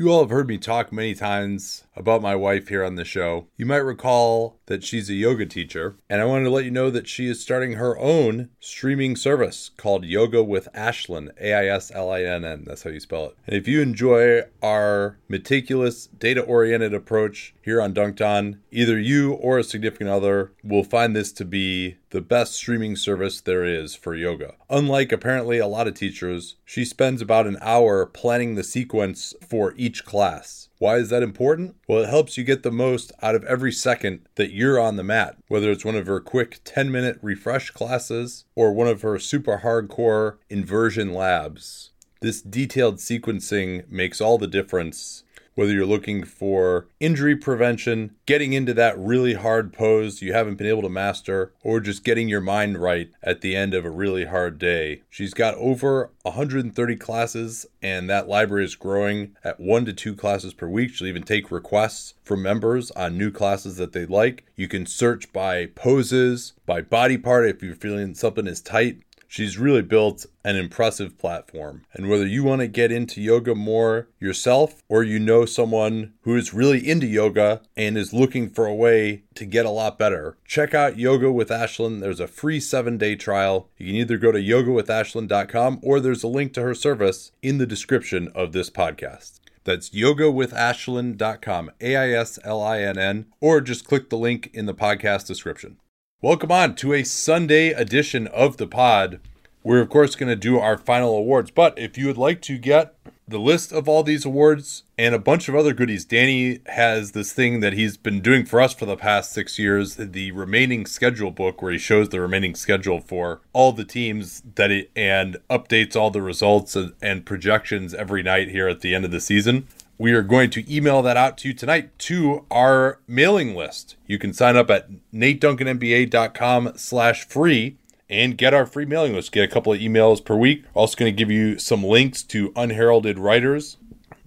You all have heard me talk many times about my wife here on the show. You might recall that she's a yoga teacher, and I wanted to let you know that she is starting her own streaming service called Yoga with Aislinn, A I S L I N N. That's how you spell it. And if you enjoy our meticulous, data oriented approach here on Dunc'd On, either you or a significant other will find this to be the best streaming service there is for yoga. Unlike apparently a lot of teachers, she spends about an hour planning the sequence for each class. Why is that important? Well, it helps you get the most out of every second that you're on the mat, whether it's one of her quick 10 minute refresh classes or one of her super hardcore inversion labs. This detailed sequencing makes all the difference whether you're looking for injury prevention, getting into that really hard pose you haven't been able to master, or just getting your mind right at the end of a really hard day. She's got over 130 classes, and that library is growing at one to two classes per week. She'll even take requests from members on new classes that they like. You can search by poses, by body part if you're feeling something is tight. She's really built an impressive platform. And whether you want to get into yoga more yourself or you know someone who is really into yoga and is looking for a way to get a lot better, check out Yoga with Aislinn. There's a free seven day trial. You can either go to yogawithaislinn.com or there's a link to her service in the description of this podcast. That's yogawithaislinn.com, A I S L I N N, or just click the link in the podcast description. Welcome on to a Sunday edition of the pod. We're, of course, going to do our final awards. But if you would like to get the list of all these awards and a bunch of other goodies, Danny has this thing that he's been doing for us for the past six years the remaining schedule book, where he shows the remaining schedule for all the teams that it and updates all the results and, and projections every night here at the end of the season we are going to email that out to you tonight to our mailing list. You can sign up at nateduncanNBA.com slash free and get our free mailing list. Get a couple of emails per week. Also going to give you some links to unheralded writers.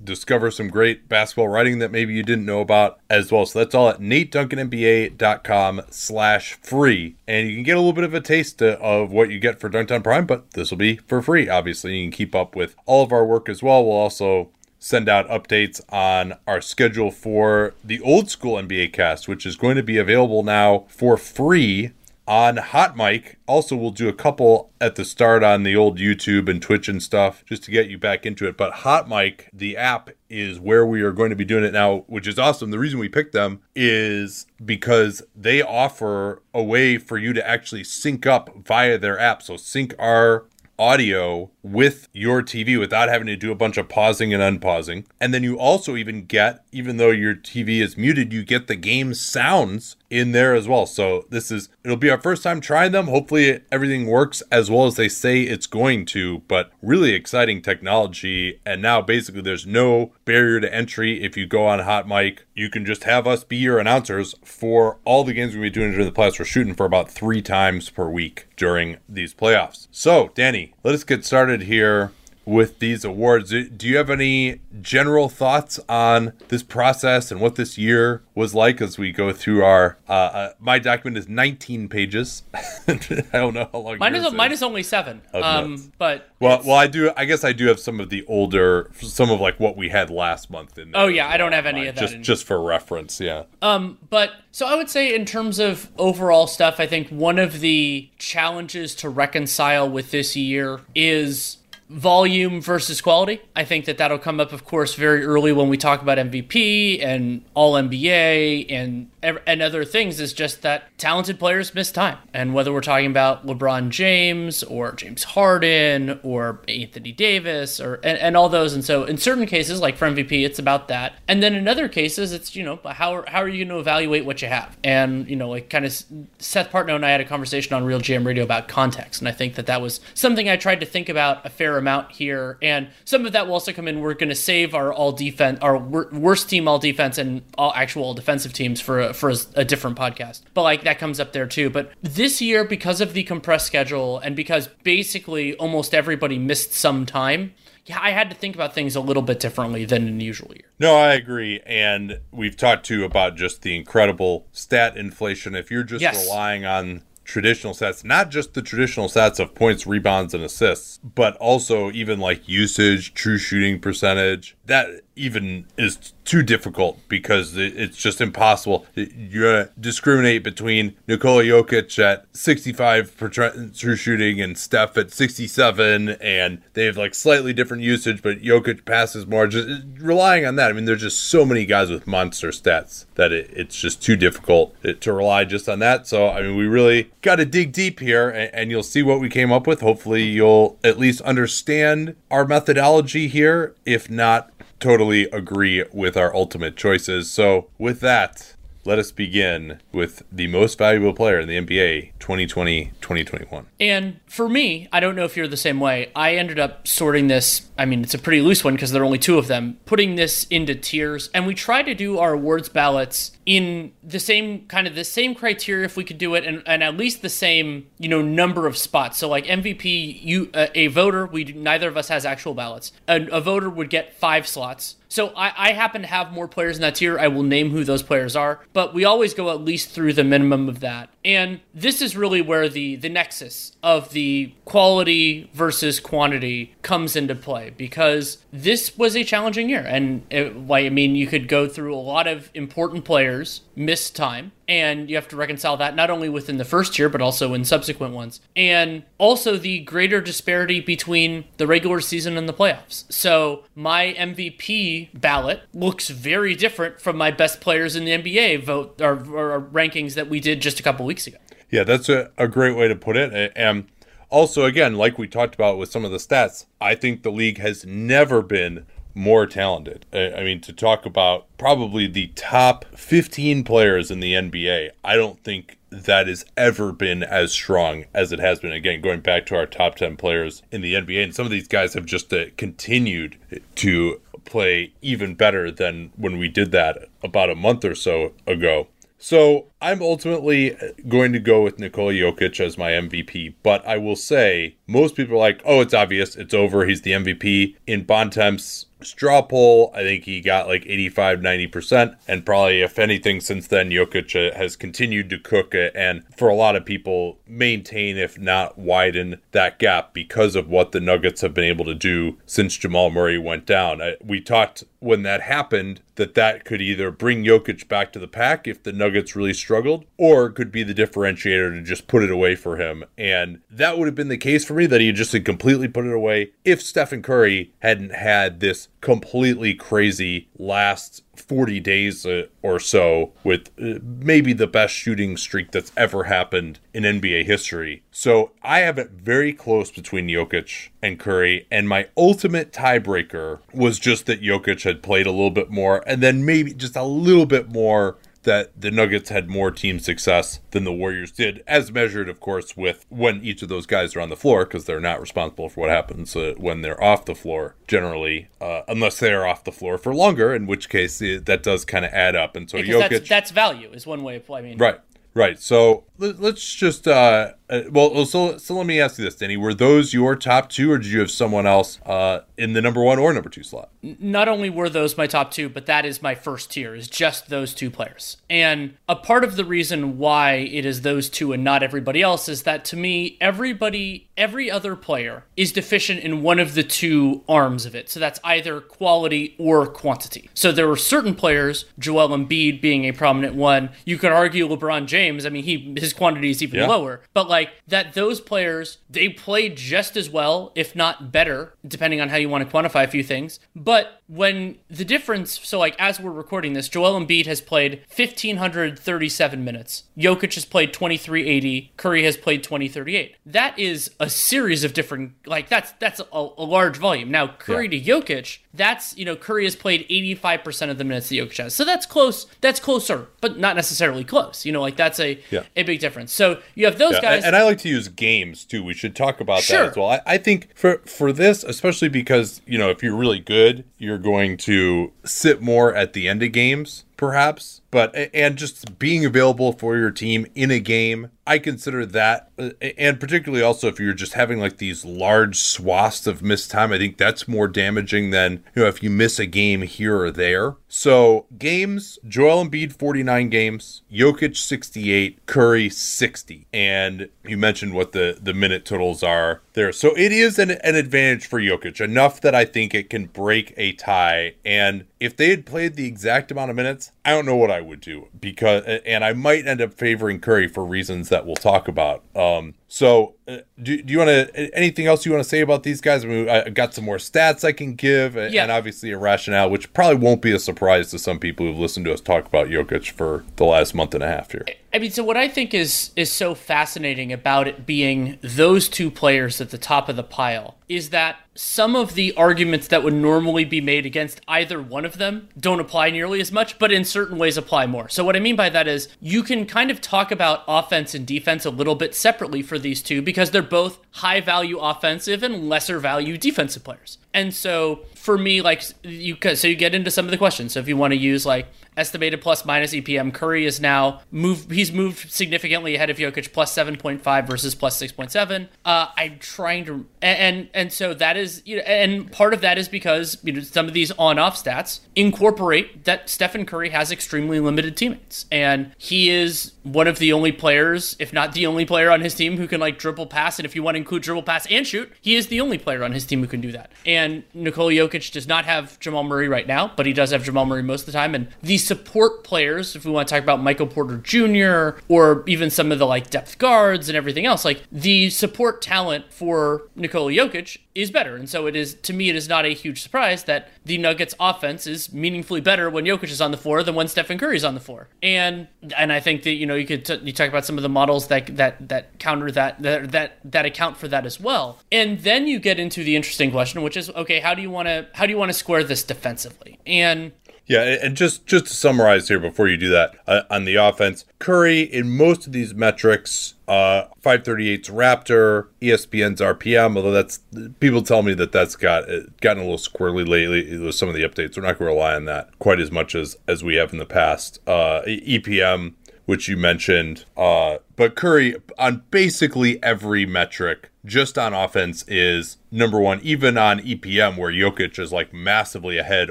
Discover some great basketball writing that maybe you didn't know about as well. So that's all at nateduncanNBA.com slash free. And you can get a little bit of a taste uh, of what you get for Dunc'd On Prime, but this will be for free, obviously. You can keep up with all of our work as well. We'll also send out updates on our schedule for the old school NBA cast, which is going to be available now for free on Hot Mic. Also, we'll do a couple at the start on the old YouTube and Twitch and stuff just to get you back into it. But Hot Mic, the app, is where we are going to be doing it now, which is awesome. The reason we picked them is because they offer a way for you to actually sync up via their app. So, sync our audio with your TV without having to do a bunch of pausing and unpausing. And then you also even get, even though your TV is muted, you get the game sounds in there as well. So this is it'll be our first time trying them. Hopefully everything works as well as they say it's going to, but really exciting technology and now basically there's no barrier to entry if you go on hot mic. You can just have us be your announcers for all the games we'll be doing during the playoffs. We're shooting for about 3 times per week during these playoffs. So, Danny, let us get started here with these awards. Do you have any general thoughts on this process and what this year was like as we go through our? Uh, uh, my document is 19 pages. I don't know how long. Mine is, is mine is only seven. Um, but well, well, I do. I guess I do have some of the older, some of like what we had last month. In oh yeah, I don't have any of that. Just in... just for reference, yeah. Um, but so I would say in terms of overall stuff, I think one of the challenges to reconcile with this year is volume versus quality. I think that that'll come up, of course, very early when we talk about MVP and All NBA and and other things. Is just that talented players miss time, and whether we're talking about LeBron James or James Harden or Anthony Davis or and, and all those. And so, in certain cases, like for MVP, it's about that, and then in other cases, it's you know how how are you going to evaluate what you have? And you know, like kind of Seth Partnow and I had a conversation on RealGM Radio about context, and I think that that was something I tried to think about a fair amount here, and some of that will also come in. We're going to save our all defense, our worst team all defense, and all actual defensive teams for a, for a, different podcast. But like that comes up there too. But this year, because of the compressed schedule, and because basically almost everybody missed some time, yeah, I had to think about things a little bit differently than in a usual year. No, I agree. And we've talked too about just the incredible stat inflation. If you're just yes. relying on traditional stats, not just the traditional stats of points, rebounds, and assists, but also even like usage, true shooting percentage. That even is too difficult because it's just impossible. You to discriminate between Nikola Jokic at 65% true shooting and Steph at 67, and they have like slightly different usage, but Jokic passes more. Just uh, relying on that, I mean, there's just so many guys with monster stats that it, it's just too difficult uh, to rely just on that. So, I mean, we really got to dig deep here, and, and you'll see what we came up with. Hopefully, you'll at least understand our methodology here, if not totally agree with our ultimate choices. So, with that, let us begin with the most valuable player in the NBA 2020 2021. And for me, I don't know if you're the same way. I ended up sorting this. I mean, it's a pretty loose one because there are only two of them, putting this into tiers. And we try to do our awards ballots in the same kind of the same criteria if we could do it and, and at least the same you know number of spots so like mvp you uh, a voter we neither of us has actual ballots a, a voter would get five slots so I, I, happen to have more players in that tier. I will name who those players are, but we always go at least through the minimum of that. And this is really where the the nexus of the quality versus quantity comes into play because this was a challenging year, and it, I mean you could go through a lot of important players miss time and you have to reconcile that not only within the first year but also in subsequent ones. And also the greater disparity between the regular season and the playoffs. So my mvp ballot looks very different from my best players in the nba vote or, or rankings that we did just a couple weeks ago. Yeah that's a, a great way to put it. And also again like we talked about with some of the stats i think the league has never been more talented. I mean, to talk about probably the top 15 players in the NBA, I don't think that has ever been as strong as it has been. Again, going back to our top 10 players in the NBA, and some of these guys have just uh, continued to play even better than when we did that about a month or so ago. So I'm ultimately going to go with Nikola Jokic as my MVP, but I will say most people are like, oh, it's obvious, it's over, he's the MVP. In Bontemps straw poll, I think he got like 85, 90%. And probably, if anything, since then, Jokic uh, has continued to cook it and for a lot of people, maintain, if not widen, that gap because of what the Nuggets have been able to do since Jamal Murray went down. I, we talked when that happened that that could either bring Jokic back to the pack if the Nuggets really struggled, or could be the differentiator to just put it away for him. And that would have been the case for me that he just had completely put it away if Stephen Curry hadn't had this completely crazy last 40 days uh, or so with uh, maybe the best shooting streak that's ever happened in NBA history. So I have it very close between Jokic and Curry, and my ultimate tiebreaker was just that Jokic had played a little bit more and then maybe just a little bit more that the Nuggets had more team success than the Warriors did, as measured, of course, with when each of those guys are on the floor, because they're not responsible for what happens uh, when they're off the floor, generally, uh, unless they are off the floor for longer, in which case it, that does kind of add up. And so because Jokic, that's, that's value, is one way of I mean, right, right. So let's just uh, uh, well, so so let me ask you this, Danny: Were those your top two, or did you have someone else uh, in the number one or number two slot? Not only were those my top two, but that is my first tier is just those two players. And a part of the reason why it is those two and not everybody else is that to me, everybody, every other player is deficient in one of the two arms of it. So that's either quality or quantity. So there were certain players, Joel Embiid being a prominent one. You could argue LeBron James. I mean, he his quantity is even yeah. lower, but like that those players they played just as well, if not better, depending on how you want to quantify a few things. But when the difference, so like as we're recording this, Joel Embiid has played 1537 minutes. Jokic has played 2380. Curry has played 2038. That is a series of different like that's that's a, a large volume. Now Curry yeah. to Jokic, that's you know Curry has played 85% of the minutes that Jokic has. So that's close. That's closer, but not necessarily close. You know, like that's a yeah. a big difference. So you have those yeah. guys, and I like to use games too. We should talk about sure. that as well. I, I think for for this, especially because you know if you're really good, you're going to sit more at the end of games perhaps, but and just being available for your team in a game, I consider that, uh, and particularly also if you're just having like these large swaths of missed time, I think that's more damaging than you know if you miss a game here or there. So games, Joel Embiid 49 games, Jokic 68, Curry 60, and you mentioned what the the minute totals are there. So it is an, an advantage for Jokic, enough that I think it can break a tie. And if they had played the exact amount of minutes, I don't know what I would do because, and I might end up favoring Curry for reasons that we'll talk about. Um, so, uh, do, do you want to anything else you want to say about these guys? I mean, I got some more stats I can give, yeah. and obviously a rationale, which probably won't be a surprise to some people who've listened to us talk about Jokic for the last month and a half here. I mean, so what I think is is so fascinating about it being those two players at the top of the pile is that some of the arguments that would normally be made against either one of them don't apply nearly as much, but in certain ways apply more. So, what I mean by that is you can kind of talk about offense and defense a little bit separately for these two because they're both high value offensive and lesser value defensive players. And so, for me, like you, so you get into some of the questions. So, if you want to use like estimated plus minus EPM. Curry is now moved. He's moved significantly ahead of Jokic, plus seven point five versus plus six point seven. Uh, I'm trying to, and and so that is, you know, and part of that is because you know some of these on-off stats incorporate that Stephen Curry has extremely limited teammates, and he is one of the only players, if not the only player on his team who can like dribble pass, and if you want to include dribble pass and shoot, he is the only player on his team who can do that. And Nikola Jokic does not have Jamal Murray right now, but he does have Jamal Murray most of the time, and these support players, if we want to talk about Michael Porter Jr. or even some of the like depth guards and everything else, like the support talent for Nikola Jokic is better. And so it is to me it is not a huge surprise that the Nuggets offense is meaningfully better when Jokic is on the floor than when Stephen Curry is on the floor. And and I think that you know you could t- you talk about some of the models that that that counter that that that that account for that as well. And then you get into the interesting question which is okay, how do you want to how do you want to square this defensively? And yeah, and just just to summarize here before you do that uh, on the offense, Curry in most of these metrics, uh, 538's Raptor, ESPN's RPM. Although that's people tell me that that's got uh, gotten a little squirrely lately with some of the updates. We're not going to rely on that quite as much as as we have in the past. Uh, EPM, which you mentioned, uh, but Curry on basically every metric, just on offense, is number one, even on EPM, where Jokic is like massively ahead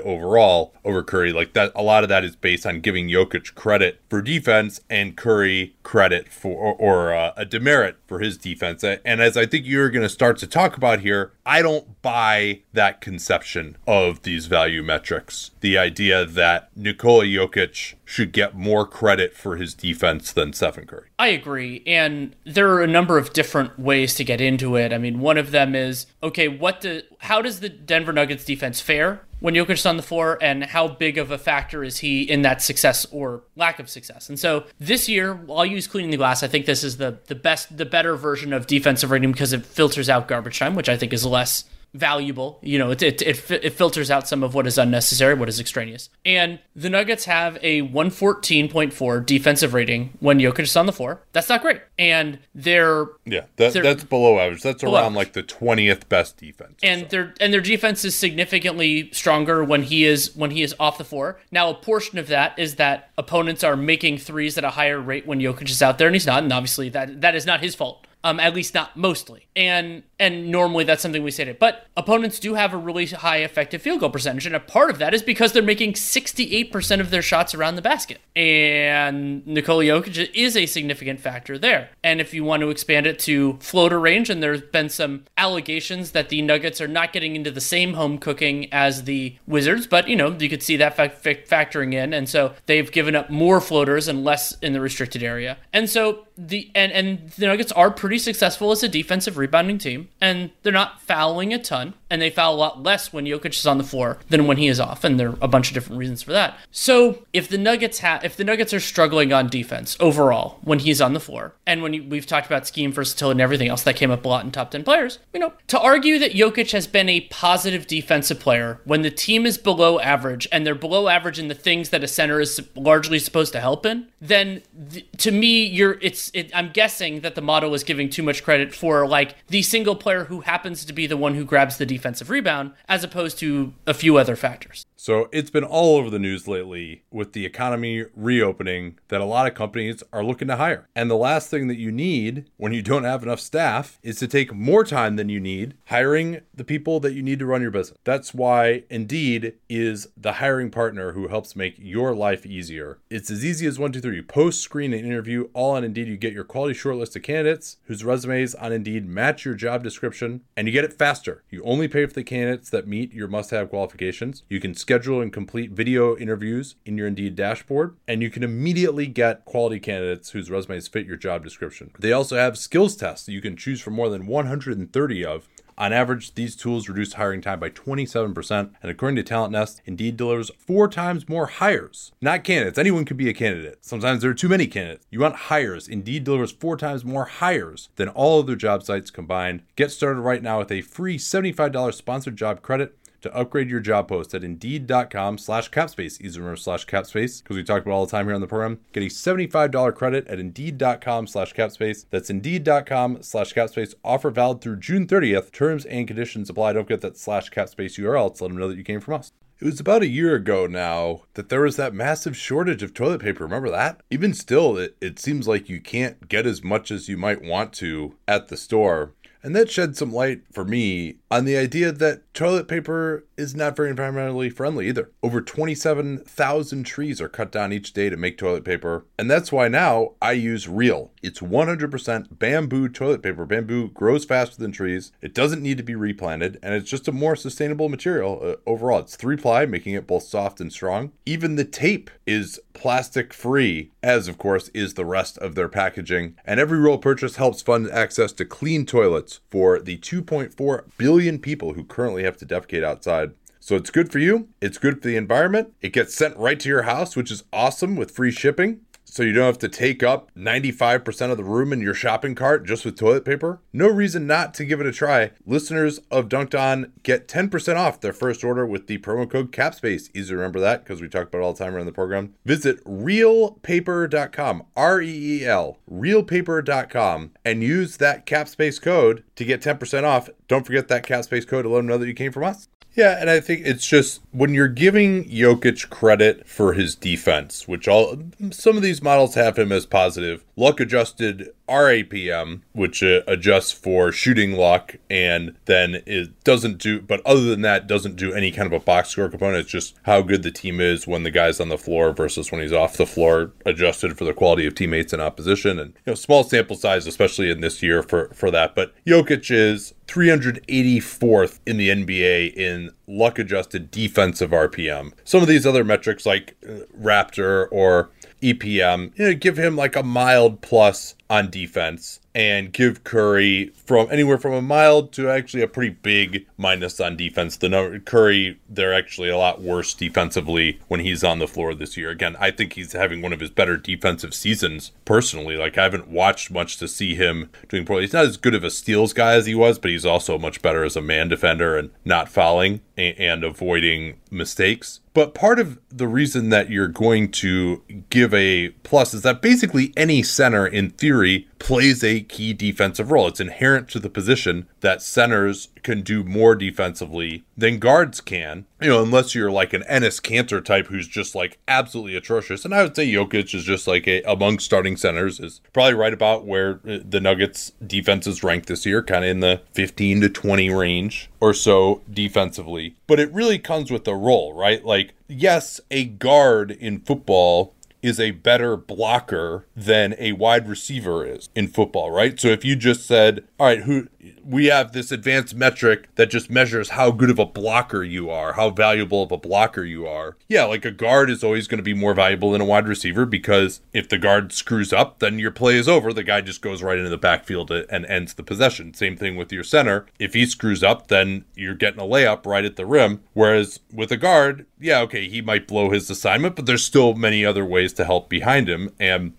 overall over Curry. Like that, a lot of that is based on giving Jokic credit for defense and Curry credit for or, or uh, a demerit for his defense. And as I think you're going to start to talk about here, I don't buy that conception of these value metrics. The idea that Nikola Jokic should get more credit for his defense than Stephen Curry. I agree. And there are a number of different ways to get into it. I mean, one of them is okay, what do, how does the Denver Nuggets defense fare when Jokic is on the floor, and how big of a factor is he in that success or lack of success? And so this year, I'll use cleaning the glass. I think this is the the best, the better version of defensive rating because it filters out garbage time, which I think is less valuable. You know, it, it, it, it, filters out some of what is unnecessary, what is extraneous. And the Nuggets have a 114.4 defensive rating when Jokic is on the floor. That's not great. And they're yeah, that, they're, that's below average. That's below around average. like the 20th best defense. And so. their and their defense is significantly stronger when he is when he is off the floor. Now, a portion of that is that opponents are making threes at a higher rate when Jokic is out there, and he's not. And obviously, that that is not his fault um, at least not mostly. And and normally that's something we say to. But opponents do have a really high effective field goal percentage, and a part of that is because they're making 68% of their shots around the basket. And Nikola Jokic is a significant factor there. And if you want to expand it to floater range, and there's been some allegations that the Nuggets are not getting into the same home cooking as the Wizards, but you know you could see that fa- fa- factoring in, and so they've given up more floaters and less in the restricted area. And so the and and the Nuggets are pretty successful as a defensive rebounding team, and they're not fouling a ton, and they foul a lot less when Jokic is on the floor than when he is off, and there are a bunch of different reasons for that. So if the Nuggets have if the Nuggets are struggling on defense overall when he's on the floor, and when you, we've talked about scheme versatility and everything else that came up a lot in top ten players, you know, to argue that Jokic has been a positive defensive player when the team is below average and they're below average in the things that a center is largely supposed to help in, then th- to me you're it's it, I'm guessing that the model is giving too much credit for like the single player who happens to be the one who grabs the defensive rebound, as opposed to a few other factors. So it's been all over the news lately with the economy reopening that a lot of companies are looking to hire. And the last thing that you need when you don't have enough staff is to take more time than you need hiring the people that you need to run your business. That's why Indeed is the hiring partner who helps make your life easier. It's as easy as one, two, three. You post, screen, and interview all on Indeed. You get your quality shortlist of candidates whose resumes on Indeed match your job description, and you get it faster. You only pay for the candidates that meet your must have qualifications. You can schedule and complete video interviews in your Indeed dashboard, and you can immediately get quality candidates whose resumes fit your job description. They also have skills tests that you can choose from more than 130 of on average, these tools reduce hiring time by 27%, and according to Talent Nest, Indeed delivers four times more hires. Not candidates. Anyone can be a candidate. Sometimes there are too many candidates. You want hires. Indeed delivers four times more hires than all other job sites combined. Get started right now with a free $75 sponsored job credit to upgrade your job post at indeed.com slash capspace. Easy remember slash capspace because we talk about all the time here on the program. Get a $75 credit at indeed.com slash capspace. That's indeed.com slash capspace. Offer valid through June 30th. Terms and conditions apply. Don't get that slash capspace URL to let them know that you came from us. It was about a year ago now that there was that massive shortage of toilet paper. Remember that? Even still, it, it seems like you can't get as much as you might want to at the store. And that shed some light for me on the idea that toilet paper is not very environmentally friendly either. Over 27,000 trees are cut down each day to make toilet paper, and that's why now I use Reel. It's 100% bamboo toilet paper. Bamboo grows faster than trees, it doesn't need to be replanted, and it's just a more sustainable material uh, overall. It's three ply, making it both soft and strong. Even the tape is plastic free, as of course is the rest of their packaging. And every roll purchase helps fund access to clean toilets for the 2.4 billion billion people who currently have to defecate outside. So it's good for you, it's good for the environment. It gets sent right to your house, which is awesome with free shipping. So you don't have to take up 95% of the room in your shopping cart just with toilet paper? No reason not to give it a try. Listeners of Dunc'd On get 10% off their first order with the promo code CAPSPACE. Easy to remember that because we talk about it all the time around the program. Visit reelpaper.com, R E E L, reelpaper.com, and use that CAPSPACE code to get 10% off. Don't forget that CAPSPACE code to let them know that you came from us. Yeah, and I think it's just when you're giving Jokic credit for his defense, which all some of these models have him as positive, luck adjusted RAPM, which uh, adjusts for shooting luck and then it doesn't do, but other than that, doesn't do any kind of a box score component. It's just how good the team is when the guy's on the floor versus when he's off the floor, adjusted for the quality of teammates and opposition. And, you know, small sample size, especially in this year for, for that. But Jokic is 384th in the NBA in luck adjusted defensive RPM. Some of these other metrics like uh, Raptor or EPM, you know, give him like a mild plus on defense and give Curry from anywhere from a mild to actually a pretty big minus on defense. The number, Curry, they're actually a lot worse defensively when he's on the floor this year. Again, I think he's having one of his better defensive seasons personally. Like I haven't watched much to see him doing poorly. He's not as good of a steals guy as he was, but he's also much better as a man defender and not fouling and, and avoiding mistakes. But part of the reason that you're going to give a plus is that basically any center in theory plays a key defensive role. It's inherent to the position that centers can do more defensively than guards can. You know, unless you're like an Enes Kanter type who's just like absolutely atrocious. And I would say Jokic is just like a among starting centers is probably right about where uh, the Nuggets defense is ranked this year, kind of in the 15 to 20 range or so defensively. But it really comes with the role, right? Like yes, a guard in football is a better blocker than a wide receiver is in football, right? So if you just said, all right, who we have this advanced metric that just measures how good of a blocker you are, how valuable of a blocker you are. Yeah, like a guard is always going to be more valuable than a wide receiver because if the guard screws up, then your play is over. The guy just goes right into the backfield and ends the possession. Same thing with your center. If he screws up, then you're getting a layup right at the rim. Whereas with a guard, yeah, okay, he might blow his assignment, but there's still many other ways to help behind him. And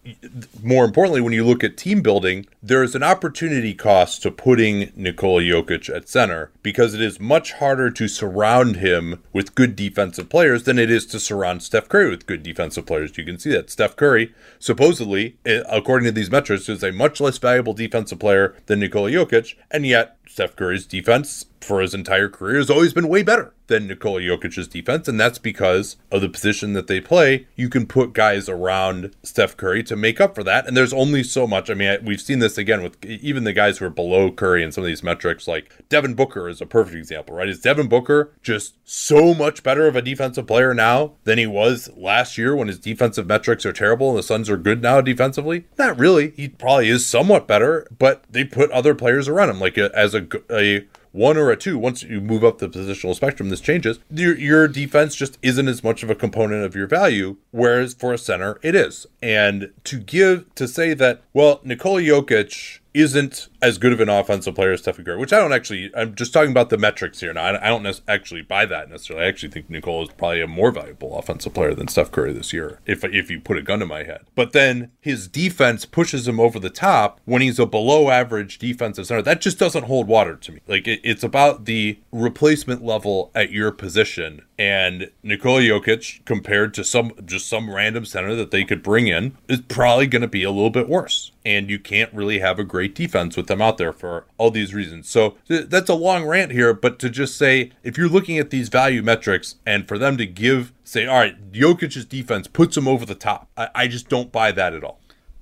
more importantly, when you look at team building, there's an opportunity cost to putting Nikola Jokic at center because it is much harder to surround him with good defensive players than it is to surround Steph Curry with good defensive players. You can see that Steph Curry, supposedly, eh, according to these metrics, is a much less valuable defensive player than Nikola Jokic, and yet Steph Curry's defense for his entire career has always been way better than Nikola Jokic's defense, and that's because of the position that they play. You can put guys around Steph Curry to make up for that, and there's only so much. I mean, we've seen this again with even the guys who are below Curry in some of these metrics, like Devin Booker is a perfect example, right? Is Devin Booker just so much better of a defensive player now than he was last year when his defensive metrics are terrible and the Suns are good now defensively? Not really. He probably is somewhat better, but they put other players around him, like a, as a, a one or a two, once you move up the positional spectrum, this changes. Your, your defense just isn't as much of a component of your value, whereas for a center, it is. And to give, to say that, well, Nikola Jokic isn't as good of an offensive player as Stephen Curry, which I don't actually. I'm just talking about the metrics here now. I don't actually buy that necessarily. I actually think Nikola is probably a more valuable offensive player than Steph Curry this year, if if you put a gun to my head. But then his defense pushes him over the top when he's a below average defensive center. That just doesn't hold water to me. Like it, it's about the replacement level at your position and Nikola Jokic compared to some just some random center that they could bring in is probably going to be a little bit worse. And you can't really have a great defense with them out there for all these reasons. So th- that's a long rant here, but to just say if you're looking at these value metrics and for them to give say, all right, Jokic's defense puts him over the top, I, I just don't buy that at all.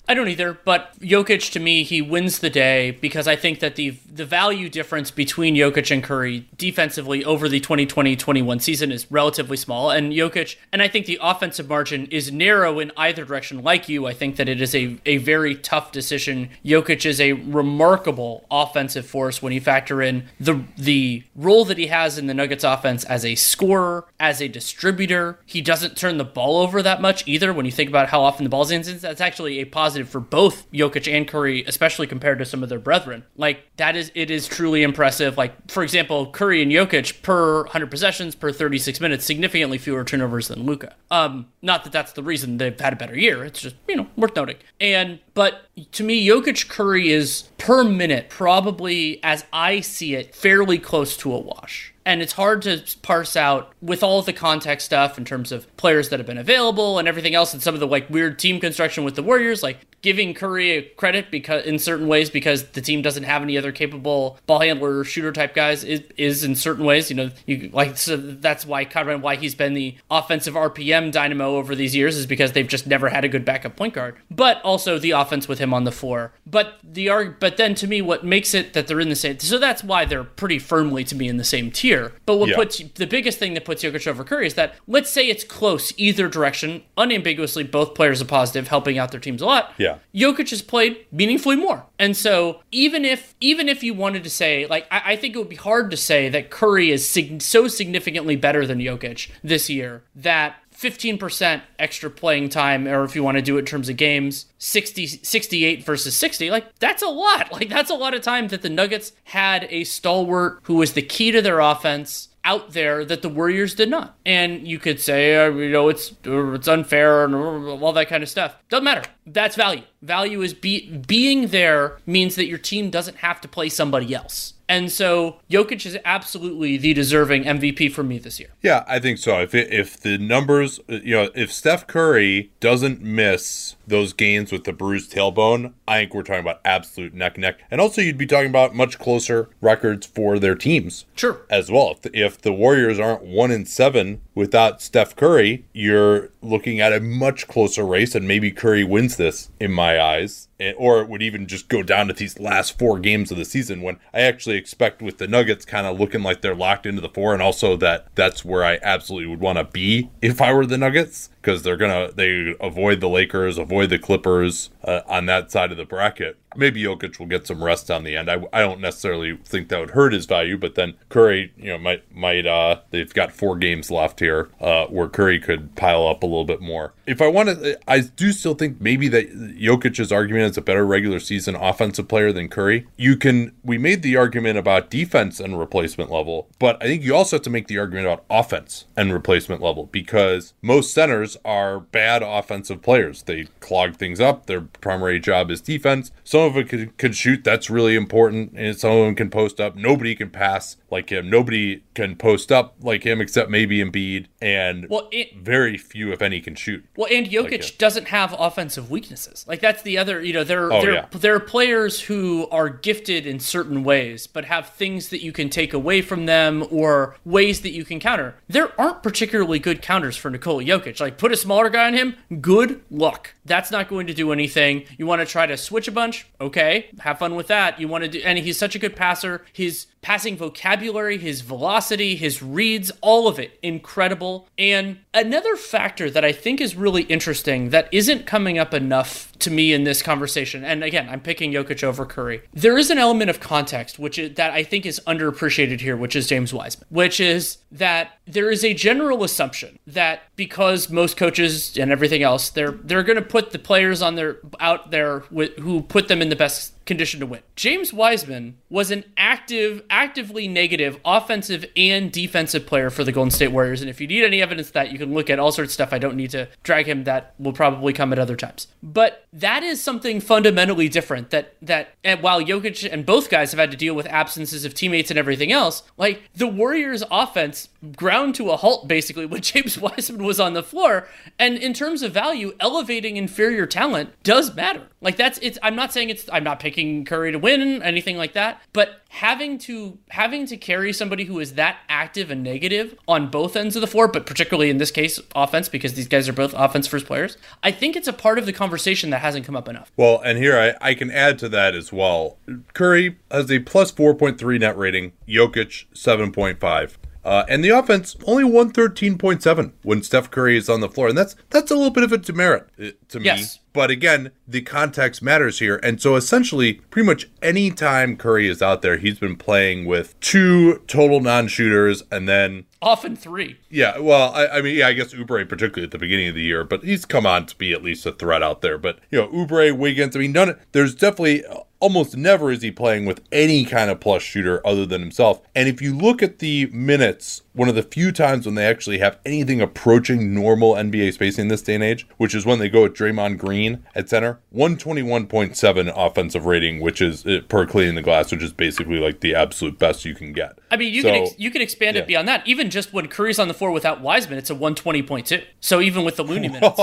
I don't either, but Jokic to me he wins the day because I think that the the value difference between Jokic and Curry defensively over the 2020-21 season is relatively small and Jokic and I think the offensive margin is narrow in either direction like you I think that it is a a very tough decision. Jokic is a remarkable offensive force when you factor in the the role that he has in the Nuggets offense as a scorer, as a distributor. He doesn't turn the ball over that much either when you think about how often the ball's in. That's actually a positive positive for both Jokic and Curry, especially compared to some of their brethren. Like that is it is truly impressive. Like for example, Curry and Jokic per 100 possessions per 36 minutes, significantly fewer turnovers than Luka. Um, not that that's the reason they've had a better year. It's just you know worth noting. And but to me, Jokic Curry is per minute probably, as I see it, fairly close to a wash and it's hard to parse out with all of the context stuff in terms of players that have been available and everything else and some of the like weird team construction with the Warriors like giving Curry a credit because in certain ways because the team doesn't have any other capable ball handler shooter type guys is, is in certain ways you know you like so that's why kind why he's been the offensive RPM dynamo over these years is because they've just never had a good backup point guard but also the offense with him on the floor. But the but then to me what makes it that they're in the same so that's why they're pretty firmly to me in the same tier. But what yeah. puts the biggest thing that puts Jokic over Curry is that let's say it's close either direction unambiguously both players are positive helping out their teams a lot yeah yeah. Jokic has played meaningfully more. And so even if even if you wanted to say like I, I think it would be hard to say that Curry is sig- so significantly better than Jokic this year that 15% extra playing time or if you want to do it in terms of games 60 68 versus 60 like that's a lot like that's a lot of time that the nuggets had a stalwart who was the key to their offense out there that the Warriors did not. And you could say, uh, you know, it's it's unfair and all that kind of stuff. Doesn't matter. That's value. Value is be, being there means that your team doesn't have to play somebody else. And so Jokic is absolutely the deserving MVP for me this year. Yeah, I think so. If it, if the numbers, you know, if Steph Curry doesn't miss those games with the bruised tailbone, I think we're talking about absolute neck neck. And also, you'd be talking about much closer records for their teams. Sure. As well. If the, if the Warriors aren't one in seven without Steph Curry, you're looking at a much closer race, and maybe Curry wins this in my eyes eh, or it would even just go down to these last four games of the season when I actually expect with the Nuggets kind of looking like they're locked into the four and also that that's where I absolutely would want to be if I were the Nuggets because they're gonna they avoid the Lakers, avoid the Clippers uh, on that side of the bracket. Maybe Jokic will get some rest on the end. I, I don't necessarily think that would hurt his value, but then Curry, you know, might might uh they've got four games left here uh where Curry could pile up a little bit more. If I want to, I do still think maybe that Jokic's argument is a better regular season offensive player than Curry. You can we made the argument about defense and replacement level, but I think you also have to make the argument about offense and replacement level because most centers are bad offensive players. They clog things up. Their primary job is defense. Some of it can, can shoot. That's really important. And some of them can post up. Nobody can pass like him. Nobody can post up like him except maybe Embiid. And Well, it- very few, if any, can shoot. Well, and Jokic Like, doesn't have offensive weaknesses. Like that's the other, you know, there Oh, there yeah. there are players who are gifted in certain ways, but have things that you can take away from them or ways that you can counter. There aren't particularly good counters for Nikola Jokic. Like put a smaller guy on him, good luck. That's not going to do anything. You want to try to switch a bunch? Okay, have fun with that. You want to do and he's such a good passer. His passing vocabulary, his velocity, his reads, all of it incredible. And another factor that I think is really interesting that isn't coming up enough to me in this conversation, and again, I'm picking Jokic over Curry. There is an element of context which is, that I think is underappreciated here, which is James Wiseman, which is that there is a general assumption that because most coaches and everything else, they're they're going to put the players on their out there with, who put them in the best condition to win. James Wiseman was an active, actively negative offensive and defensive player for the Golden State Warriors. And if you need any evidence that, you can look at all sorts of stuff. I don't need to drag him. That will probably come at other times. But that is something fundamentally different. That that and while Jokic and both guys have had to deal with absences of teammates and everything else, like the Warriors' offense ground to a halt basically when James Wiseman was on the floor. And in terms of value, elevating inferior talent does matter. Like that's it's. I'm not saying it's. I'm not picking Curry to win anything like that. But having to having to carry somebody who is that active and negative on both ends of the floor, but particularly in this case, offense because these guys are both offense first players. I think it's a part of the conversation that hasn't come up enough. Well, and here I, I can add to that as well. Curry has a plus 4.3 net rating, Jokic 7.5. Uh, and the offense only 113.7 when Steph Curry is on the floor. And that's that's a little bit of a demerit uh, to me. Yes. But again, the context matters here. And so essentially, pretty much any time Curry is out there, he's been playing with two total non shooters and then Often three. yeah, well, I, I mean, yeah, I guess Oubre particularly at the beginning of the year, but he's come on to be at least a threat out there. But you know, Oubre, Wiggins, I mean, none. There's definitely almost never is he playing with any kind of plus shooter other than himself. And if you look at the minutes, one of the few times when they actually have anything approaching normal NBA spacing this day and age, which is when they go with Draymond Green at center, 121.7 offensive rating, which is uh, per cleaning the glass, which is basically like the absolute best you can get. I mean, you So- can ex- you can expand yeah. it beyond that. Even just when Curry's on the floor without Wiseman, it's a one twenty point two. So even with the Looney minutes,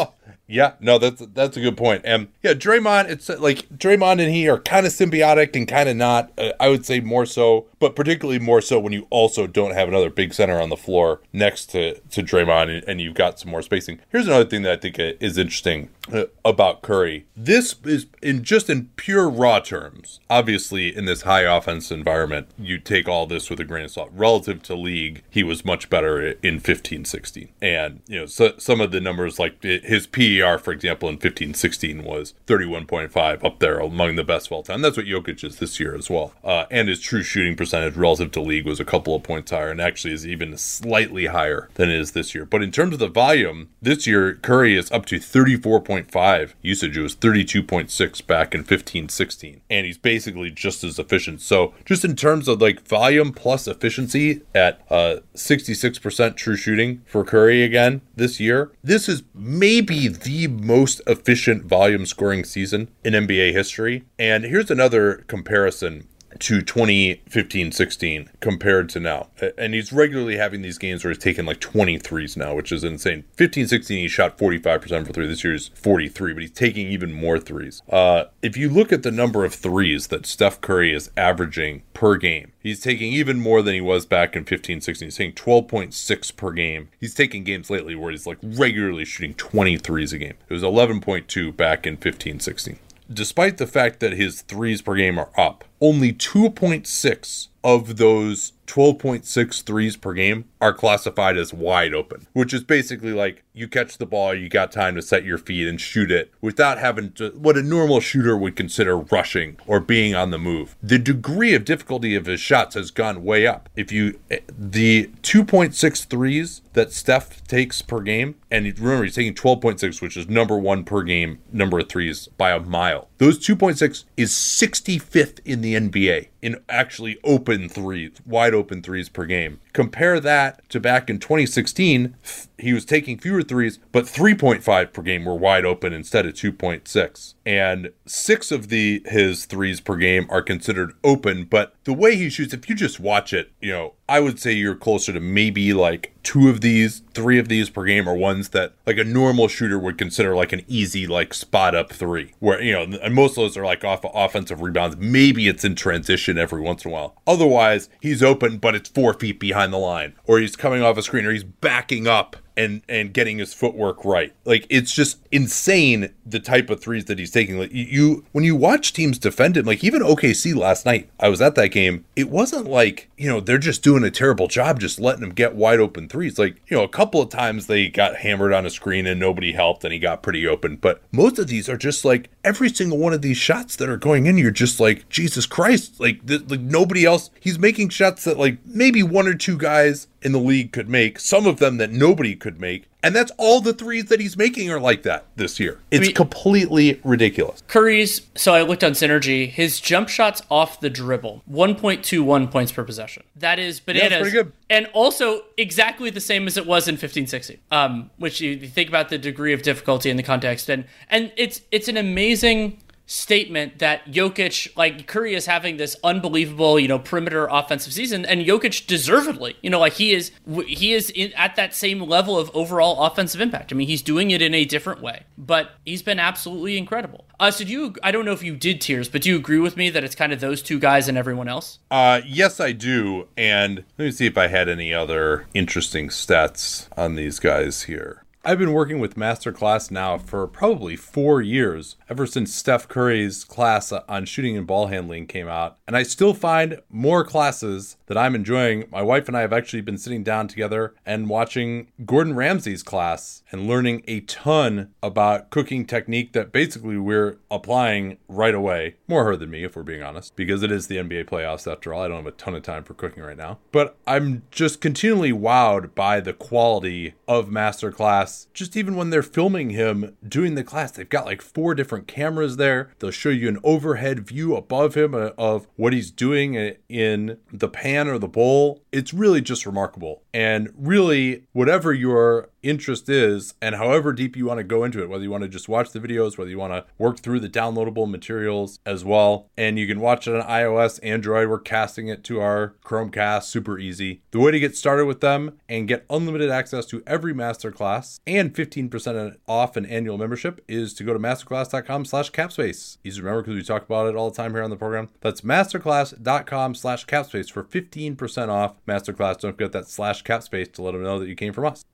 Yeah, no, that's that's a good point. And yeah, Draymond, it's uh, like Draymond and he are kind of symbiotic and kind of not. Uh, I would say more so, but particularly more so when you also don't have another big center on the floor next to to Draymond, and, and you've got some more spacing. Here's another thing that I think uh, is interesting uh, about Curry. This is in just in pure raw terms. Obviously, in this high offense environment, you take all this with a grain of salt. Relative to league, he was much better in 15, 16, and you know so, some of the numbers like his his For example, in 15, 16 was 31.5, up there among the best of all time. That's what Jokic is this year as well. Uh, and his true shooting percentage relative to league was a couple of points higher, and actually is even slightly higher than it is this year. But in terms of the volume, this year Curry is up to 34.5 usage. It was 32.6 back in 15, 16, and he's basically just as efficient. So just in terms of like volume plus efficiency at uh, 66% true shooting for Curry again this year, this is maybe the most efficient volume scoring season in NBA history. And here's another comparison to 2015 16 compared to now. And he's regularly having these games where he's taking like 23s now, which is insane. 15 16, he shot 45% for three. This year's 43, but he's taking even more threes. Uh, if you look at the number of threes that Steph Curry is averaging per game, he's taking even more than he was back in 15 16. He's taking 12.6 per game. He's taking games lately where he's like regularly shooting 23s a game. It was 11.2 back in 15 16 despite the fact that his threes per game are up, only 2.6 of those 12.6 threes per game are classified as wide open, which is basically like you catch the ball, you got time to set your feet and shoot it without having to, what a normal shooter would consider rushing or being on the move. The degree of difficulty of his shots has gone way up. If you, the 2.6 threes that Steph takes per game, and remember he's taking 12.6, which is number one per game number of threes by a mile. Those 2.6 is 65th in the NBA in actually open threes, wide open threes per game. Compare that to back in 2016, he was taking fewer threes, but 3.5 per game were wide open instead of 2.6. And six of the his threes per game are considered open, but the way he shoots, if you just watch it, you know, I would say you're closer to maybe like two of these, three of these per game are ones that like a normal shooter would consider like an easy like spot up three, where you know, and most of those are like off offensive rebounds. Maybe it's in transition every once in a while. Otherwise, he's open, but it's four feet behind the line, or he's coming off a screen, or he's backing up and and getting his footwork right. Like it's just insane the type of threes that he's taking. Like you when you watch teams defend him, like even OKC last night, I was at that game. It wasn't like, you know, they're just doing a terrible job just letting him get wide open threes. Like, you know, a couple of times they got hammered on a screen and nobody helped and he got pretty open, but most of these are just like every single one of these shots that are going in, you're just like, Jesus Christ, like th- like nobody else. He's making shots that like maybe one or two guys in the league could make, some of them that nobody could make. And that's all the threes that he's making are like that this year. It's I mean, completely ridiculous. Curry's, so I looked on Synergy, his jump shots off the dribble, 1.21 points per possession. That is bananas. Yeah, pretty good. And also exactly the same as it was in 1560. Um, which you think about the degree of difficulty in the context and and it's it's an amazing statement that Jokic, like Curry is having this unbelievable, you know, perimeter offensive season, and Jokic deservedly, you know, like he is, he is in, at that same level of overall offensive impact. I mean, he's doing it in a different way, but he's been absolutely incredible. Uh, so do you, I don't know if you did tiers, but do you agree with me that it's kind of those two guys and everyone else? Uh, yes, I do. And let me see if I had any other interesting stats on these guys here. I've been working with Masterclass now for probably four years, ever since Steph Curry's class on shooting and ball handling came out. And I still find more classes that I'm enjoying. My wife and I have actually been sitting down together and watching Gordon Ramsay's class and learning a ton about cooking technique that basically we're applying right away. More her than me, if we're being honest, because it is the NBA playoffs after all. I don't have a ton of time for cooking right now. But I'm just continually wowed by the quality of Masterclass just even when they're filming him doing the class, they've got like four different cameras there. They'll show you an overhead view above him uh, of what he's doing in the pan or the bowl. It's really just remarkable. And really, whatever your interest is and however deep you want to go into it, whether you want to just watch the videos, whether you want to work through the downloadable materials as well. And you can watch it on iOS, Android. We're casting it to our Chromecast, super easy. The way to get started with them and get unlimited access to every masterclass and 15% off an annual membership is to go to masterclass.com slash capspace. Easy to remember because we talk about it all the time here on the program. That's masterclass.com slash capspace for 15% off masterclass. Don't forget that slash capspace to let them know that you came from us.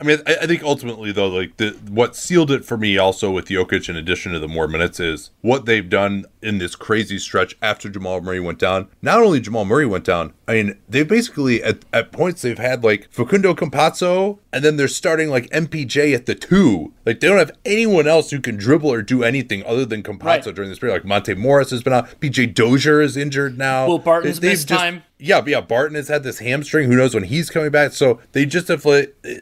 I mean, I, I, think ultimately though, like the what sealed it for me also with Jokic, in addition to the more minutes, is what they've done in this crazy stretch after Jamal Murray went down. Not only Jamal Murray went down, I mean, they basically at, at points they've had like Facundo Campazzo, and then they're starting like MPJ at the two. Like they don't have anyone else who can dribble or do anything other than Campazzo right. during this period. Like Monte Morris has been out, PJ Dozier is injured now. Will Barton's they, missed just, time yeah, yeah. Barton has had this hamstring. Who knows when he's coming back? So they just have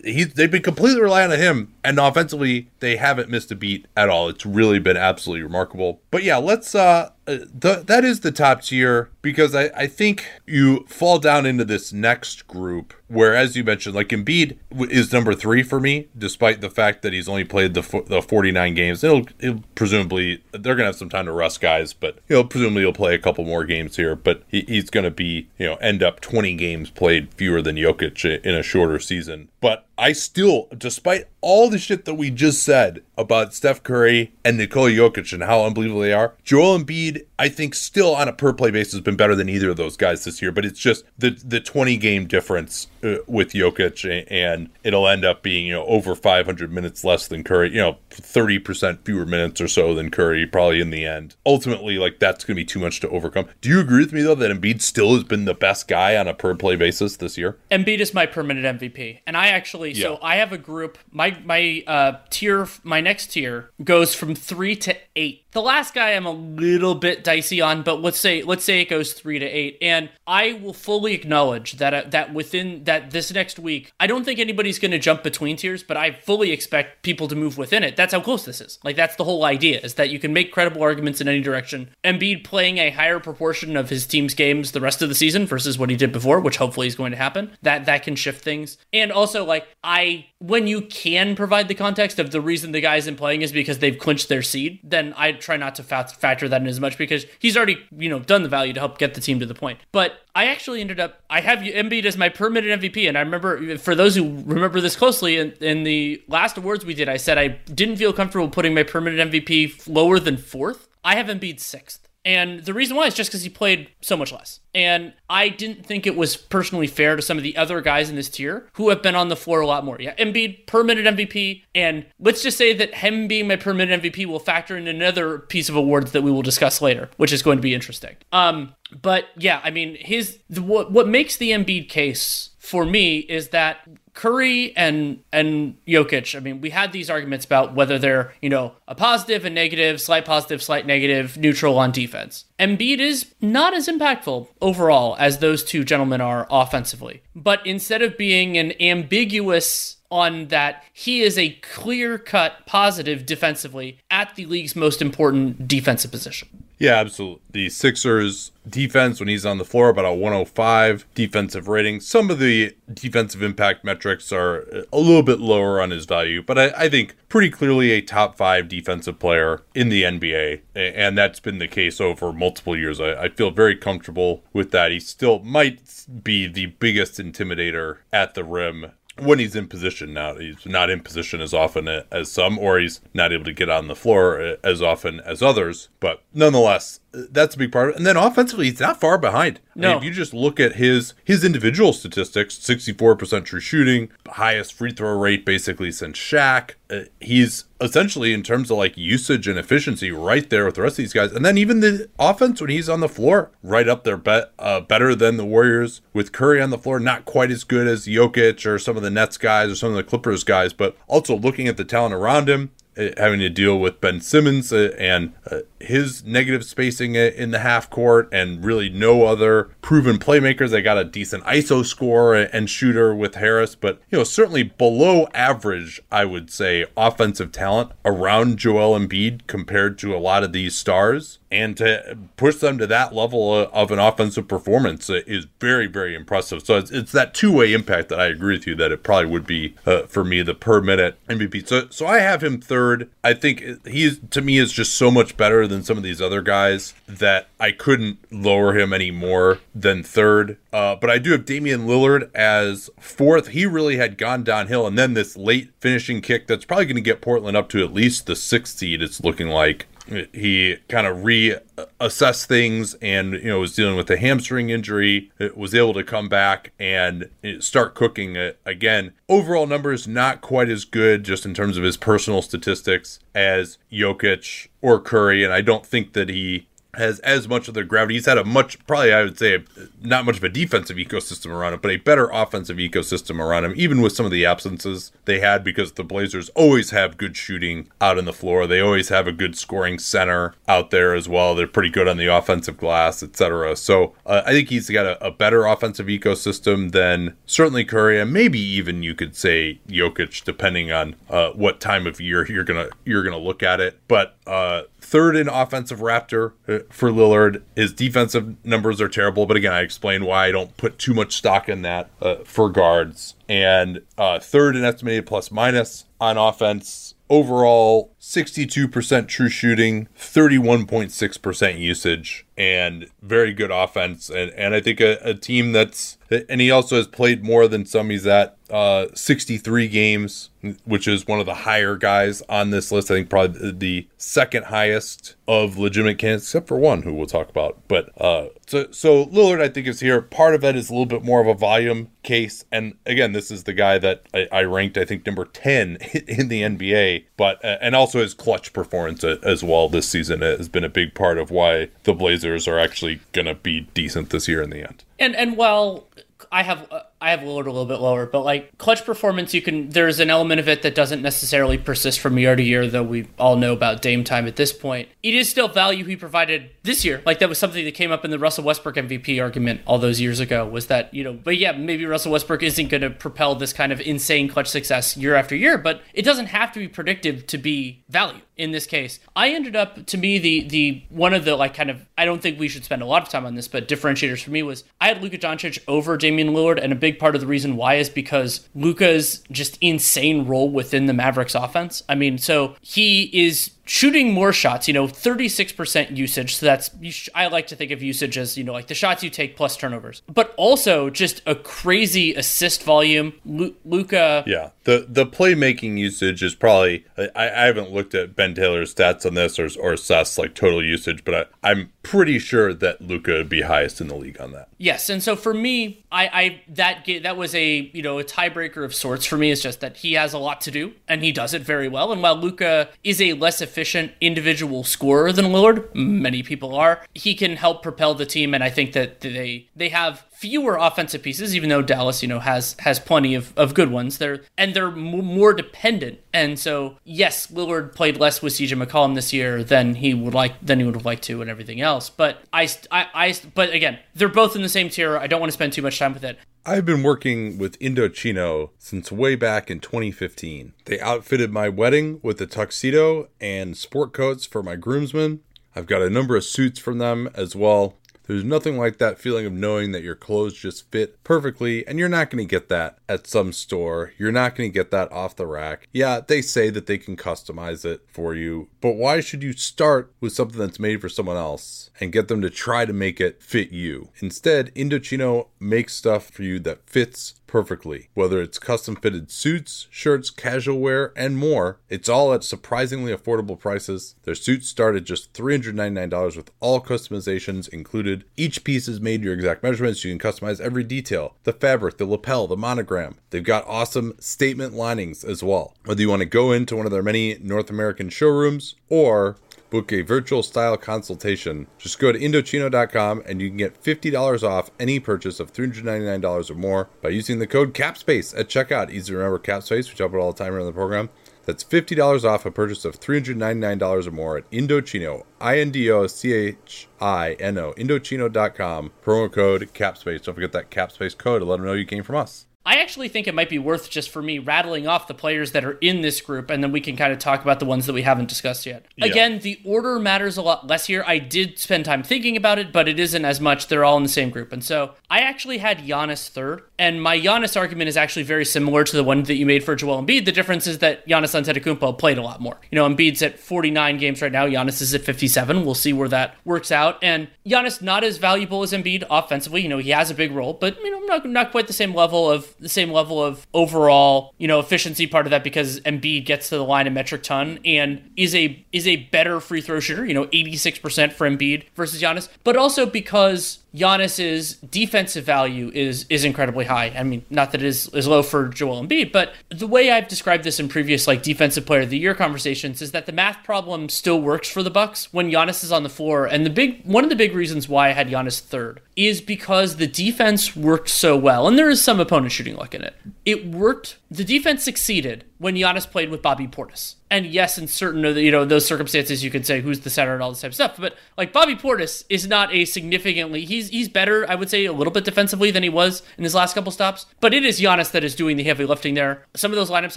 he's they've been completely relying on him, and offensively they haven't missed a beat at all. It's really been absolutely remarkable. But yeah, let's uh uh, the, that is the top tier because I, I think you fall down into this next group where, as you mentioned, like Embiid is number three for me, despite the fact that he's only played the the 49 games. It'll, it'll presumably they're gonna have some time to rest guys, but he'll presumably he'll play a couple more games here. But he, he's gonna be you know end up 20 games played fewer than Jokic in a shorter season. But I still, despite all the shit that we just said about Steph Curry and Nikola Jokic and how unbelievable they are, Joel Embiid, I think, still on a per play basis has been better than either of those guys this year. But it's just the the 20 game difference uh, with Jokic, and it'll end up being you know over 500 minutes less than Curry, you know, 30 percent fewer minutes or so than Curry, probably in the end. Ultimately, like that's going to be too much to overcome. Do you agree with me though that Embiid still has been the best guy on a per play basis this year? Embiid is my permanent MVP, and I actually yeah. so I have a group. My my uh, tier, my next tier goes from three to eight the last guy I'm a little bit dicey on, but let's say let's say it goes three to eight, and I will fully acknowledge that uh, that within that this next week, I don't think anybody's going to jump between tiers, but I fully expect people to move within it. That's how close this is. Like that's the whole idea is that you can make credible arguments in any direction. Embiid playing a higher proportion of his team's games the rest of the season versus what he did before, which hopefully is going to happen. That that can shift things, and also like I when you can provide the context of the reason the guy isn't playing is because they've clinched their seed, then I try not to factor that in as much because he's already, you know, done the value to help get the team to the point. But I actually ended up, I have Embiid as my per minute MVP. And I remember, for those who remember this closely, in, in the last awards we did, I said I didn't feel comfortable putting my per minute MVP lower than fourth. I have Embiid sixth. And the reason why is just because he played so much less. And I didn't think it was personally fair to some of the other guys in this tier who have been on the floor a lot more. Yeah, Embiid per minute MVP. And let's just say that him being my per minute MVP will factor in another piece of awards that we will discuss later, which is going to be interesting. Um, but yeah, I mean, his the, what what makes the Embiid case for me is that Curry and and Jokic, I mean, we had these arguments about whether they're, you know, a positive and negative, slight positive, slight negative, neutral on defense. Embiid is not as impactful overall as those two gentlemen are offensively. But instead of being an ambiguous on that he is a clear cut positive defensively at the league's most important defensive position. Yeah, absolutely. The Sixers defense when he's on the floor about a 105 defensive rating. Some of the defensive impact metrics are a little bit lower on his value, but I, I think pretty clearly a top five defensive player in the NBA, and that's been the case over multiple years. I, I feel very comfortable with that. He still might be the biggest intimidator at the rim when he's in position now. He's not in position as often as some, or he's not able to get on the floor eh, as often as others. But nonetheless, that's a big part of it. And then offensively, he's not far behind. No. I mean, if you just look at his his individual statistics, 64% true shooting, highest free throw rate basically since Shaq. Uh, he's essentially in terms of like usage and efficiency right there with the rest of these guys. And then even the offense when he's on the floor, right up there, bet, uh, better than the Warriors with Curry on the floor. Not quite as good as Jokic or some of the Nets guys or some of the Clippers guys, but also looking at the talent around him. Uh, having to deal with Ben Simmons uh, and uh, his negative spacing in the half court, and really no other proven playmakers. They got a decent ISO score and shooter with Harris, but you know certainly below average, I would say, offensive talent around Joel Embiid compared to a lot of these stars and to push them to that level of an offensive performance is very very impressive. So it's, it's that two-way impact that i agree with you that it probably would be uh, for me the per minute mvp so so i have him third. I think he's to me is just so much better than some of these other guys that i couldn't lower him any more than third. Uh, but i do have damian lillard as fourth. He really had gone downhill. And then this late finishing kick that's probably going to get portland up to at least the sixth seed it's looking like he kind of reassessed things and you know was dealing with a hamstring injury uh, was able to come back and uh, start cooking it again. Overall numbers not quite as good just in terms of his personal statistics as Jokic or Curry and I don't think that he has as much of the gravity. He's had a much, probably I would say, not much of a defensive ecosystem around him, but a better offensive ecosystem around him, even with some of the absences they had because the Blazers always have good shooting out on the floor. They always have a good scoring center out there as well. They're pretty good on the offensive glass, etc. So uh, I think he's got a, a, better offensive ecosystem than certainly Curry, and maybe even you could say Jokic, depending on uh, what time of year you're gonna you're gonna look at it. But uh, third in offensive Raptor uh, for Lillard. His defensive numbers are terrible, but again, I explain why I don't put too much stock in that uh, for guards. And uh, third in estimated plus minus on offense. Overall, 62% true shooting, 31.6% usage, and very good offense. And, and I think a, a team that's, and he also has played more than some. He's at uh, 63 games, which is one of the higher guys on this list. I think probably the second highest of legitimate candidates, except for one who we'll talk about. But uh, so so Lillard, I think, is here. Part of that is a little bit more of a volume case, and again, this is the guy that I, I ranked, I think, number 10 in the NBA. But uh, and also his clutch performance as well this season has been a big part of why the Blazers are actually going to be decent this year in the end. And and while I have I have Lillard a little bit lower, but like clutch performance, you can. There's an element of it that doesn't necessarily persist from year to year, though we all know about Dame time at this point. It is still value he provided this year. Like that was something that came up in the Russell Westbrook MVP argument all those years ago. Was that you know? But yeah, maybe Russell Westbrook isn't going to propel this kind of insane clutch success year after year, but it doesn't have to be predictive to be value in this case. I ended up to me the the one of the like kind of I don't think we should spend a lot of time on this, but differentiators for me was I had Luka Doncic over Damian Lillard, and a part of the reason why is because Luka's just insane role within the Mavericks offense. I mean, so he is shooting more shots, you know, 36% usage. So that's, I like to think of usage as, you know, like the shots you take plus turnovers, but also just a crazy assist volume. Luka. Yeah. The, the playmaking usage is probably, I, I haven't looked at Ben Taylor's stats on this or, or assess like total usage, but I, I'm pretty sure that Luka would be highest in the league on that. Yes. And so for me, I, I, that, that was a, you know, a tiebreaker of sorts for me is just that he has a lot to do and he does it very well. And while Luka is a less efficient efficient individual scorer than Lillard. Many people are. He can help propel the team, and I think that they they have fewer offensive pieces, even though Dallas, you know, has has plenty of, of good ones. They're and they're m- more dependent. And so, yes, Lillard played less with CJ McCollum this year than he would like than he would have liked to, and everything else. But I, I, I, but again, they're both in the same tier. I don't want to spend too much time with it. I've been working with Indochino since way back in 2015. They outfitted my wedding with a tuxedo and sport coats for my groomsmen. I've got a number of suits from them as well. There's nothing like that feeling of knowing that your clothes just fit perfectly, and you're not going to get that at some store. You're not going to get that off the rack. Yeah, they say that they can customize it for you, but why should you start with something that's made for someone else and get them to try to make it fit you? Instead, Indochino makes stuff for you that fits perfectly. Whether it's custom fitted suits, shirts, casual wear, and more, it's all at surprisingly affordable prices. Their suits start at just $399 with all customizations included. Each piece is made to your exact measurements. You can customize every detail the fabric, the lapel, the monogram. They've got awesome statement linings as well. Whether you want to go into one of their many North American showrooms or book a virtual style consultation. Just go to Indochino.com and you can get $50 off any purchase of $399 or more by using the code CAPSPACE at checkout. Easy to remember CAPSPACE, which I put all the time around the program. That's $50 off a purchase of $399 or more at Indochino, I N D O C H I N O, Indochino.com. Promo code CAPSPACE. Don't forget that CAPSPACE code to let them know you came from us. I actually think it might be worth just for me rattling off the players that are in this group, and then we can kind of talk about the ones that we haven't discussed yet. Yeah. Again, the order matters a lot less here. I did spend time thinking about it, but it isn't as much. They're all in the same group. And so I actually had Giannis third, and my Giannis argument is actually very similar to the one that you made for Joel Embiid. The difference is that Giannis Antetokounmpo played a lot more. You know, Embiid's at 49 games right now. Giannis is at 57. We'll see where that works out. And Giannis not as valuable as Embiid offensively. You know, he has a big role, but you know, not not quite the same level of the same level of overall, you know, efficiency part of that because Embiid gets to the line a metric ton and is a is a better free throw shooter, you know, 86% for Embiid versus Giannis, but also because Giannis's defensive value is is incredibly high. I mean, not that it is, is low for Joel Embiid, but the way I've described this in previous like defensive player of the year conversations is that the math problem still works for the Bucks when Giannis is on the floor. And the big one of the big reasons why I had Giannis third is because the defense worked so well, and there is some opponent shooting luck in it. It worked. The defense succeeded when Giannis played with Bobby Portis. And yes, in certain of the, you know those circumstances, you could say who's the center and all this type of stuff. But like Bobby Portis is not a significantly he's he's better, I would say, a little bit defensively than he was in his last couple stops. But it is Giannis that is doing the heavy lifting there. Some of those lineups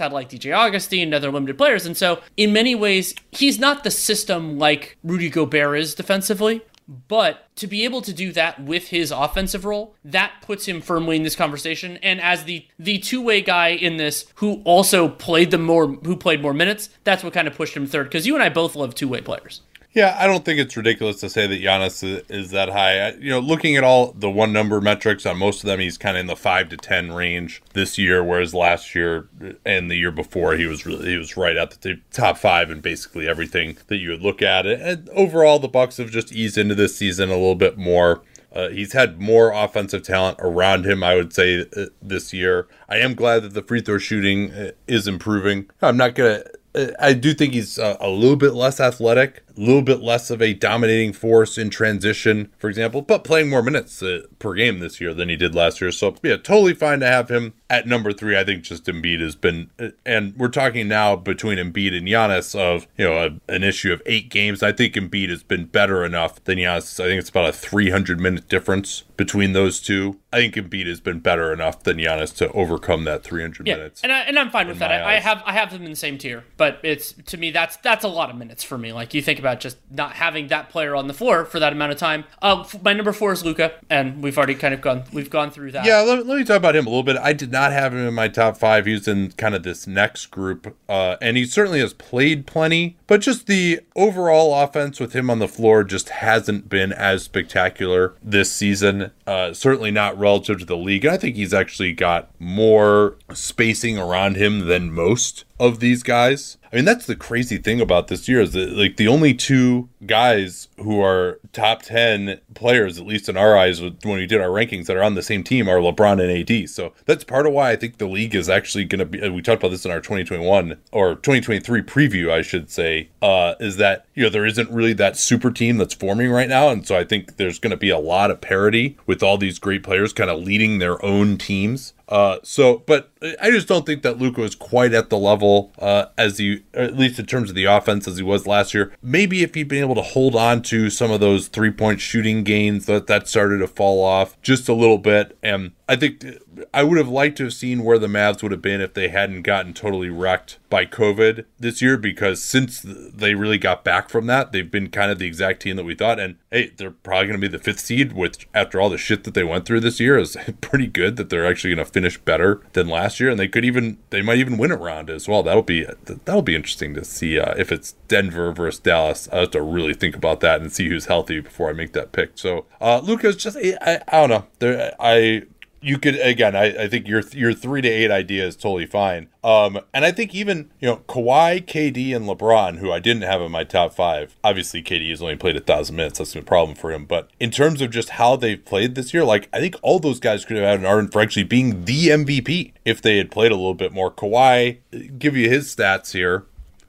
had like DJ Augustin and other limited players, and so in many ways, he's not the system like Rudy Gobert is defensively. But to be able to do that with his offensive role, that puts him firmly in this conversation. And as the the two way guy in this, who also played the more, who played more minutes, that's what kind of pushed him third. Because you and I both love two way players. Yeah, I don't think it's ridiculous to say that Giannis is, that high. You know, looking at all the one number metrics on most of them, he's kind of in the five to ten range this year, whereas last year and the year before he was really, he was right at the top five in basically everything that you would look at. And overall, the Bucks have just eased into this season a little bit more. Uh, he's had more offensive talent around him, I would say, uh, this year. I am glad that the free throw shooting uh, is improving. I'm not going to I do think he's a, little bit less athletic little bit less of a dominating force in transition, for example, but playing more minutes uh, per game this year than he did last year. So, yeah, totally fine to have him at number three. I think just Embiid has been, uh, and we're talking now between Embiid and Giannis of, you know, a, an issue of eight games. I think Embiid has been better enough than Giannis. I think it's about a 300 minute difference between those two. I think Embiid has been better enough than Giannis to overcome that 300 yeah, minutes. and I, and I'm fine with that. I, I, have I have them in the same tier, but it's to me that's that's a lot of minutes for me. Like you think about just not having that player on the floor for that amount of time. Uh, my number four is Luka, and we've already kind of gone we've gone through that. Yeah, let, let, me talk about him a little bit. I did not have him in my top five. He's in kind of this next group, uh, and he certainly has played plenty, but just the overall offense with him on the floor just hasn't been as spectacular this season. Uh, certainly not relative to the league. I think he's actually got more spacing around him than most of these guys. I mean, that's the crazy thing about this year is that like the only two guys who are top 10 players, at least in our eyes, when we did our rankings that are on the same team are LeBron and AD. So that's part of why I think the league is actually going to be, we talked about this in our 2021 or 2023 preview, I should say, uh, is that, you know, there isn't really that super team that's forming right now. And so I think there's going to be a lot of parity with all these great players kind of leading their own teams. Uh, so, but I just don't think that Luka is quite at the level uh, as he, at least in terms of the offense, as he was last year. Maybe if he'd been able to hold on to some of those three point shooting gains, that that started to fall off just a little bit. And I think I would have liked to have seen where the Mavs would have been if they hadn't gotten totally wrecked by COVID this year, because since they really got back from that, they've been kind of the exact team that we thought. And hey, they're probably going to be the fifth seed, which after all the shit that they went through this year is pretty good that they're actually going to finish better than last year, and they could even they might even win a round as well. That'll be that'll be interesting to see uh, if it's Denver versus Dallas. I have to really think about that and see who's healthy before I make that pick. So uh, Luka's just I, I don't know. There I you could again. I, I think your your three to eight idea is totally fine. Um, and I think even you know Kawhi, KD, and LeBron, who I didn't have in my top five. Obviously, KD has only played a thousand minutes. That's a problem for him. But in terms of just how they've played this year, like I think all those guys could have had an argument for actually being the MVP if they had played a little bit more. Kawhi, give you his stats here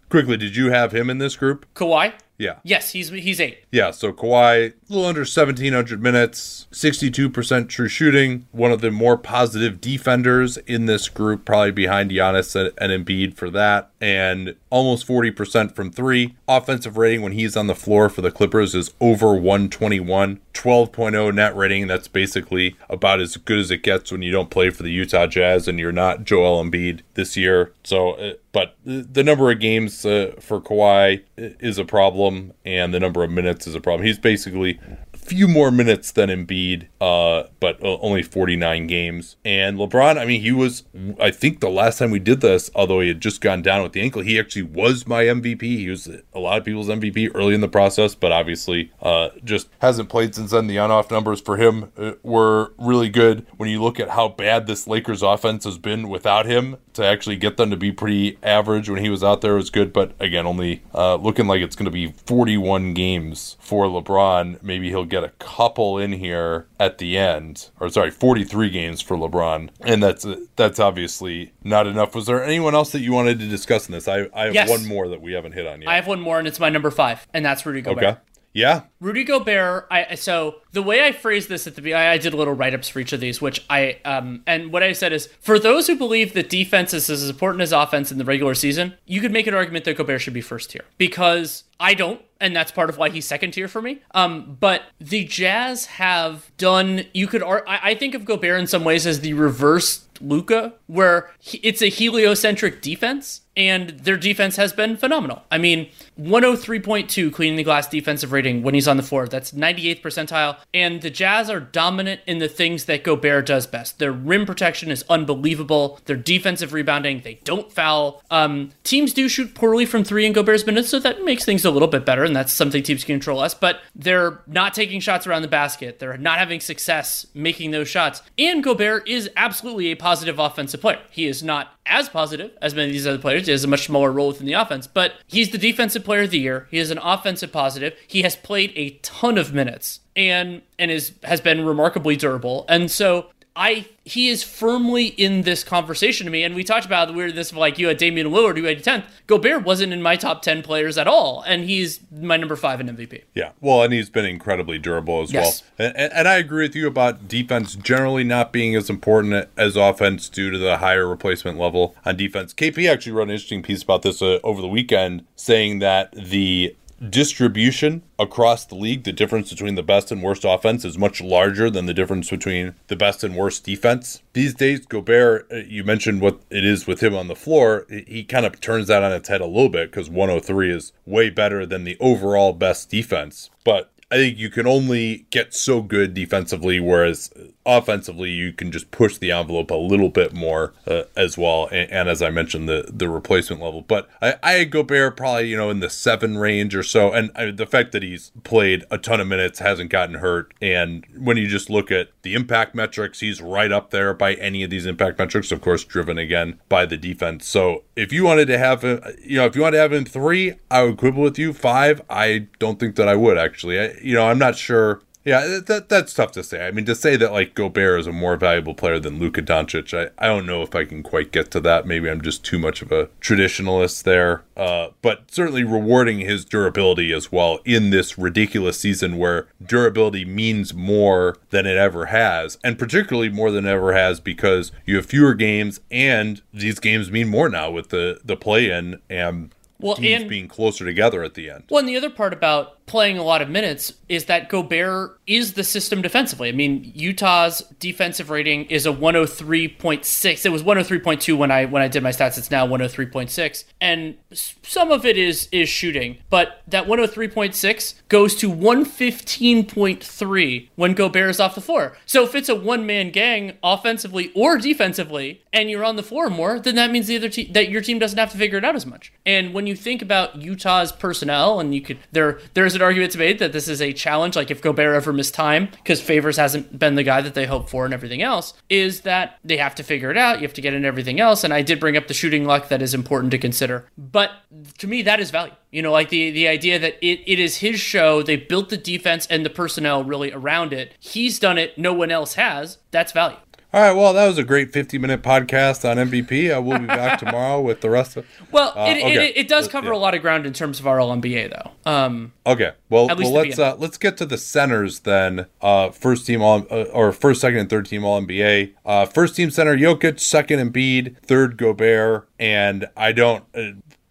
quickly. Did you have him in this group? Kawhi. Yeah. Yes, he's he's eight. Yeah, so Kawhi, a little under 1,700 minutes, 62% true shooting, one of the more positive defenders in this group, probably behind Giannis and, and Embiid for that, and almost 40% from three. Offensive rating when he's on the floor for the Clippers is over 121, 12.0 net rating. That's basically about as good as it gets when you don't play for the Utah Jazz and you're not Joel Embiid this year. So, uh, but the number of games uh, for Kawhi is a problem, and the number of minutes is a problem. He's basically few more minutes than Embiid, uh, but uh, only 49 games. And LeBron, I mean, he was, I think the last time we did this, although he had just gone down with the ankle, he actually was my MVP. He was a lot of people's MVP early in the process, but obviously uh, just hasn't played since then. The on off numbers for him uh, were really good. When you look at how bad this Lakers offense has been without him, to actually get them to be pretty average when he was out there was good. But again, only uh, looking like it's going to be 41 games for LeBron. Maybe he'll get a couple in here at the end, or sorry, 43 games for LeBron, and that's that's obviously not enough. Was there anyone else that you wanted to discuss in this? I, I have yes. one more that we haven't hit on yet. I have one more, and it's my number five, and that's Rudy Gobert. Okay. Yeah. Rudy Gobert, I so the way I phrased this at the beginning, I did a little write ups for each of these, which I um and what I said is for those who believe that defense is as important as offense in the regular season, you could make an argument that Gobert should be first tier because I don't, and that's part of why he's second tier for me. Um, but the Jazz have done. You could, I, I think of Gobert in some ways as the reverse Luka, where it's a heliocentric defense and their defense has been phenomenal. I mean, 103.2 cleaning the glass defensive rating when he's on the floor. That's 98th percentile. And the Jazz are dominant in the things that Gobert does best. Their rim protection is unbelievable. Their defensive rebounding, they don't foul. Um, teams do shoot poorly from three in Gobert's minutes, so that makes things a little bit better, and that's something teams can control less. But they're not taking shots around the basket. They're not having success making those shots. And Gobert is absolutely a positive offensive player. He is not as positive as many of these other players. He has a much smaller role within the offense, but he's the defensive player of the year. He is an offensive positive. He has played a ton of minutes and and is has been remarkably durable. And so I he is firmly in this conversation to me. And we talked about the weirdness of like you had Damian Lillard who had 10th. Gobert wasn't in my top 10 players at all. And he's my number five in MVP. Yeah. Well, and he's been incredibly durable as Yes. well. And, and I agree with you about defense generally not being as important as offense due to the higher replacement level on defense. KP actually wrote an interesting piece about this uh, over the weekend saying that the distribution across the league, the difference between the best and worst offense is much larger than the difference between the best and worst defense. These days, Gobert, uh, you mentioned what it is with him on the floor. He he kind of turns that on its head a little bit because 103 is way better than the overall best defense. But I think you can only get so good defensively, whereas offensively you can just push the envelope a little bit more uh, as well. And, and as I mentioned, the the replacement level. But I, I Gobert probably you know in the seven range or so, and I, the fact that he's played a ton of minutes, hasn't gotten hurt, and when you just look at the impact metrics, he's right up there by any of these impact metrics. Of course, driven again by the defense. So if you wanted to have him, you know, if you wanted to have him three, I would quibble with you. Five, I don't think that I would actually. I, you know, I'm not sure. Yeah, that that's tough to say. I mean, to say that like Gobert is a more valuable player than Luka Doncic, I, I don't know if I can quite get to that. Maybe I'm just too much of a traditionalist there. Uh, but certainly rewarding his durability as well in this ridiculous season where durability means more than it ever has, and particularly more than it ever has because you have fewer games, and these games mean more now with the the play in and Well, teams and- being closer together at the end. Well, and the other part about playing a lot of minutes is that Gobert is the system defensively. I mean, Utah's defensive rating is a 103.6. It was 103.2 when I when I did my stats. It's now 103.6, and some of it is is shooting, but that 103.6 goes to 115.3 when Gobert is off the floor. So if it's a one man gang offensively or defensively, and you're on the floor more, then that means the other te- that your team doesn't have to figure it out as much. And when you think about Utah's personnel, and you could there there's an argument to be made that this is a challenge. Like if Gobert ever missed time because Favors hasn't been the guy that they hope for and everything else, is that they have to figure it out. You have to get in everything else. And I did bring up the shooting luck that is important to consider. But to me, that is value. You know, like the the idea that it, it is his show. They built the defense and the personnel really around it. He's done it. No one else has. That's value. All right, well, that was a great 50 minute podcast on MVP. I will be back tomorrow with the rest of. Well, Uh, it, okay. it, it does Uh, cover yeah. a lot of ground in terms of our All NBA, though. Um, Okay, well, well let's uh, let's get to the centers then. Uh, first team all uh, or first, second, and third team All NBA. Uh, first team center Jokic, second Embiid, third Gobert, and I don't.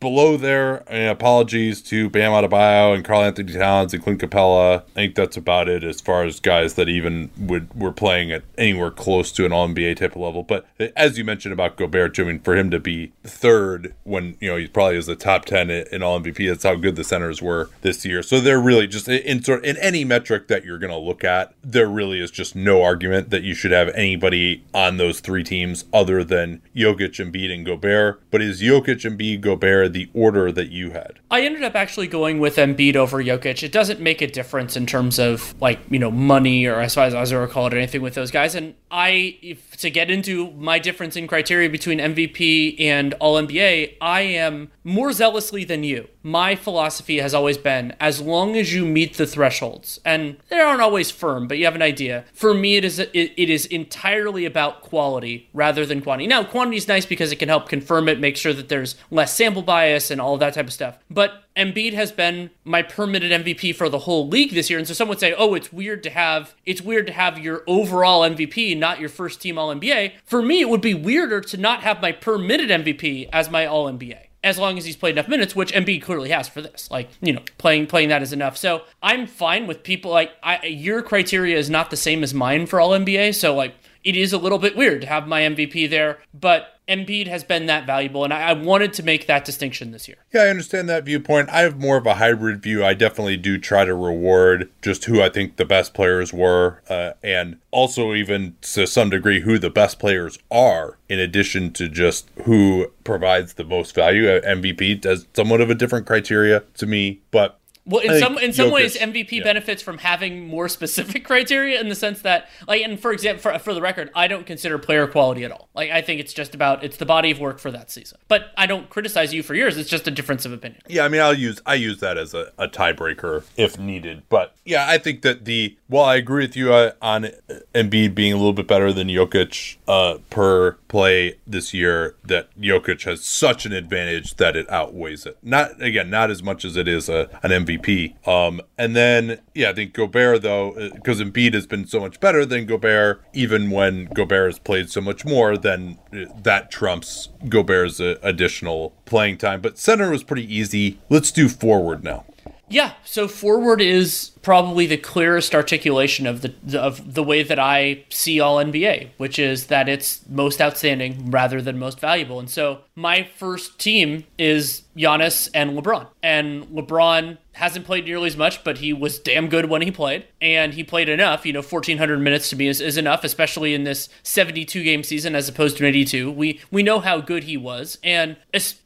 Below there, apologies to Bam Adebayo and Karl-Anthony Towns and Clint Capela. I think that's about it as far as guys that even would were playing at anywhere close to an All NBA type of level. But as you mentioned about Gobert, I mean, for him to be third when you know he probably is the top ten in in All MVP, that's how good the centers were this year. So they're really just in sort in any metric that you're going to look at, there really is just no argument that you should have anybody on those three teams other than Jokic, Embiid, and Gobert. But is Jokic, Embiid, Gobert the order that you had? I ended up actually going with Embiid over Jokic. It doesn't make a difference in terms of like you know money or as far as I recall it or anything with those guys. And I, if, to get into my difference in criteria between MVP and All NBA, I am more zealously than you. My philosophy has always been as long as you meet the thresholds, and they aren't always firm, but you have an idea. For me, it is it, it is entirely about quality rather than quantity. Now, quantity is nice because it can help confirm it, make sure that there's less sample bias and all that type of stuff. But Embiid has been my per minute MVP for the whole league this year, and so some would say, "Oh, it's weird to have it's weird to have your overall MVP, not your first team All NBA." For me, it would be weirder to not have my per minute MVP as my All NBA as long as he's played enough minutes, which Embiid clearly has for this. Like, you know, playing playing that is enough. So I'm fine with people like I, your criteria is not the same as mine for all NBA. So like it is a little bit weird to have my MVP there, but Embiid has been that valuable, and I, I wanted to make that distinction this year. Yeah, I understand that viewpoint. I have more of a hybrid view. I definitely do try to reward just who I think the best players were, uh, and also even to some degree who the best players are, in addition to just who provides the most value. Uh, MVP does somewhat of a different criteria to me, but Well, in I some in some Jokic- ways, MVP yeah. benefits from having more specific criteria in the sense that, like, and for example, for, for the record, I don't consider player quality at all. Like, I think it's just about it's the body of work for that season. But I don't criticize you for yours. It's just a difference of opinion. Yeah, I mean, I'll use I use that as a, a tiebreaker if needed. But yeah, I think that the Well, I agree with you uh, on Embiid being a little bit better than Jokic uh, per play this year. That Jokic has such an advantage that it outweighs it. Not again, not as much as it is a, an MVP. Um, and then yeah, I think Gobert though, because uh, Embiid has been so much better than Gobert, even when Gobert has played so much more, then uh, that trumps Gobert's additional playing time. But center was pretty easy. Let's do forward now. Yeah, so forward is probably the clearest articulation of the of the way that I see all NBA, which is that it's most outstanding rather than most valuable. And so my first team is Giannis and LeBron. And LeBron hasn't played nearly as much, but he was damn good when he played, and he played enough. You know, 1,400 minutes to me is, is enough, especially in this 72 game season as opposed to 82. We we know how good he was, and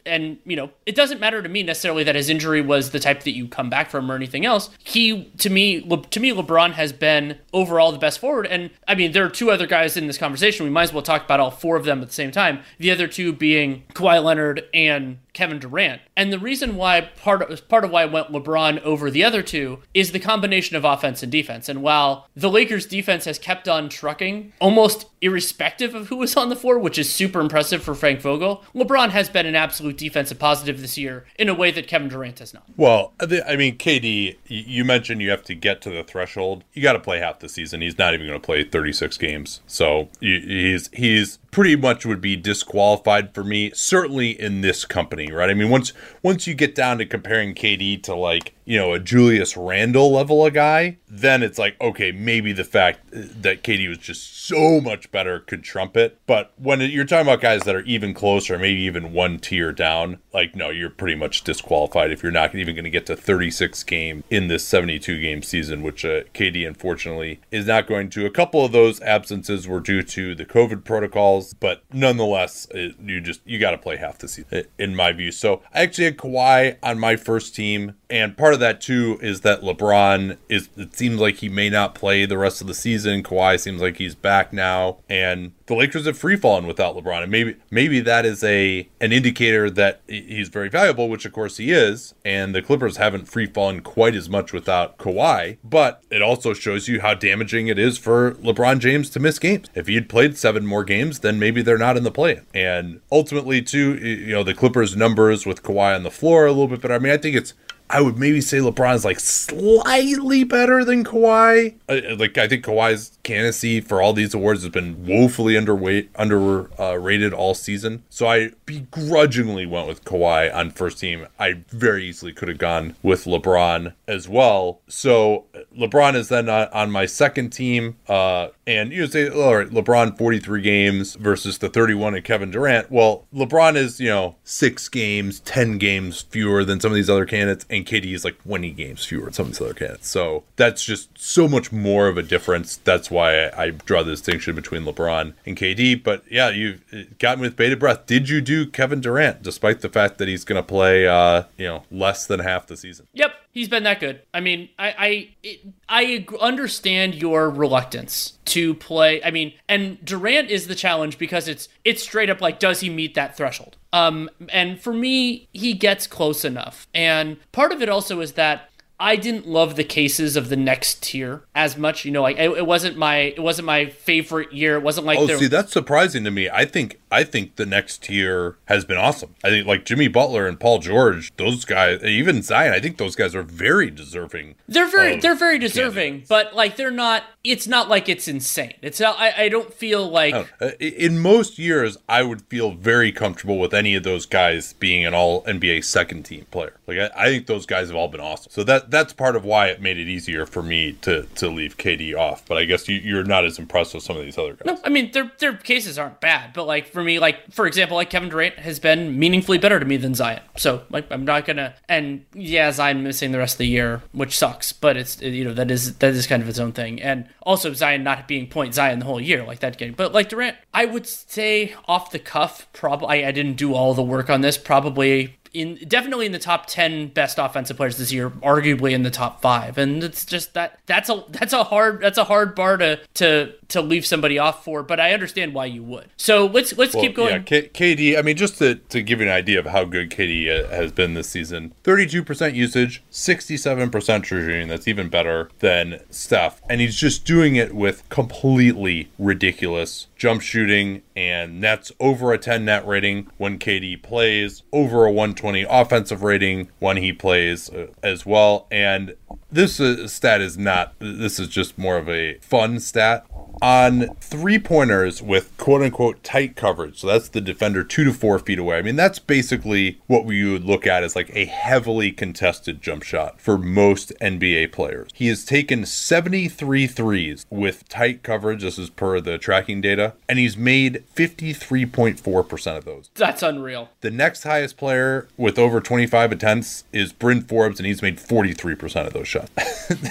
and you know, it doesn't matter to me necessarily that his injury was the type that you come back from or anything else. He to me to me LeBron has been overall the best forward, and I mean there are two other guys in this conversation. We might as well talk about all four of them at the same time. The other two being Kawhi Leonard and Kevin Durant. And the reason why part of part of why I went LeBron over the other two is the combination of offense and defense. And while the Lakers defense has kept on trucking almost irrespective of who was on the floor, which is super impressive for Frank Vogel, LeBron has been an absolute defensive positive this year in a way that Kevin Durant has not. Well, I mean, KD, you mentioned you have to get to the threshold. You got to play half the season. He's not even going to play 36 games. So he's he's pretty much would be disqualified for me, certainly in this company, right? I mean, once once you get down to comparing KD to like you know, a Julius Randle level of guy, then it's like, okay, maybe the fact that KD was just so much better could trump it. But when you're talking about guys that are even closer, maybe even one tier down, like, no, you're pretty much disqualified if you're not even going to get to 36 game in this 72 game season, which uh, KD unfortunately is not going to. A couple of those absences were due to the COVID protocols, but nonetheless, it, you just, you got to play half the season, in my view. So I actually had Kawhi on my first team. And part of that too is that LeBron is it seems like he may not play the rest of the season. Kawhi seems like he's back now. And the Lakers have free fallen without LeBron, and maybe maybe that is a an indicator that he's very valuable, which of course he is. And the Clippers haven't free fallen quite as much without Kawhi, but it also shows you how damaging it is for LeBron James to miss games. If he had played seven more games, then maybe they're not in the play. And ultimately, too, you know, the Clippers' numbers with Kawhi on the floor a little bit better. I mean, I think it's I would maybe say LeBron's like slightly better than Kawhi. Uh, like I think Kawhi's candidacy for all these awards has been woefully underweight, underrated uh, all season. So I begrudgingly went with Kawhi on first team. I very easily could have gone with LeBron as well. So LeBron is then on, my second team. Uh, and you say, all right, LeBron 43 games versus the 31 of Kevin Durant. Well, LeBron is, you know, six games, 10 games fewer than some of these other candidates, and KD is like 20 games fewer than some of these other candidates. So that's just so much more of a difference. That's why I, I draw the distinction between LeBron and KD. But yeah, you've got me with bated breath. Did you do Kevin Durant, despite the fact that he's going to play, uh, you know, less than half the season? Yep he's been that good. I mean, I I I understand your reluctance to play. I mean, and Durant is the challenge because it's it's straight up like does he meet that threshold? Um and for me, he gets close enough. And part of it also is that I didn't love the cases of the next tier as much. You know, like it, it wasn't my it wasn't my favorite year. It wasn't like oh, see, that's surprising to me. I think I think the next tier has been awesome. I think like Jimmy Butler and Paul George, those guys, even Zion. I think those guys are very deserving. They're very they're very deserving, candidates. but like they're not. It's not like it's insane. It's not. I, I don't feel like don't uh, in most years I would feel very comfortable with any of those guys being an All NBA second team player. Like I, I think those guys have all been awesome. So that that's part of why it made it easier for me to to leave KD off. But I guess you, you're not as impressed with some of these other guys. No, I mean their their cases aren't bad, but like for me, like for example, like Kevin Durant has been meaningfully better to me than Zion. So like I'm not gonna and yeah, Zion missing the rest of the year, which sucks. But it's you know that is that is kind of its own thing, and also Zion not being point Zion the whole year like that game. But like Durant, I would say off the cuff, probably I, didn't do all the work on this. Probably in definitely in the top 10 best offensive players this year, arguably in the top 5. And it's just that that's a that's a hard that's a hard bar to to to leave somebody off for, but I understand why you would. So let's let's keep going. Yeah, K- KD. I mean, just to, to give you an idea of how good KD uh, has been this season, thirty-two percent usage, sixty-seven percent true shooting. That's even better than Steph, and he's just doing it with completely ridiculous jump shooting and nets over a 10 net rating when KD plays, over a 120 offensive rating when he plays uh, as well. And this uh, stat is not, this is just more of a fun stat on three pointers with quote unquote tight coverage. So that's the defender two to four feet away. I mean, that's basically what we would look at as like a heavily contested jump shot for most NBA players. He has taken 73 threes with tight coverage. This is per the tracking data. And he's made 53.4% of those. That's unreal. The next highest player with over 25 attempts is Bryn Forbes, and he's made 43% of those shots.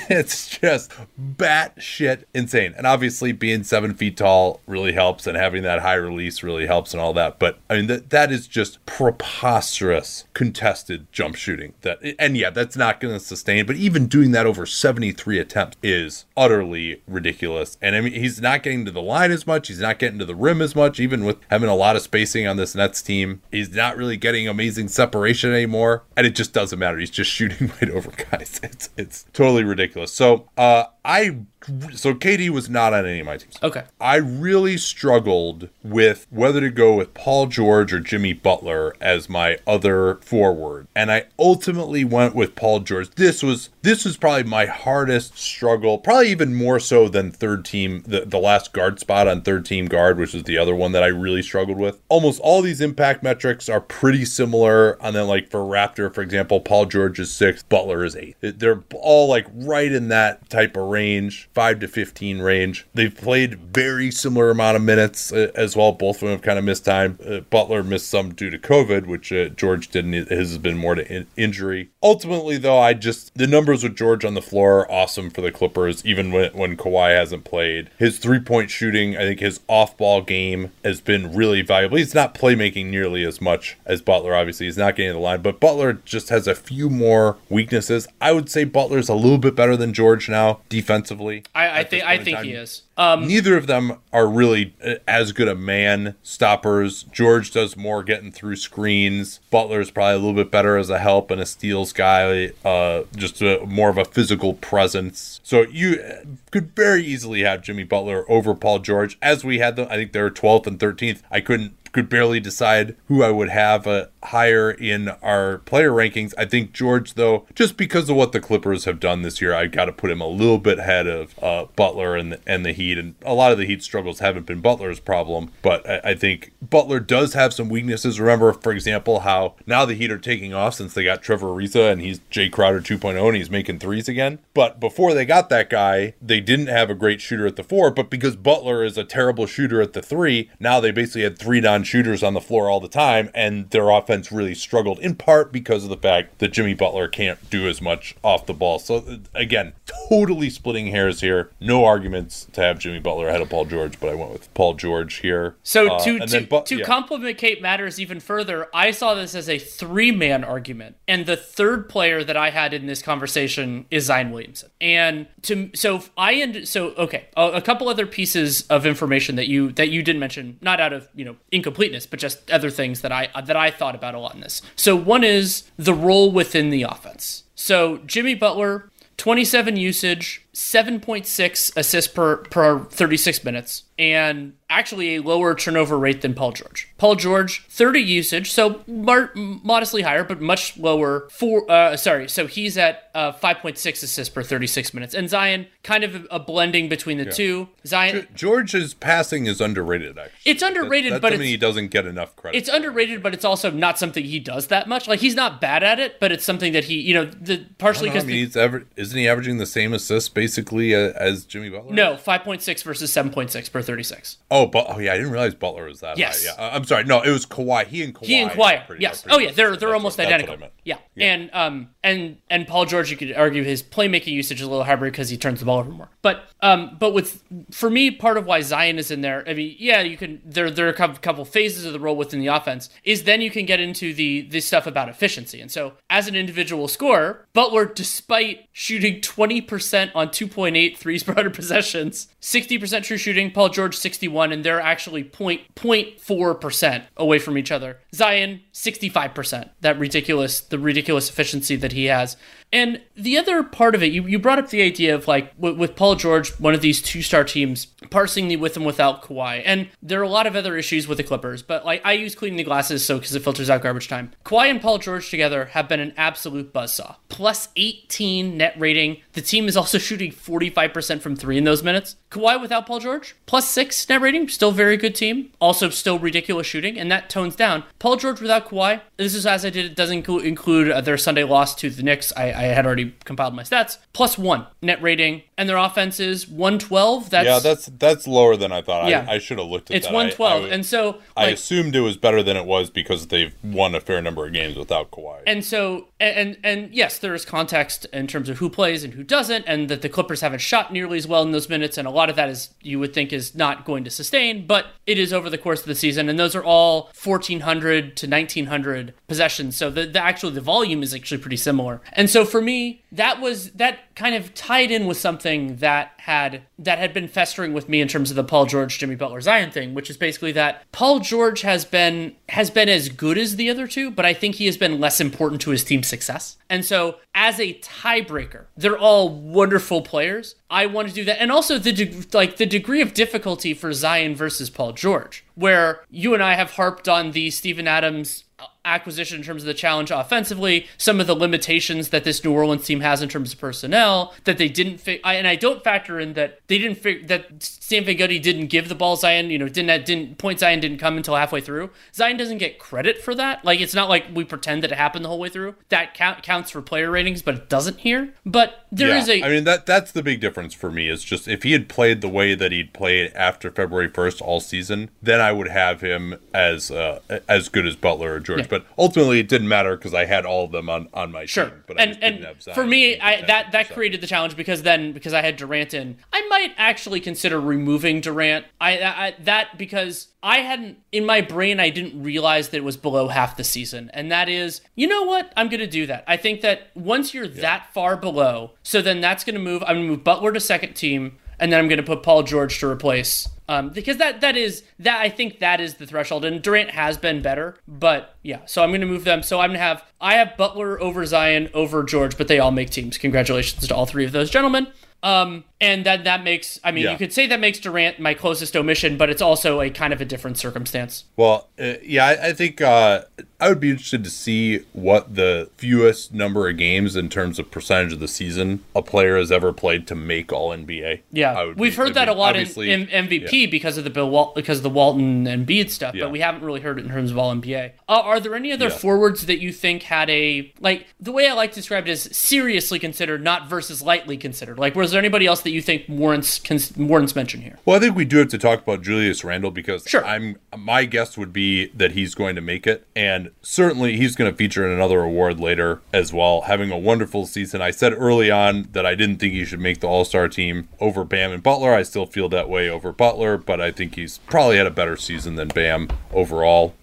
it's just batshit insane. And obviously, being seven feet tall really helps, and having that high release really helps, and all that. But I mean, that that is just preposterous contested jump shooting. That and yeah, that's not going to sustain. But even doing that over 73 attempts is utterly ridiculous. And I mean, he's not getting to the line as much. He's not getting to the rim as much, even with having a lot of spacing on this Nets team. He's not really getting amazing separation anymore, and it just doesn't matter. He's just shooting right over guys. It's it's totally ridiculous. So uh, I so KD was not on any of my teams. Okay. I really struggled with whether to go with Paul George or Jimmy Butler as my other forward. And I ultimately went with Paul George. This was this was probably my hardest struggle, probably even more so than third team the, the last guard spot on third team guard, which is the other one that I really struggled with. Almost all these impact metrics are pretty similar. And then like for Raptor, for example, Paul George is sixth, Butler is eighth. They're all like right in that type of range. 5 to 15 range. They've played very similar amount of minutes uh, as well. Both of them have kind of missed time. Uh, Butler missed some due to COVID, which uh, George didn't. His has been more to in- injury. Ultimately, though, I just the numbers with George on the floor are awesome for the Clippers, even when when Kawhi hasn't played. His three point shooting, I think his off ball game has been really valuable. He's not playmaking nearly as much as Butler. Obviously, he's not getting the line, but Butler just has a few more weaknesses. I would say Butler's a little bit better than George now defensively. I, I think I think he is. Um, Neither of them are really uh, as good a man stoppers. George does more getting through screens. Butler's probably a little bit better as a help and a steals guy, uh, just a, more of a physical presence. So you could very easily have Jimmy Butler over Paul George, as we had them. I think they're 12th and 13th. I couldn't could barely decide who I would have uh, higher in our player rankings. I think George, though, just because of what the Clippers have done this year, I got to put him a little bit ahead of uh, Butler and the, and the Heat. And a lot of the Heat struggles haven't been Butler's problem, but I, I think Butler does have some weaknesses. Remember, for example, how now the Heat are taking off since they got Trevor Ariza and he's Jae Crowder 2.0 and he's making threes again. But before they got that guy, they didn't have a great shooter at the four. But because Butler is a terrible shooter at the three, now they basically had three non shooters on the floor all the time, and their offense really struggled in part because of the fact that Jimmy Butler can't do as much off the ball. So, again, totally splitting hairs here. No arguments to have Jimmy Butler ahead of Paul George, but I went with Paul George here. So, uh, to, to, but, to yeah. complicate matters even further, I saw this as a three man argument, and the third player that I had in this conversation is Zion Williamson. And to so I end so okay, a, a couple other pieces of information that you that you didn't mention, not out of you know incompleteness, but just other things that I that I thought about a lot in this. So one is the role within the offense. So Jimmy Butler, 27 usage, 7.6 assists per per 36 minutes, and actually a lower turnover rate than Paul George. Paul George, 30 usage, so mar- modestly higher, but much lower. For uh, sorry, so he's at uh, 5.6 assists per 36 minutes, and Zion kind of a blending between the yeah. two. Zion George's passing is underrated. Actually, it's underrated, that, but he doesn't get enough credit. It's underrated, but it's also not something he does that much. Like he's not bad at it, but it's something that he, you know, the partially because I mean, he's isn't he averaging the same assists basically uh, as Jimmy Butler? No, 5.6 versus 7.6 per 36. Oh, but oh yeah, I didn't realize Butler was that yes. high. Yeah, I'm sorry. No, it was Kawhi. He and Kawhi. He and Kawhi. Pretty, yes. Oh yeah, they're they're almost what, identical. Yeah. And um and and Paul George, you could argue his playmaking usage is a little higher because he turns the ball over more. But um but with for me, part of why Zion is in there, I mean, yeah, you can there there are a couple, phases of the role within the offense. Is then you can get into the the stuff about efficiency. And so as an individual scorer, Butler, despite shooting 20% on 2.8 threes per 100 possessions, 60% true shooting, Paul George 61, and they're actually point, 0.4% away from each other. Zion 65%. That ridiculous, the ridiculous efficiency that he has. And the other part of it, you, you brought up the idea of like with, with Paul George, one of these two star teams, parsing the with and without Kawhi. And there are a lot of other issues with the Clippers, but like I use cleaning the glasses so because it filters out garbage time. Kawhi and Paul George together have been an absolute buzzsaw. Plus 18 net rating. The team is also shooting 45% from three in those minutes. Kawhi without Paul George, plus six net rating, still very good team. Also still ridiculous shooting, and that tones down. Paul George without Kawhi, this is as I did, it doesn't include uh, their Sunday loss to the Knicks. I had already compiled my stats. Plus one net rating, and their offense is 112. That's yeah, that's that's lower than I thought. Yeah. I, I should have looked at that. it's that. 112, I, I, and so like, I assumed it was better than it was because they've won a fair number of games without Kawhi. And so, and and, yes, there is context in terms of who plays and who doesn't, and that the Clippers haven't shot nearly as well in those minutes, and a lot of that is you would think is not going to sustain, but it is over the course of the season, and those are all 1400 to 1900 possessions. So the, the actually the volume is actually pretty similar. And so for me, that was that kind of tied in with something that had that had been festering with me in terms of the Paul George Jimmy Butler Zion thing, which is basically that Paul George has been has been as good as the other two, but I think he has been less important to his team's success. And so as a tiebreaker, they're all wonderful players. I want to do that, and also the de- like the degree of difficulty for Zion versus Paul George, where you and I have harped on the Steven Adams acquisition in terms of the challenge offensively, some of the limitations that this New Orleans team has in terms of personnel that they didn't fi- I, and I don't factor in that they didn't fig- that Stan Van Gundy didn't give the ball Zion, you know, didn't didn't point Zion didn't come until halfway through. Zion doesn't get credit for that. Like it's not like we pretend that it happened the whole way through. That count, counts for player ratings, but it doesn't here. But there yeah, is a I mean that that's the big difference for me is just if he had played the way that he'd played after February 1st all season, then I would have him as uh, as good as Butler or George. Yeah. But ultimately it didn't matter because I had all of them on, on my sure. team. But and and for me, I that that created the challenge because then because I had Durant in, I might actually consider removing Durant. I, I that because I hadn't in my brain I didn't realize that it was below half the season. And that is, you know what? I'm gonna do that. I think that once you're yeah. that far below, so then that's gonna move I'm gonna move Butler to second team, and then I'm gonna put Paul George to replace um, because that that is that I think that is the threshold, and Durant has been better, but yeah. So I'm going to move them. So I'm going to have I have Butler over Zion over George, but they all make teams. Congratulations to all three of those gentlemen. Um, and that that makes I mean yeah. you could say that makes Durant my closest omission, but it's also a kind of a different circumstance. Well, uh, yeah, I, I think uh, I would be interested to see what the fewest number of games in terms of percentage of the season a player has ever played to make All NBA. Yeah, we've be, heard that a lot in, in MVP yeah. because of the Bill Wal- because of the Walton and Embiid stuff, yeah. but we haven't really heard it in terms of All NBA. Uh, are there any other forwards that you think had a like the way I like to describe it is seriously considered, not versus lightly considered? Like, was there anybody else that you think warrants warrants mention here? Well, I think we do have to talk about Julius Randle because sure. I'm my guess would be that he's going to make it, and certainly he's going to feature in another award later as well. Having a wonderful season. I said early on that I didn't think he should make the All Star team over Bam and Butler. I still feel that way over Butler, but I think he's probably had a better season than Bam overall.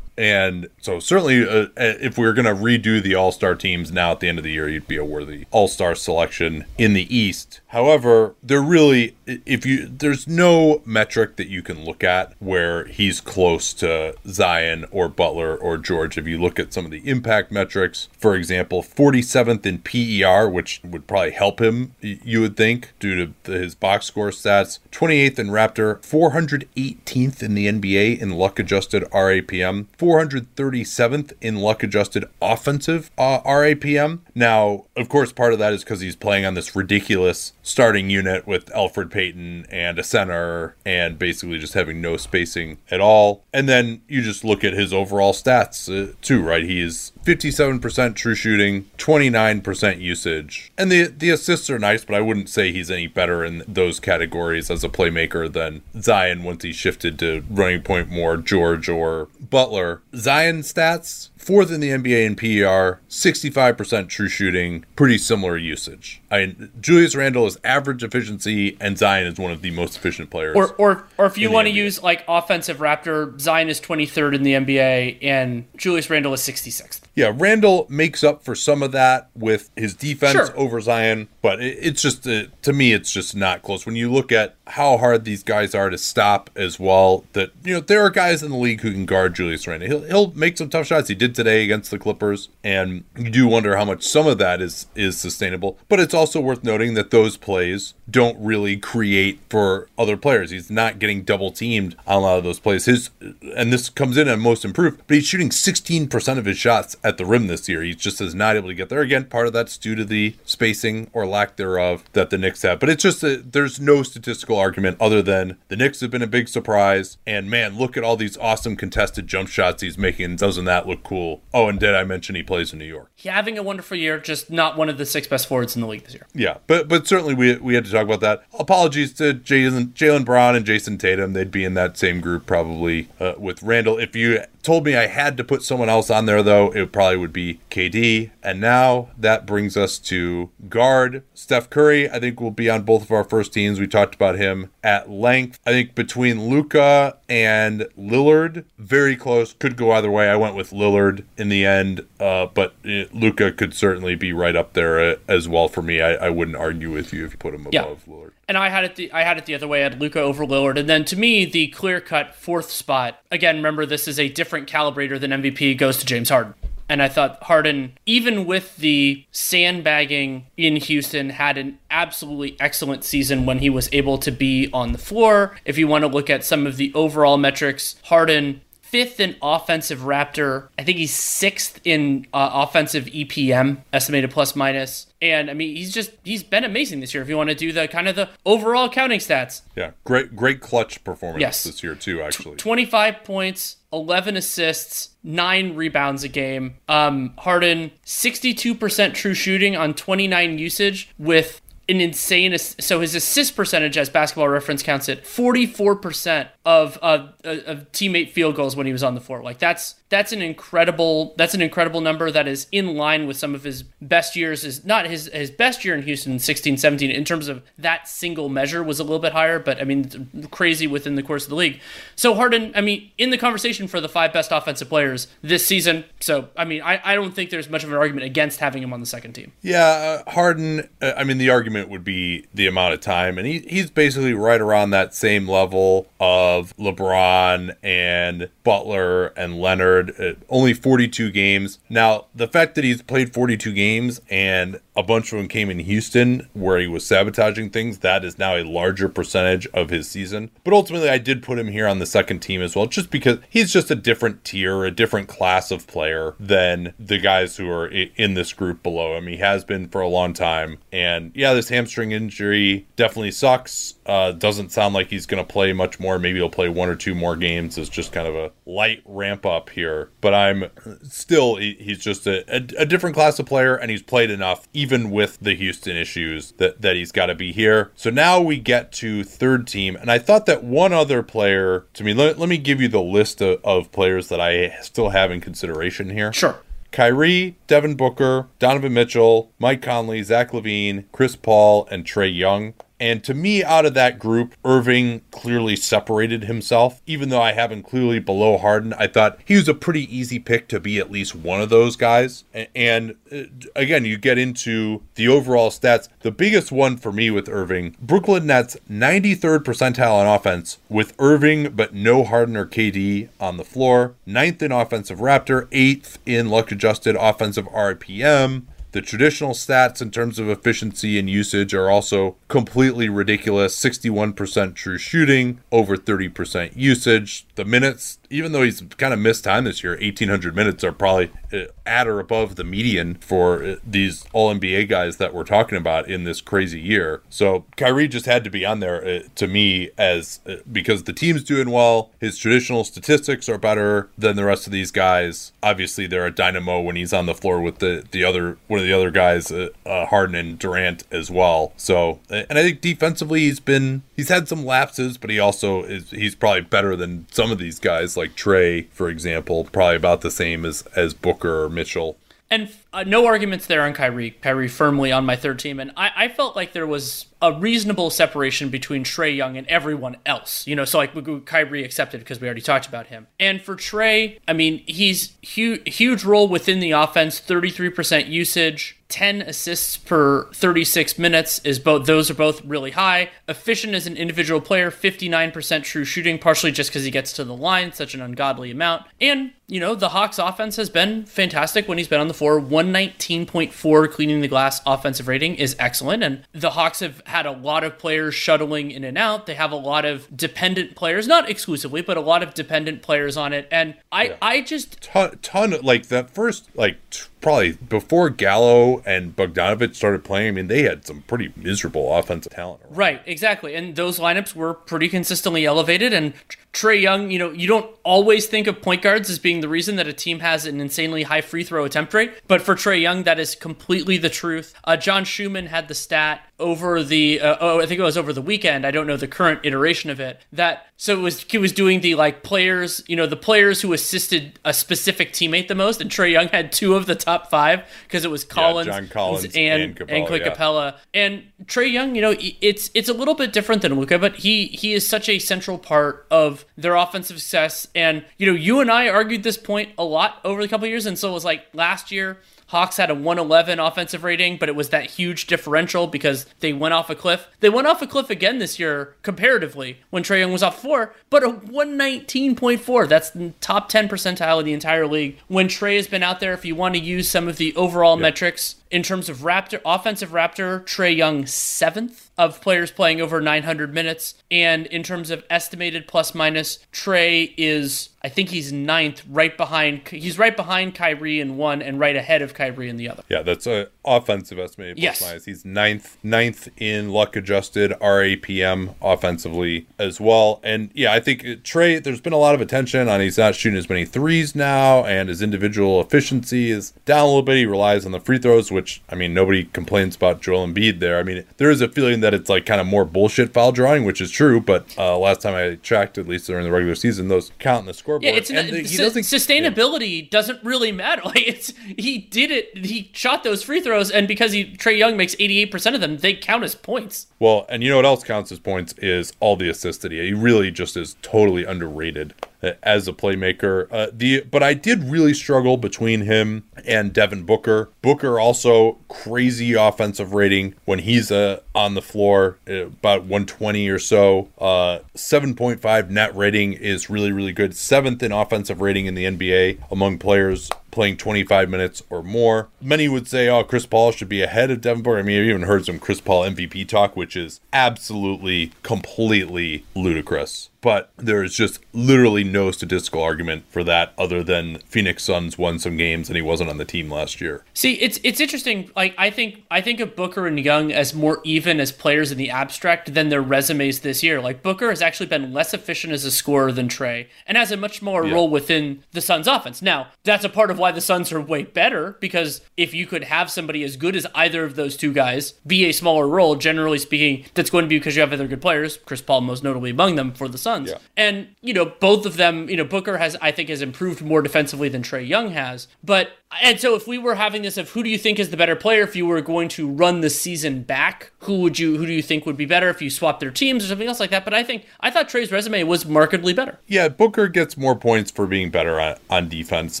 And so, certainly, uh, uh if we are going to redo the All Star teams now at the end of the year, you'd be a worthy All Star selection in the East. However, there really, if you, there's no metric that you can look at where he's close to Zion or Butler or George. If you look at some of the impact metrics, for example, 47th in PER, which would probably help him, you would think, due to his box score stats. 28th in Raptor, 418th in the NBA in luck adjusted RAPM, 437th in luck adjusted offensive uh, RAPM. Now, of course, part of that is because he's playing on this ridiculous starting unit with Elfrid Payton and a center and basically just having no spacing at all. And then you just look at his overall stats uh, too, right? He is 57% true shooting, 29% usage. And the the assists are nice, but I wouldn't say he's any better in those categories as a playmaker than Zion once he shifted to running point more George or Butler. Zion stats, fourth in the NBA in PER, 65% true shooting, pretty similar usage. I mean, Julius Randle is average efficiency, and Zion is one of the most efficient players. Or, or, or if you want to use like offensive Raptor, Zion is 23rd in the NBA, and Julius Randle is 66th. Yeah, Randle makes up for some of that with his defense Sure. over Zion, but it, it's just uh, to me, it's just not close. When you look at how hard these guys are to stop as well, that you know there are guys in the league who can guard Julius Randle. He'll he'll make some tough shots. He did today against the Clippers, and you do wonder how much some of that is is sustainable. But it's also worth noting that those plays don't really create for other players. He's not getting double teamed on a lot of those plays. His and this comes in at most improved, but he's shooting 16% of his shots at the rim this year. He just is not able to get there. Again, part of that's due to the spacing or lack thereof that the Knicks have. But it's just a, there's no statistical argument other than the Knicks have been a big surprise. And man, look at all these awesome contested jump shots he's making. Doesn't that look cool? Oh, and did I mention he plays in New York? He having a wonderful year, just not one of the six best forwards in the league this year. Yeah, but but certainly we we had to talk about that. Apologies to Jaylen Jaylen Brown and Jayson Tatum. They'd be in that same group probably uh, with Randle. If you told me I had to put someone else on there though, it probably would be KD. And now that brings us to guard Steph Curry. I think will be on both of our first teams. We talked about him at length. I think between Luka and Lillard, very close. Could go either way. I went with Lillard in the end, uh, but uh, Luka could certainly be right up there uh, as well for me. I, I wouldn't argue with you if you put him above Yeah. Lillard. And I had it the I had it the other way. I had Luka over Lillard, and then to me the clear cut fourth spot. Again, remember this is a different calibrator than MVP goes to James Harden. And I thought Harden, even with the sandbagging in Houston, had an absolutely excellent season when he was able to be on the floor. If you want to look at some of the overall metrics, Harden fifth in offensive Raptor. I think he's sixth in uh, offensive EPM, estimated plus minus. And I mean, he's just he's been amazing this year. If you want to do the kind of the overall counting stats, Yeah, great great clutch performance Yes. this year too. Actually, 25 points, 11 assists, 9 rebounds a game. Um, Harden, 62% true shooting on 29 usage with an insane so his assist percentage as basketball reference counts it 44% of, of of teammate field goals when he was on the floor like that's that's an incredible that's an incredible number that is in line with some of his best years is not his his best year in Houston 16 17 in terms of that single measure was a little bit higher but I mean crazy within the course of the league so Harden I mean in the conversation for the five best offensive players this season so I mean I, I don't think there's much of an argument against having him on the second team Yeah, uh, Harden. Uh, I mean, the argument would be the amount of time, and he he's basically right around that same level of LeBron and Butler and Leonard. Uh, only 42 games. Now, the fact that he's played 42 games and a bunch of them came in Houston, where he was sabotaging things, that is now a larger percentage of his season. But ultimately, I did put him here on the second team as well, just because he's just a different tier, a different class of player than the guys who are in this group below him. He has been for a long time. And yeah, this hamstring injury definitely sucks. Uh, doesn't sound like he's going to play much more. Maybe he'll play one or two more games. It's just kind of a light ramp up here. But I'm still, he- he's just a, a, a different class of player, and he's played enough, even with the Houston issues, that, that he's got to be here. So now we get to third team. And I thought that one other player, to me, let, let me give you the list of, of players that I still have in consideration here. sure Kyrie, Devin Booker, Donovan Mitchell, Mike Conley, Zach LaVine, Chris Paul, and Trae Young. And to me, out of that group, Irving clearly separated himself. Even though I have him clearly below Harden, I thought he was a pretty easy pick to be at least one of those guys. And uh, again, you get into the overall stats. The biggest one for me with Irving, Brooklyn Nets 93rd percentile on offense with Irving, but no Harden or KD on the floor. Ninth in offensive Raptor, eighth in luck adjusted offensive RPM. The traditional stats in terms of efficiency and usage are also completely ridiculous 61% true shooting, over 30% usage. The minutes, even though he's kind of missed time this year, 1,800 minutes are probably uh, at or above the median for uh, these All NBA guys that we're talking about in this crazy year. So Kyrie just had to be on there uh, to me as uh, because the team's doing well. His traditional statistics are better than the rest of these guys. Obviously, they're a dynamo when he's on the floor with the the other one of the other guys, uh, uh, Harden and Durant as well. So, and I think defensively he's been he's had some lapses, but he also is he's probably better than some of these guys like Trae, for example, probably about the same as as Booker or Mitchell. And uh, no arguments there on Kyrie. Kyrie firmly on my third team, and I, I felt like there was a reasonable separation between Trae Young and everyone else. You know, so like Kyrie accepted because we already talked about him. And for Trae, I mean, he's huge, huge role within the offense, 33% usage. 10 assists per 36 minutes is both those are both really high efficient as an individual player 59% true shooting partially just because he gets to the line such an ungodly amount and you know the hawks offense has been fantastic when he's been on the floor 119.4 cleaning the glass offensive rating is excellent and the hawks have had a lot of players shuttling in and out. They have a lot of dependent players, not exclusively, but a lot of dependent players on it. And I, yeah. I just ton, ton like that first like t- probably before Gallo and Bogdanovic started playing. I mean, they had some pretty miserable offensive talent. Around. Right, exactly, and those lineups were pretty consistently elevated. And Trae Young, you know, you don't always think of point guards as being the reason that a team has an insanely high free throw attempt rate, but for Trae Young, that is completely the truth. Uh, John Schuhmann had the stat over the uh, oh I think it was over the weekend I don't know the current iteration of it that so it was he was doing the like players you know the players who assisted a specific teammate the most and Trae Young had two of the top five because it was Collins, yeah, John Collins and and, Capela, and Clint yeah. Capela and Trae Young you know it's it's a little bit different than Luka, but he he is such a central part of their offensive success and you know you and I argued this point a lot over the couple years and so it was like last year Hawks had a 111 offensive rating, but it was that huge differential because they went off a cliff. They went off a cliff again this year, comparatively, when Trae Young was off four, but a 119.4. That's the top 10 percentile of the entire league. When Trae has been out there, if you want to use some of the overall yep. metrics, in terms of Raptor offensive Raptor, Trae Young seventh of players playing over 900 minutes, and in terms of estimated plus minus, Trae is I think he's ninth, right behind. He's right behind Kyrie in one, and right ahead of Kyrie in the other. Yeah, that's a offensive estimated plus yes. minus. He's ninth, ninth in luck adjusted RAPM offensively as well. And yeah, I think Trae, There's been a lot of attention on he's not shooting as many threes now, and his individual efficiency is down a little bit. He relies on the free throws, which I mean, nobody complains about Joel Embiid there. I mean, there is a feeling that it's like kind of more bullshit foul drawing, which is true. But uh, last time I checked, at least during the regular season, those count in the scoreboard. Yeah, it's an, the, su- sustainability yeah. doesn't really matter. Like it's he did it. He shot those free throws, and because he Trae Young makes eighty eight percent of them, they count as points. Well, and you know what else counts as points is all the assists that he. He really just is totally underrated as a playmaker. Uh, the but I did really struggle between him and Devin Booker. Booker also crazy offensive rating when he's uh, on the floor, uh, about 120 or so. Uh, 7.5 net rating is really really good. Seventh in offensive rating in the NBA among players playing 25 minutes or more. Many would say, oh, Chris Paul should be ahead of Devin Booker. I mean, I've even heard some Chris Paul MVP talk, which is absolutely, completely ludicrous but there is just literally no statistical argument for that other than Phoenix Suns won some games and he wasn't on the team last year. See, it's it's interesting. Like I think I think of Booker and Young as more even as players in the abstract than their resumes this year. Like Booker has actually been less efficient as a scorer than Trae and has a much more yeah. role within the Suns offense. Now, that's a part of why the Suns are way better because if you could have somebody as good as either of those two guys be a smaller role, generally speaking, that's going to be because you have other good players, Chris Paul most notably among them for the Suns. Yeah. And, you know, both of them, you know, Booker has, I think, has improved more defensively than Trae Young has. But, and so if we were having this of who do you think is the better player, if you were going to run the season back, who would you, who do you think would be better if you swap their teams or something else like that? But I think, I thought trae's resume was markedly better. Yeah, Booker gets more points for being better on, on defense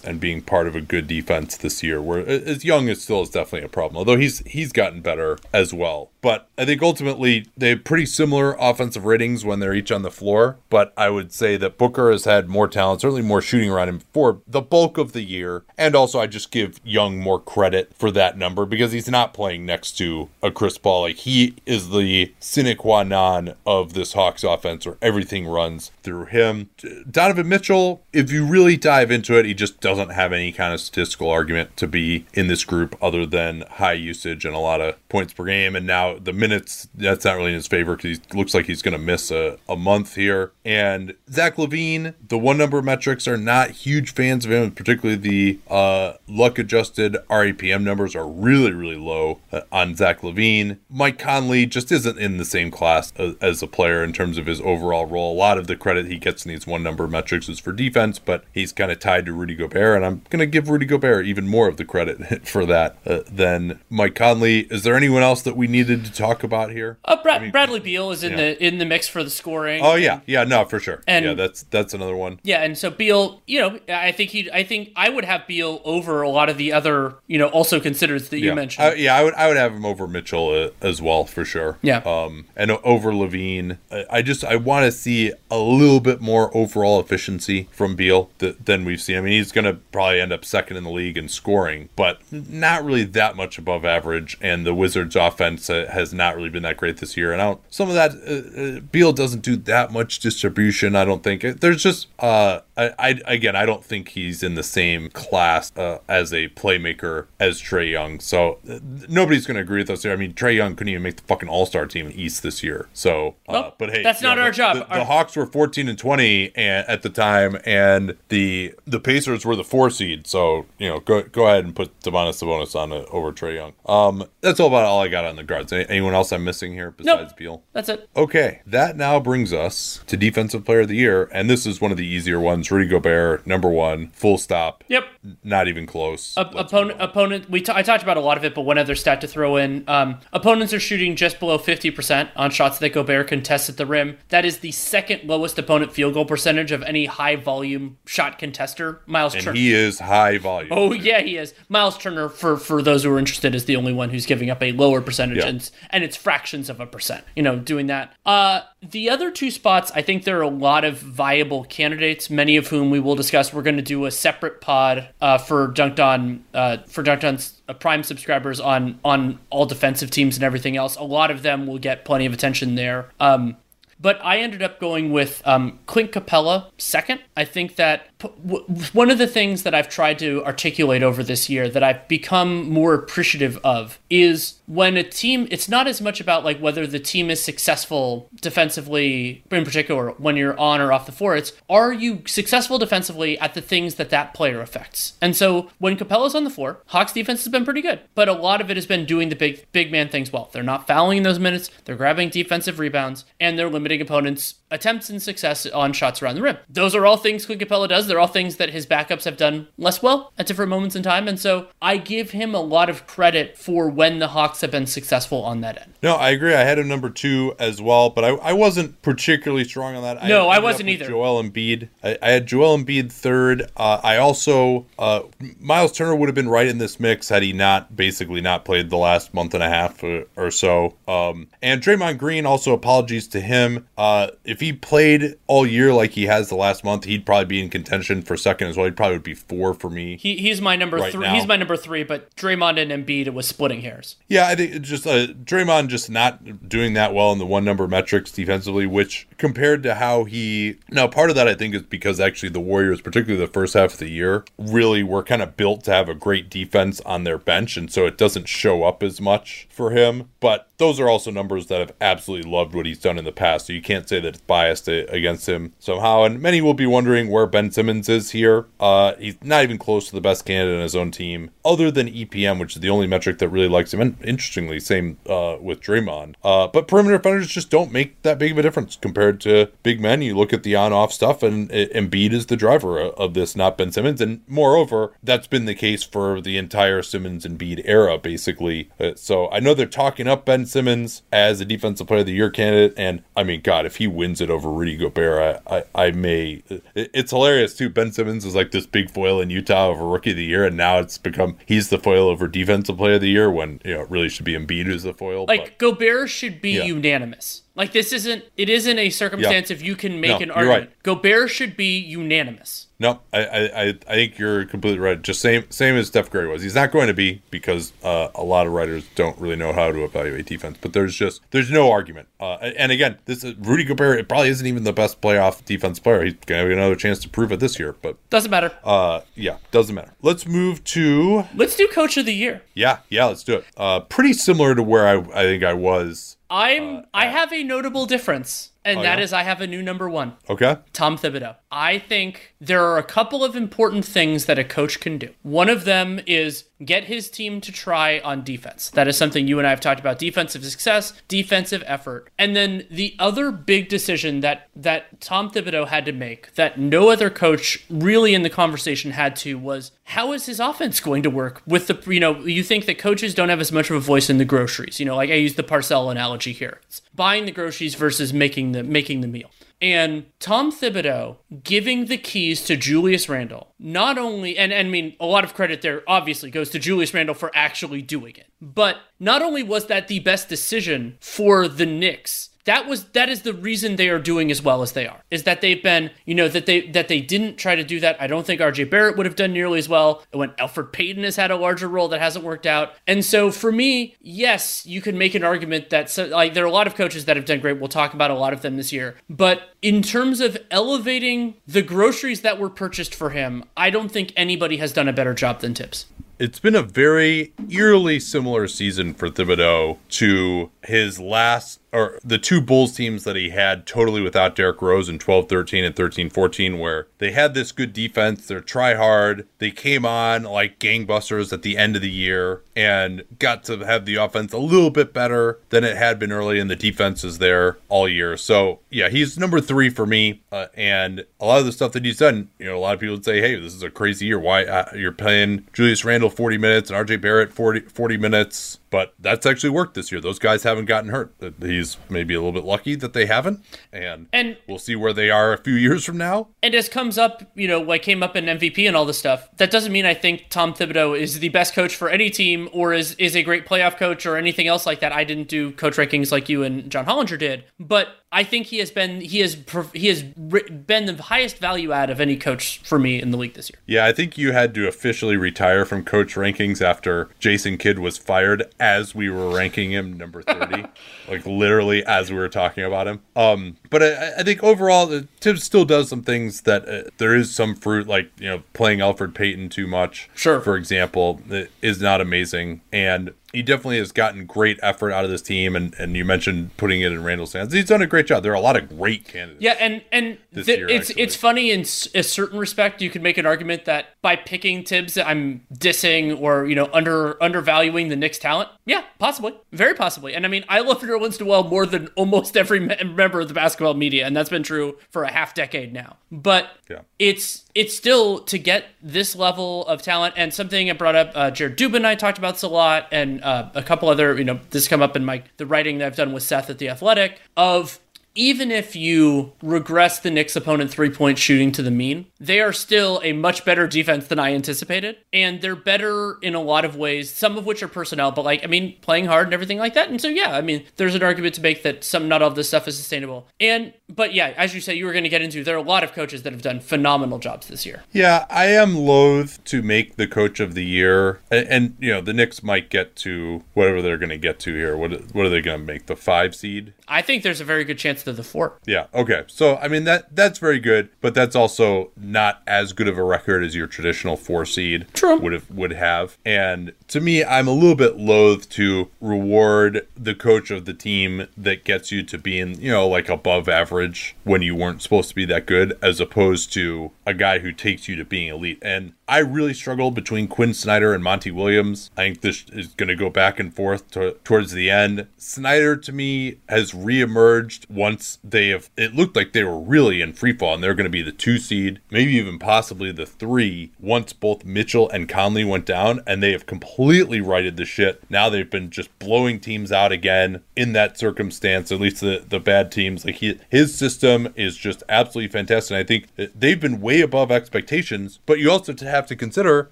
and being part of a good defense this year, where as Young is still is definitely a problem, although he's, he's gotten better as well. But I think ultimately they have pretty similar offensive ratings when they're each on the floor. But I would say that Booker has had more talent, certainly more shooting around him for the bulk of the year. And also, I just give Young more credit for that number because he's not playing next to a Chris Paul. Like he is the sine qua non of this Hawks offense, where everything runs through him. Donovan Mitchell, if you really dive into it, he just doesn't have any kind of statistical argument to be in this group other than high usage and a lot of points per game. And now the minutes, that's not really in his favor because he looks like he's going to miss a, a month here. And Zach LaVine, the one number metrics are not huge fans of him, particularly the uh, luck adjusted RAPM numbers are really, really low uh, on Zach LaVine. Mike Conley just isn't in the same class as, as, a player in terms of his overall role. A lot of the credit he gets in these one number metrics is for defense, but he's kind of tied to Rudy Gobert, and I'm going to give Rudy Gobert even more of the credit for that uh, than Mike Conley. Is there anyone else that we needed to talk about here? Uh, Bra- I mean, Bradley Beal is in yeah. the in the mix for the scoring. Oh yeah, yeah, no, for sure. And yeah, that's that's another one. Yeah, and so Beal, you know, I think he, I think I would have Beal over a lot of the other, you know, also considers that yeah. you mentioned. I, yeah, I would I would have him over Mitchell uh, as well for sure. Yeah. Um, and over LaVine. I, I just I want to see a little bit more overall efficiency from Beal th- than we've seen. I mean, he's going to probably end up second in the league in scoring, but not really that much above average. And the Wizards' offense uh, has not really been that great this year. And I don't, some of that uh, uh Beal doesn't do that much distribution. I don't think there's just uh, I, I again I don't think he's in the same class uh, as a playmaker as Trae Young. So uh, nobody's going to agree with us here. I mean, Trae Young couldn't even make the fucking All Star team in East this year. So, uh, well, but hey, that's not know, our job. The, our- the, Hawks were 14 and 20 and, at the time, and the the Pacers were the four seed. So you know, go go ahead and put Domantas Sabonis on it over Trae Young. Um, that's all about all I got on the guards. Any, anyone else I'm missing here besides nope. Beal? That's it. Okay, that now brings us to Defensive Player of the Year, and this is one of the easier ones. Rudy Gobert, number one, full stop. Yep. Not even close. A- opponent, opponent. We t- I talked about a lot of it, but one other stat to throw in: um, opponents are shooting just below fifty percent on shots that Gobert contests at the rim. That is the second lowest opponent field goal percentage of any high volume shot contester. Miles and Turner. he is high volume. Oh yeah, he is. Miles Turner, for for those who are interested, is the only one who's giving up a lower percentage, yeah. and and it's fractions of a percent. You know, doing that. Uh, the other two spots, I think there are a lot of viable candidates, many of whom we will discuss. We're going to do a separate pod uh, for Dunc'd On uh, for Dunc'd On's uh, Prime subscribers on on all defensive teams and everything else. A lot of them will get plenty of attention there. Um, but I ended up going with um, Clint Capela second. I think that one of the things that I've tried to articulate over this year that I've become more appreciative of is when a team, it's not as much about like whether the team is successful defensively, in particular, when you're on or off the floor. It's are you successful defensively at the things that that player affects? And so when Capela's on the floor, Hawks defense has been pretty good, but a lot of it has been doing the big, big man things well. They're not fouling in those minutes, they're grabbing defensive rebounds, and they're limiting opponents' attempts and success on shots around the rim. Those are all things Clint Capela does. They're all things that his backups have done less well at different moments in time. And so I give him a lot of credit for when the Hawks have been successful on that end. No, I agree. I had him number two as well, but I, I wasn't particularly strong on that. No, I, I wasn't either. Joel Embiid. I, I had Joel Embiid third. Uh, I also, uh, Miles Turner would have been right in this mix had he not basically not played the last month and a half or, or so. Um, and Draymond Green, also apologies to him. Uh, if he played all year like he has the last month, he'd probably be in contention for second as well. He probably would be four for me. He, he's my number right three. Now. He's my number three, but Draymond and Embiid it was splitting hairs. Yeah, I think just uh, Draymond just not doing that well in the one number metrics defensively, which compared to how he now part of that I think is because actually the Warriors, particularly the first half of the year, really were kind of built to have a great defense on their bench, and so it doesn't show up as much for him. But those are also numbers that have absolutely loved what he's done in the past, so you can't say that it's biased against him somehow. And many will be wondering where Ben Simmons is here. Uh, he's not even close to the best candidate in his own team, other than EPM, which is the only metric that really likes him. And interestingly, same uh, with Draymond. Uh, but perimeter defenders just don't make that big of a difference compared to big men. You look at the on-off stuff, and Embiid is the driver of this, not Ben Simmons. And moreover, that's been the case for the entire Simmons and Embiid era, basically. Uh, so I know they're talking up Ben Simmons as a defensive player of the year candidate, and I mean, God, if he wins it over Rudy Gobert, I, I, I may. It's hilarious too. Ben Simmons is like this big foil in Utah over Rookie of the Year, and now it's become he's the foil over Defensive Player of the Year when you know it really should be Embiid who's the foil. Like but, Gobert should be yeah. unanimous. Like this isn't it isn't a circumstance yeah. if you can make no, an argument. Right. Gobert should be unanimous. No, I, I I think you're completely right. Just same same as Steph Curry was. He's not going to be because uh, a lot of writers don't really know how to evaluate defense. But there's just there's no argument. Uh, and again, this is Rudy Gobert. It probably isn't even the best playoff defense player. He's gonna have another chance to prove it this year. But doesn't matter. Uh, yeah, doesn't matter. Let's move to let's do Coach of the Year. Yeah, yeah, let's do it. Uh, pretty similar to where I I think I was I'm uh, I have a notable difference. and Oh, that yeah? is I have a new number one. Okay. Tom Thibodeau. I think there are a couple of important things that a coach can do. One of them is get his team to try on defense. That is something you and I have talked about defensive success, defensive effort. And then the other big decision that that Tom Thibodeau had to make that no other coach really in the conversation had to was how is his offense going to work with the you know, you think that coaches don't have as much of a voice in the groceries. You know, like I use the Parcells analogy here. It's buying the groceries versus making the making the meal. And Tom Thibodeau giving the keys to Julius Randle, not only, and, and I mean, a lot of credit there obviously goes to Julius Randle for actually doing it, but not only was that the best decision for the Knicks, that was that is the reason they are doing as well as they are is that they've been you know that they that they didn't try to do that. I don't think rj barrett would have done nearly as well when elfrid payton has had a larger role that hasn't worked out. And so for me yes you can make an argument that so, like there are a lot of coaches that have done great. We'll talk about a lot of them this year. But in terms of elevating the groceries that were purchased for him i don't think anybody has done a better job than thibs It's been a very eerily similar season for Thibodeau to his last or the two Bulls teams that he had totally without Derrick Rose in 12 13 and 13 14, where they had this good defense. They're try hard. They came on like gangbusters at the end of the year and got to have the offense a little bit better than it had been early, and the defense is there all year. So, yeah, he's number three for me. Uh, and a lot of the stuff that he's done, you know, a lot of people would say, hey, this is a crazy year. Why uh, you're playing Julius Randle 40 minutes and RJ Barrett 40, 40 minutes? But that's actually worked this year. Those guys haven't gotten hurt. He's maybe a little bit lucky that they haven't. And, And- we'll see where they are a few years from now. and as comes up, you know, like came up in MVP and all this stuff, that doesn't mean I think Tom Thibodeau is the best coach for any team or is is a great playoff coach or anything else like that. I didn't do coach rankings like you and John Hollinger did, but I think he has been he has he has been the highest value add of any coach for me in the league this year. Yeah, I think you had to officially retire from coach rankings after Jason Kidd was fired as we were ranking him number 30. like literally as we were talking about him. Um, but I, I think overall, uh, Thibs still does some things that uh, there is some fruit, like, you know, playing Elfrid Payton too much, Sure. for example, is not amazing. And he definitely has gotten great effort out of this team. And, and you mentioned putting it in Randle's hands. He's done a great job. There are a lot of great candidates. Yeah, and and th- year, it's actually. it's funny in a certain respect. You could make an argument that by picking Thibs, I'm dissing or you know under undervaluing the Knicks' talent. Yeah, possibly, very possibly. And I mean, I love Nerlens Noel more than almost every me- member of the basketball media, and that's been true for a half decade now. But Yeah. it's it's still to get this level of talent and something I brought up. Uh, Jared Dubin and I talked about this a lot, and uh, a couple other you know this come up in my the writing that I've done with Seth at the Athletic of even if you regress the Knicks' opponent three point shooting to the mean, they are still a much better defense than I anticipated. And they're better in a lot of ways, some of which are personnel, but like, I mean, playing hard and everything like that. And so, yeah, I mean, there's an argument to make that some, not all of this stuff is sustainable. And, but yeah, as you said, you were going to get into, there are a lot of coaches that have done phenomenal jobs this year. Yeah, I am loath to make the coach of the year, and, and you know the Knicks might get to whatever they're going to get to here. What what are they going to make the five seed? I think there's a very good chance they're the four. Yeah, okay. So I mean that that's very good, but that's also not as good of a record as your traditional four seed True. would have would have. And to me, I'm a little bit loath to reward the coach of the team that gets you to being you know like above average when you weren't supposed to be that good, as opposed to a guy who takes you to being elite. And I really struggled between Quinn Snyder and Monty Williams. I think this is going to go back and forth to, towards the end. Snyder to me has reemerged once they have. It looked like they were really in free fall and they're going to be the two seed, maybe even possibly the three. Once both Mitchell and Conley went down, and they have completely righted the shit. Now they've been just blowing teams out again in that circumstance. At least the the bad teams. Like he, his system is just absolutely fantastic. And I think they've been way above expectations. But you also have to consider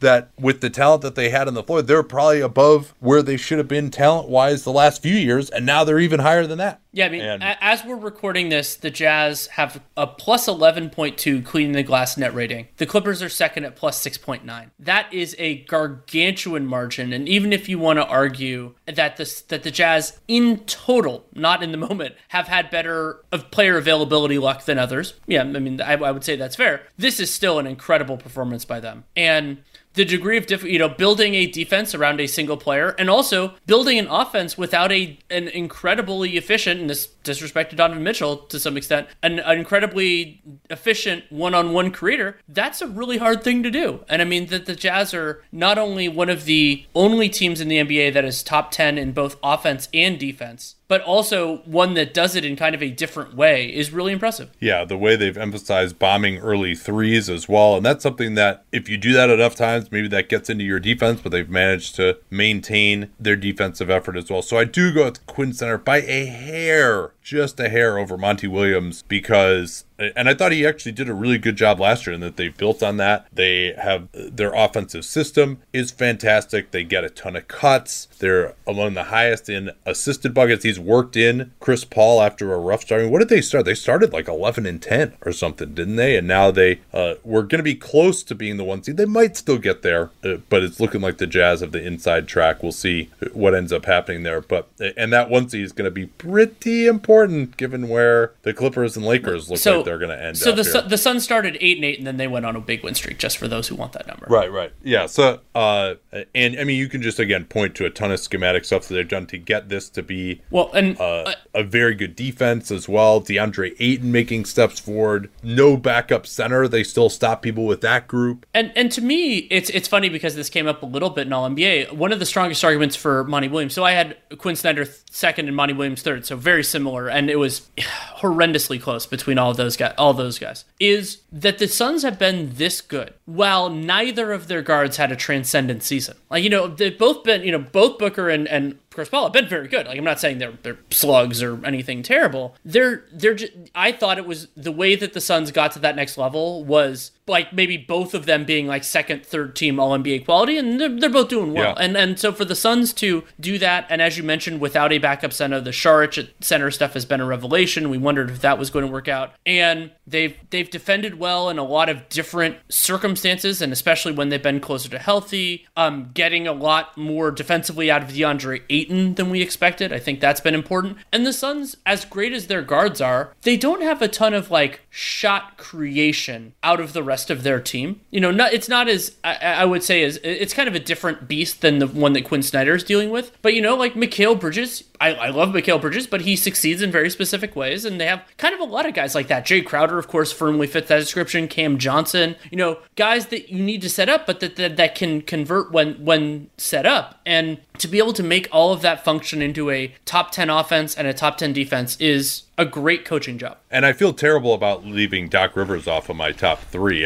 that with the talent that they had on the floor, they're probably above where they should have been talent wise the last few years, and now they're even higher than that. Yeah, I mean, And- as we're recording this, the Jazz have a plus 11.2 cleaning the glass net rating. The Clippers are second at plus 6.9. That is a gargantuan margin. And even if you want to argue that the, that the Jazz in total, not in the moment, have had better of player availability luck than others, yeah, I mean, I, I would say that's fair. This is still an incredible performance by them. And the degree of diff- you know building a defense around a single player and also building an offense without a an incredibly efficient and this disrespected Donovan Mitchell to some extent, an, an incredibly efficient one-on-one creator, that's a really hard thing to do. And I mean that the Jazz are not only one of the only teams in the NBA that is top 10 in both offense and defense, but also one that does it in kind of a different way is really impressive. Yeah, the way they've emphasized bombing early threes as well. And that's something that if you do that enough times, maybe that gets into your defense, but they've managed to maintain their defensive effort as well. So I do go with Quinn Snyder by a hair, just a hair over Monty Williams because and I thought he actually did a really good job last year and that they built on that. They have their offensive system is fantastic. They get a ton of cuts. They're among the highest in assisted buckets. He's worked in Chris Paul after a rough start. I mean, what did they start? They started like 11 and 10 or something, didn't they? And now they uh, were going to be close to being the one seed. They might still get there, uh, but it's looking like the Jazz have the inside track. We'll see what ends up happening there. But and that one seed is going to be pretty important given where the Clippers and Lakers look so, like they're going to end. So the here. the Suns started eight and eight, and then they went on a big win streak. Just for those who want that number. Right, right, yeah. So uh, and I mean, you can just again point to a ton of schematic stuff that they've done to get this to be well, and uh, a very good defense as well. DeAndre Ayton making steps forward. No backup center. They still stop people with that group. And and to me, it's it's funny because this came up a little bit in All NBA. One of the strongest arguments for Monty Williams. So I had Quinn Snyder second and Monty Williams third. So very similar, and it was horrendously close between all of those guys. All those guys is that the Suns have been this good while neither of their guards had a transcendent season. Like you know, they've both been you know both Booker and and Chris Paul have been very good. Like I'm not saying they're they're slugs or anything terrible. They're they're just, I thought it was the way that the Suns got to that next level was like maybe both of them being like second, third team All NBA quality, and they're, they're both doing well. Yeah. And and so for the Suns to do that, and as you mentioned, without a backup center, the Saric center stuff has been a revelation. We wondered if that was going to work out, and they've they've defended well in a lot of different circumstances, and especially when they've been closer to healthy. Um, getting a lot more defensively out of DeAndre Ayton than we expected. I think that's been important. And the Suns, as great as their guards are, they don't have a ton of like shot creation out of the rest of their team. You know, not, it's not as I, I would say as it's kind of a different beast than the one that Quinn Snyder is dealing with. But you know, like Mikal Bridges, I, I love Mikal Bridges, but he succeeds in very specific ways, and they have kind of a lot of guys like that. Jae Crowder, of course, firmly fits that description. Cam Johnson, you know, guys that you need to set up, but that that, that can convert when when set up. And to be able to make all of that function into a top 10 offense and a top 10 defense is a great coaching job. And I feel terrible about leaving Doc Rivers off of my top three.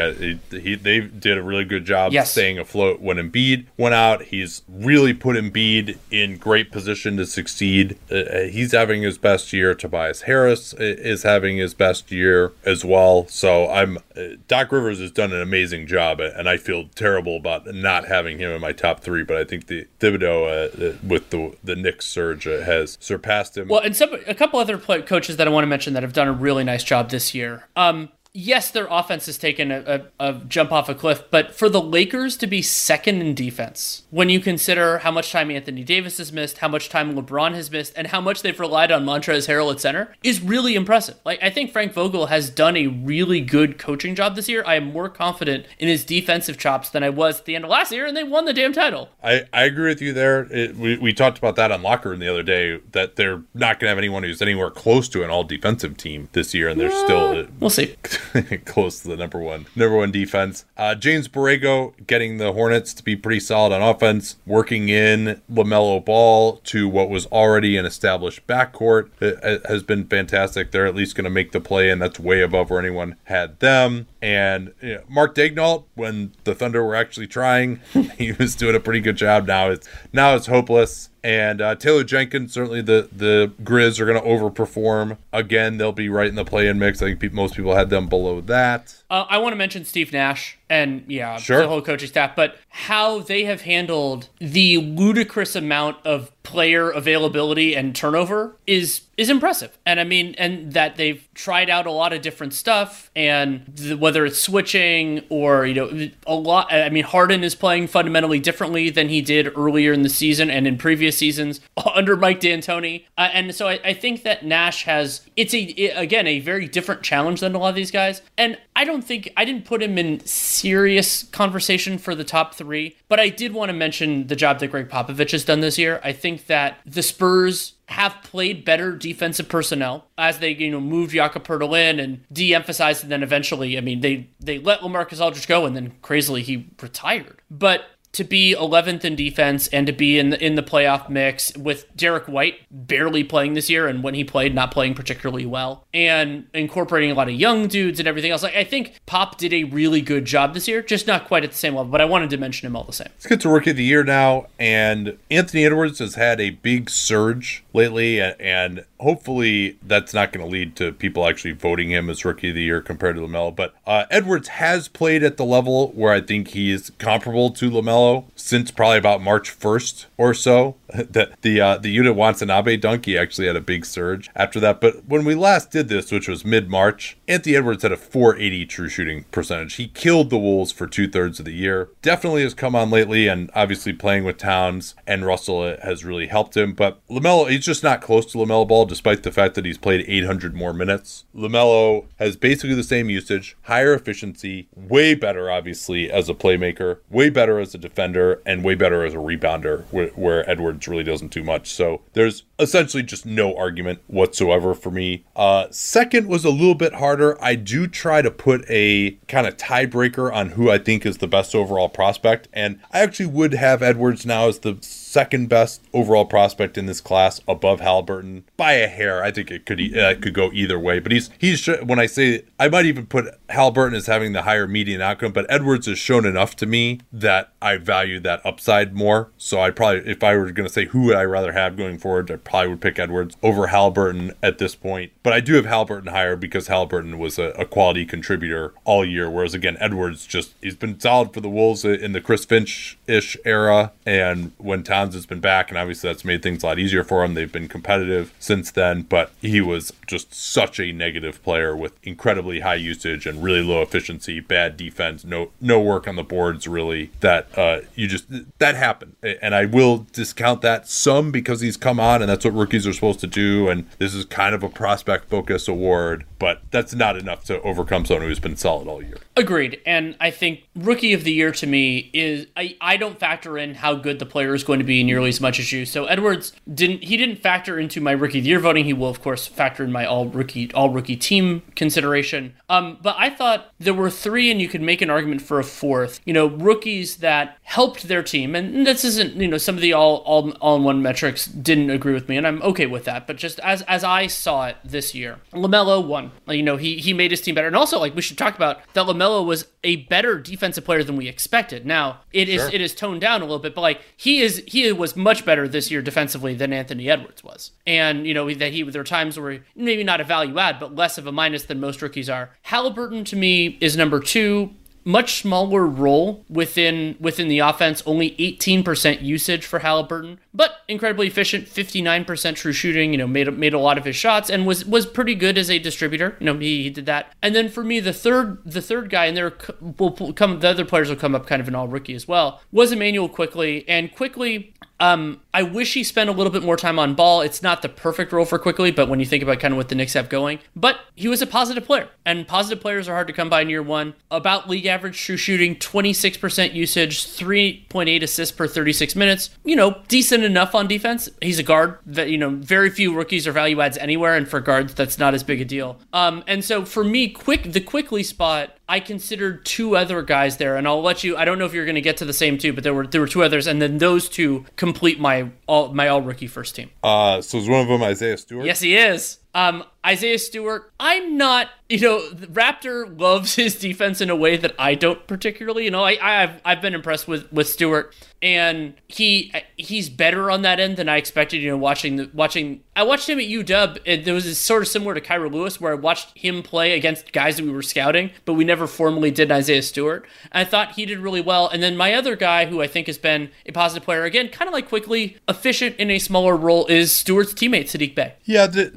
He, he, they did a really good job yes. staying afloat when Embiid went out. He's really put Embiid in great position to succeed. Uh, uh he's having his best year. Tobias Harris is having his best year as well. So I'm uh, Doc Rivers has done an amazing job, and I feel terrible about not having him in my top three. But I think the Thibodeau uh, with the the Knicks surge uh, has surpassed him. Well, and some a couple other coaches that I want to mention that have done a really nice job this year. Um, yes, their offense has taken a, a, a, jump off a cliff, but for the Lakers to be second in defense, when you consider how much time Anthony Davis has missed, how much time LeBron has missed, and how much they've relied on Montrezl Harrell at center, is really impressive. Like I think Frank Vogel has done a really good coaching job this year. I am more confident in his defensive chops than I was at the end of last year, and they won the damn title. I, I agree with you there. It, we, we talked about that on Locker Room the other day that they're not going to have anyone who's anywhere close to an all defensive team this year, and they're uh, still. We'll see. close to the number one number one defense. Uh, James Borrego getting the Hornets to be pretty solid on offense, working in LaMelo Ball to what was already an established backcourt it has been fantastic. They're at least going to make the play, and that's way above where anyone had them. And you know, Mark Daigneault, when the Thunder were actually trying, he was doing a pretty good job. Now it's now it's hopeless. And uh, Taylor Jenkins, certainly the the Grizz are going to overperform again. They'll be right in the play-in mix. I think pe- most people had them below that. Uh, I want to mention Steve Nash and yeah, sure. the whole coaching staff, but how they have handled the ludicrous amount of player availability and turnover is is impressive. And I mean, and that they've tried out a lot of different stuff, and the, whether it's switching or you know a lot. I mean, Harden is playing fundamentally differently than he did earlier in the season and in previous seasons under Mike D'Antoni. Uh, and so I, I think that Nash has it's a it, again a very different challenge than a lot of these guys. And I don't think I didn't put him in serious conversation for the top three, but I did want to mention the job that Gregg Popovich has done this year. I think that the Spurs have played better defensive personnel as they you know moved Jakob in and de-emphasized and then eventually I mean they they let Lamarcus Aldridge go and then crazily he retired. But to be 11th in defense and to be in the, in the playoff mix with Derrick White barely playing this year and when he played not playing particularly well and incorporating a lot of young dudes and everything else like I think Pop did a really good job this year just not quite at the same level but I wanted to mention him all the same. Let's get to rookie of the year now and Anthony Edwards has had a big surge lately and hopefully that's not going to lead to people actually voting him as rookie of the year compared to LaMelo but uh, Edwards has played at the level where I think he is comparable to LaMelo since probably about March 1st or so. the the uh, the Yuta Watanabe donkey actually had a big surge after that. But when we last did this, which was mid March, Anthony Edwards had a 480 true shooting percentage. He killed the Wolves for two thirds of the year. Definitely has come on lately, and obviously playing with Towns and Russell has really helped him. But LaMelo, just not close to LaMelo Ball, despite the fact that he's played 800 more minutes. LaMelo has basically the same usage, higher efficiency, way better, obviously, as a playmaker, way better as a defender, and way better as a rebounder, where, where Edwards really doesn't do much. So there's essentially just no argument whatsoever for me. Uh, second was a little bit harder. I do try to put a kind of tiebreaker on who I think is the best overall prospect, and I actually would have Edwards now as the second best overall prospect in this class above Halliburton by a hair. I think it could uh, could go either way, but he's he's when I say I might even put Halliburton as having the higher median outcome, but Edwards has shown enough to me that I value that upside more. So I probably if I were going to say who would I rather have going forward, I probably would pick Edwards over Halliburton at this point. But I do have Halliburton higher because Halliburton was a, a quality contributor all year, whereas again Edwards just he's been solid for the Wolves in the Chris Finch ish era, and when Has been back, and obviously that's made things a lot easier for him. They've been competitive since then, but he was just such a negative player with incredibly high usage and really low efficiency, bad defense, no no work on the boards really. That uh, you just that happened, and I will discount that some because he's come on, and that's what rookies are supposed to do, and this is kind of a prospect focus award, but that's not enough to overcome someone who's been solid all year. Agreed, and I think rookie of the year to me is I I don't factor in how good the player is going to be nearly as much as you. So Edwards didn't he didn't factor into my rookie of the year voting. He will of course factor in my all rookie all rookie team consideration. Um, but I thought there were three, and you could make an argument for a fourth. You know, rookies that helped their team, and this isn't you know some of the all all all in one metrics didn't agree with me, and I'm okay with that. But just as as I saw it this year, Lamelo won. You know, he he made his team better, and also like we should talk about that Lamelo was a better defensive player than we expected. Now it is sure. it is toned down a little bit, but like he is he was much better this year defensively than Anthony Edwards was. And, you know, that he, there are times where maybe not a value add, but less of a minus than most rookies are. Halliburton to me is number two much smaller role within within the offense, only 18% usage for Halliburton, but incredibly efficient, 59% true shooting, you know, made made a lot of his shots and was was pretty good as a distributor. You know, he, he did that. And then for me the third the third guy and there will come the other players will come up kind of an all rookie as well, was Immanuel Quickley and Quickley um, I wish he spent a little bit more time on ball. It's not the perfect role for Quickley, but when you think about kind of what the Knicks have going, but he was a positive player, and positive players are hard to come by in year one. About league average true shooting, 26% usage, 3.8 assists per 36 minutes. You know, decent enough on defense. He's a guard that you know very few rookies are value adds anywhere, and for guards that's not as big a deal. Um, and so for me, quick the Quickley spot I considered two other guys there, and I'll let you. I don't know if you're going to get to the same two, but there were there were two others, and then those two complete my all my all rookie first team. Uh, so is one of them Isaiah Stewart? Yes, he is. Um, Isaiah Stewart, I'm not, you know, Raptor loves his defense in a way that I don't particularly. You know, I, I've I've been impressed with with Stewart, and he he's better on that end than I expected. You know, watching the watching, I watched him at UW, and there was sort of similar to Kira Lewis, where I watched him play against guys that we were scouting, but we never formally did Isaiah Stewart. And I thought he did really well. And then my other guy, who I think has been a positive player again, kind of like Quickley efficient in a smaller role, is Stewart's teammate Saddiq Bey. Yeah, the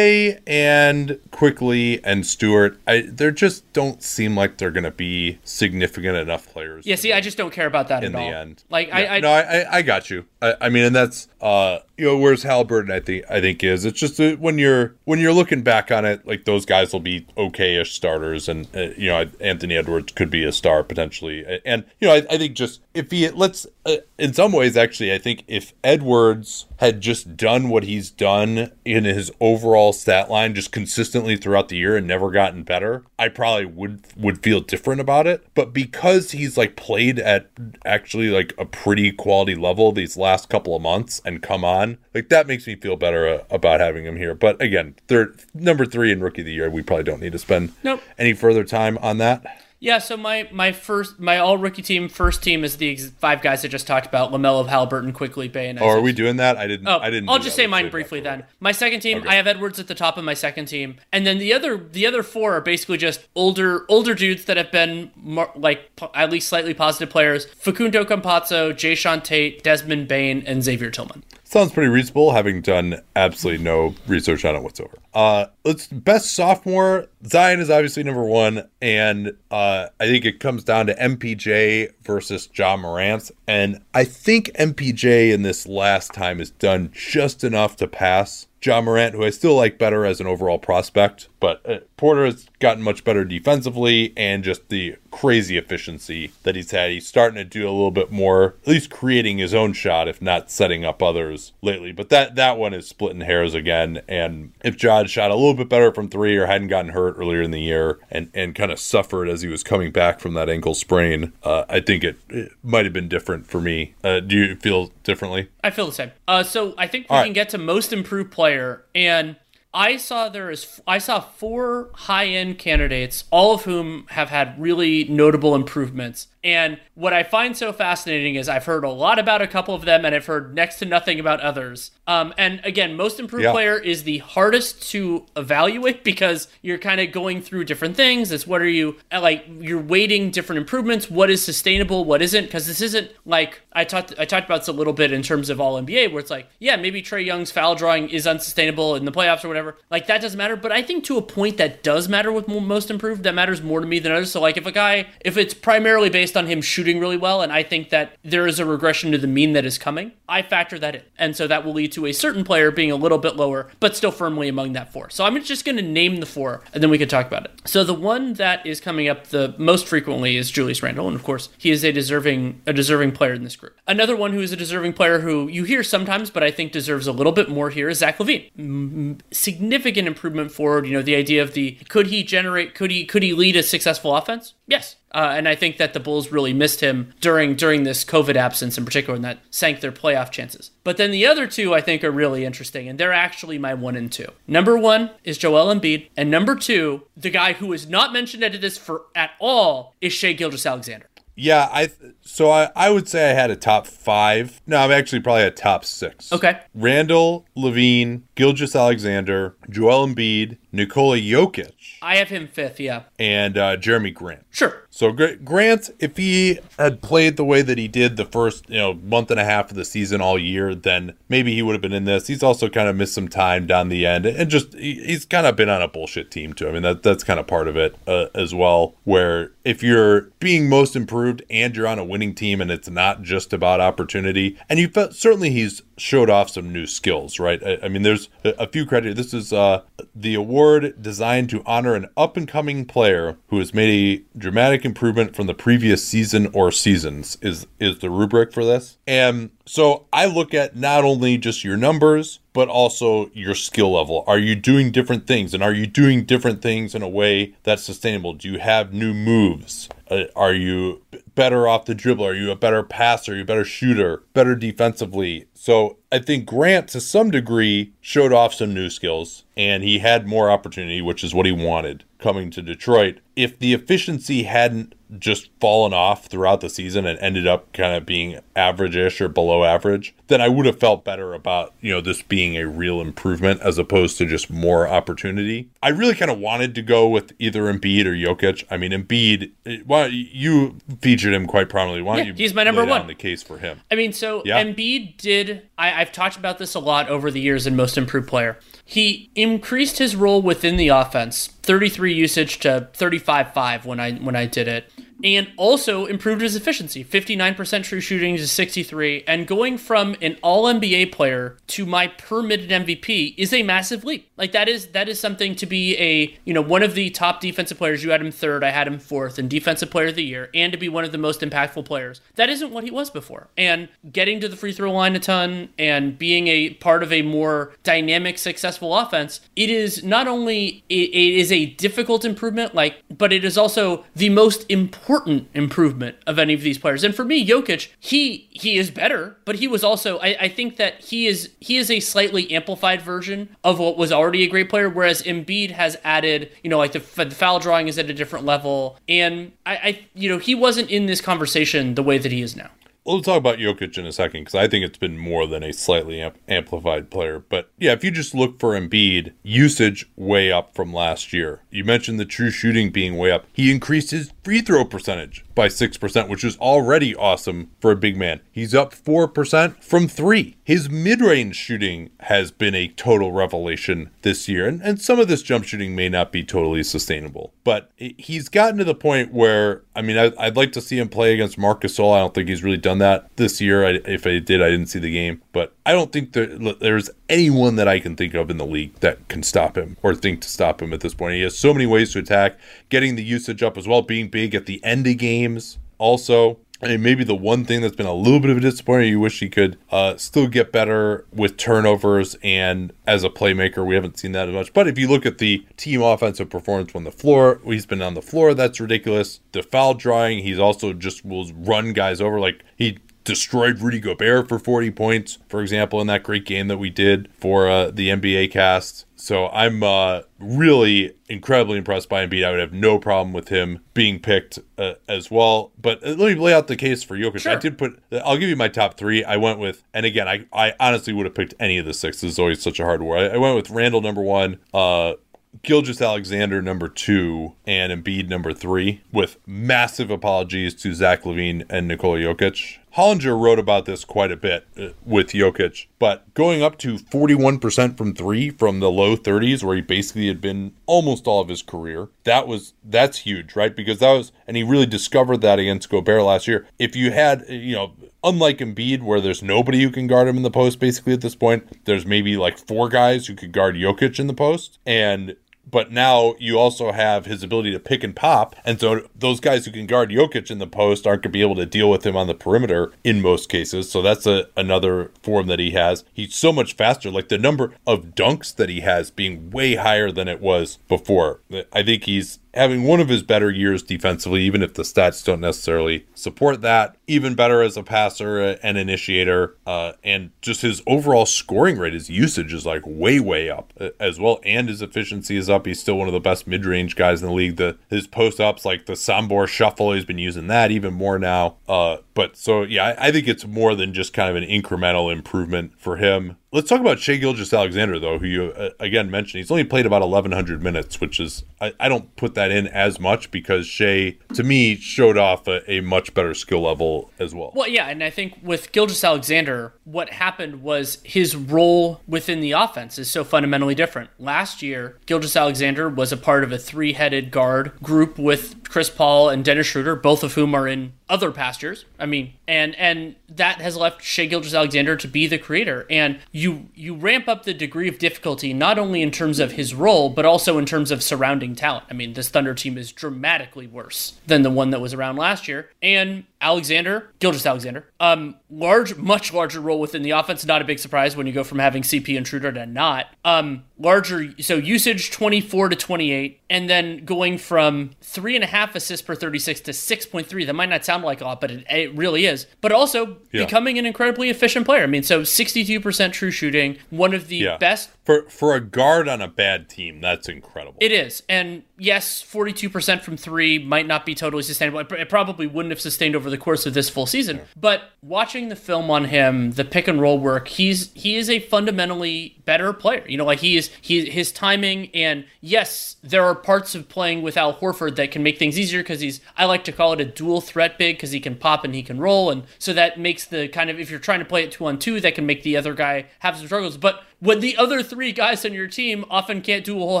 Bey and Quickley and Stewart, I they just don't seem like they're going to be significant enough players. Yeah, see, I just don't care about that in the all. end. Like, yeah. I, I no, I, I got you. I, I mean, and that's uh, you know, where's Halliburton? I think I think is it's just that when you're when you're looking back on it, like those guys will be okay-ish starters, and uh, you know Anthony Edwards could be a star potentially, and you know I, I think just if he let's uh, in some ways actually I think if Edwards had just done what he's done in his overall stat line just consistently throughout the year and never gotten better, I probably would would feel different about it. But because he's like played at actually like a pretty quality level these last couple of months and come on, like that makes me feel better uh, about having him here. But again, third number three in rookie of the year, we probably don't need to spend Nope. any further time on that. Yeah, so my my first my all rookie team first team is the ex- five guys I just talked about: Lamelo, Halliburton, Quickley, Bey, and Oh, are we doing that? I didn't. Oh, I didn't. I'll just say mine briefly then. My second team, Okay. I have Edwards at the top of my second team, and then the other the other four are basically just older older dudes that have been more, like po- at least slightly positive players: Facundo Campazzo, Jae'Sean Tate, Desmond Bane, and Xavier Tillman. Sounds pretty reasonable, having done absolutely no research on it whatsoever. Uh, let's best sophomore. Zion is obviously number one, and uh, I think it comes down to MPJ versus Ja Morant. And I think MPJ in this last time has done just enough to pass Ja Morant, who I still like better as an overall prospect. But uh, Porter has gotten much better defensively and just the crazy efficiency that he's had. He's starting to do a little bit more, at least creating his own shot, if not setting up others lately. But that that one is splitting hairs again. And if John shot a little bit better from three or hadn't gotten hurt earlier in the year and, and kind of suffered as he was coming back from that ankle sprain, uh, I think it, it might have been different for me. Uh, do you feel differently? I feel the same. Uh, so I think we All can right. get to most improved player, and I saw there is I saw four high end candidates, all of whom have had really notable improvements. And what I find so fascinating is I've heard a lot about a couple of them, and I've heard next to nothing about others. Um, and again, most improved Yeah. player is the hardest to evaluate because you're kind of going through different things. It's what are you like? You're weighting different improvements. What is sustainable? What isn't? Because this isn't like I talked. I talked about this a little bit in terms of All NBA, where it's like, yeah, maybe Trae Young's foul drawing is unsustainable in the playoffs or whatever. Like that doesn't matter. But I think to a point that does matter with most improved, that matters more to me than others. So like if a guy, if it's primarily based on him shooting really well, and I think that there is a regression to the mean that is coming, I factor that in, and so that will lead to a certain player being a little bit lower, but still firmly among that four. So I'm just going to name the four, and then we can talk about it. So the one that is coming up the most frequently is Julius Randle, and of course he is a deserving a deserving player in this group. Another one who is a deserving player who you hear sometimes, but I think deserves a little bit more here is Zach LaVine. Mm, significant improvement forward. You know the idea of the could he generate could he could he lead a successful offense? Yes. Uh, and I think that the Bulls really missed him during during this COVID absence in particular, and that sank their playoff chances. But then the other two I think are really interesting, and they're actually my one and two. Number one is Joel Embiid, and number two, the guy who is not mentioned at this for at all is Shai Gilgeous-Alexander. Yeah, I so I, I would say I had a top five. No, I'm actually probably a top six. Okay. Randle, LaVine, Gilgis Alexander, Joel Embiid, Nikola Jokic, I have him fifth. Yeah. and uh, Jerami Grant. Sure. So Gra- Grant, if he had played the way that he did the first, you know, month and a half of the season all year, then maybe he would have been in this. He's also kind of missed some time down the end, and just he- he's kind of been on a bullshit team too. I mean, that that's kind of part of it uh, as well. Where if you're being most improved and you're on a winning team, and it's not just about opportunity, and you felt certainly he's showed off some new skills, right? I, I mean, there's a, a few credit. This is uh, the award designed to honor an up and coming player who has made a dramatic improvement from the previous season or seasons. Is is the rubric for this? And so I look at not only just your numbers, but also your skill level. Are you doing different things, and are you doing different things in a way that's sustainable? Do you have new moves? Uh, are you better off the dribble? Are you a better passer? Are you a better shooter? Better defensively? So I think Grant, to some degree, showed off some new skills, and he had more opportunity, which is what he wanted coming to Detroit. If the efficiency hadn't just fallen off throughout the season and ended up kind of being average-ish or below average, then I would have felt better about, you know, this being a real improvement as opposed to just more opportunity. I really kind of wanted to go with either Embiid or Jokic. I mean, Embiid, eh, why you featured him quite prominently. Why don't Yeah, you he's my number one. the case for him? I mean, so Yeah. Embiid did. I, I've talked about this a lot over the years in Most Improved Player. He increased his role within the offense, 33 usage to 35-5 when I when I did it. And also improved his efficiency. 59% true shooting to 63 and going from an all NBA player to my permitted MVP is a massive leap. Like that is that is something to be a you know one of the top defensive players. You had him third I had him fourth and defensive player of the year and to be one of the most impactful players. That isn't what he was before. And getting to the free throw line a ton and being a part of a more dynamic successful offense it is not only it, it is a difficult improvement like but it is also the most important improvement of any of these players and for me Jokic he he is better but he was also I, I think that he is he is a slightly amplified version of what was already a great player whereas Embiid has added you know like the, the foul drawing is at a different level and I, I you know he wasn't in this conversation the way that he is now We'll talk about Jokic in a second because I think it's been more than a slightly amp- amplified player. But yeah, if you just look for Embiid, usage way up from last year. You mentioned the true shooting being way up. He increased his free throw percentage by 6%, which is already awesome for a big man. He's up 4% from three. His mid range shooting has been a total revelation this year. And, and some of this jump shooting may not be totally sustainable. But he's gotten to the point where, I mean, I, would like to see him play against Marcus Gasol. I don't think he's really done that this year. I, if I did, I didn't see the game. But I don't think there, there's anyone that I can think of in the league that can stop him or think to stop him at this point. He has so many ways to attack, getting the usage up as well, being big at the end of games also. I And maybe the one thing that's been a little bit of a disappointment, you wish he could uh, still get better with turnovers and as a playmaker. We haven't seen that as much. But if you look at the team offensive performance on the floor, he's been on the floor. That's ridiculous. The foul drawing, he's also just will run guys over. Like he destroyed Rudy Gobert for 40 points, for example, in that great game that we did for uh, the NBA cast. So I'm uh, really incredibly impressed by Embiid. I would have no problem with him being picked uh, as well. But uh, let me lay out the case for Jokic. Sure. I did put. I'll give you my top three. I went with, and again, I, I honestly would have picked any of the six. This is always such a hard war. I, I went with Randle number one, uh, Gilgeous-Alexander number two and Embiid number three, with massive apologies to Zach LaVine and Nikola Jokic. Hollinger wrote about this quite a bit uh, with Jokic, but going up to 41% from three from the low 30s, where he basically had been almost all of his career, that was that's huge, right? Because that was, and he really discovered that against Gobert last year. If you had, you know, unlike Embiid, where there's nobody who can guard him in the post, basically at this point, there's maybe like four guys who could guard Jokic in the post, and but now you also have his ability to pick and pop. And so those guys who can guard Jokic in the post aren't going to be able to deal with him on the perimeter in most cases. So that's a, another form that he has. He's so much faster. Like the number of dunks that he has being way higher than it was before. I think he's having one of his better years defensively, even if the stats don't necessarily support that. Even better as a passer and initiator, uh, and just his overall scoring rate, his usage is like way, way up uh, as well, and his efficiency is up. He's still one of the best mid-range guys in the league. The his post-ups, like the Sombor shuffle, he's been using that even more now. Uh, but so yeah, I, I think it's more than just kind of an incremental improvement for him. Let's talk about Shai Gilgeous-Alexander, though, who you uh, again mentioned. He's only played about 1,100 minutes, which is, I, I, don't put that in as much because Shai, to me, showed off a, a, much better skill level as well. Well, yeah, and I think with Gilgeous-Alexander, what happened was his role within the offense is so fundamentally different. Last year, Gilgeous-Alexander was a part of a three headed guard group with Chris Paul and Dennis Schroeder, both of whom are in other pastures. I mean, and and that has left Shai Gilgeous-Alexander to be the creator. And you you ramp up the degree of difficulty not only in terms of his role, but also in terms of surrounding talent. I mean, this Thunder team is dramatically worse than the one that was around last year. And Alexander, Gilgeous-Alexander, um, large, much larger role within the offense. Not a big surprise when you go from having CP intruder to not. Um, larger, so usage 24 to 28, and then going from three and a half assists per 36 to 6.3. That might not sound like a lot, but it, it really is. But also yeah. becoming an incredibly efficient player. I mean, so 62% true shooting, one of the yeah. best for for a guard on a bad team. That's incredible. It is, and yes, 42% from three might not be totally sustainable. It probably wouldn't have sustained over the course of this full season. Yeah. But watching the film on him, the pick and roll work, he's he is a fundamentally better player. You know, like he is he his timing and yes, there are parts of playing with Al Horford that can make things easier because he's I like to call it a dual threat big because he can pop and he can roll and so that makes the kind of if you're trying to play it two on two that can make the other guy have some struggles. But when the other three guys on your team often can't do a whole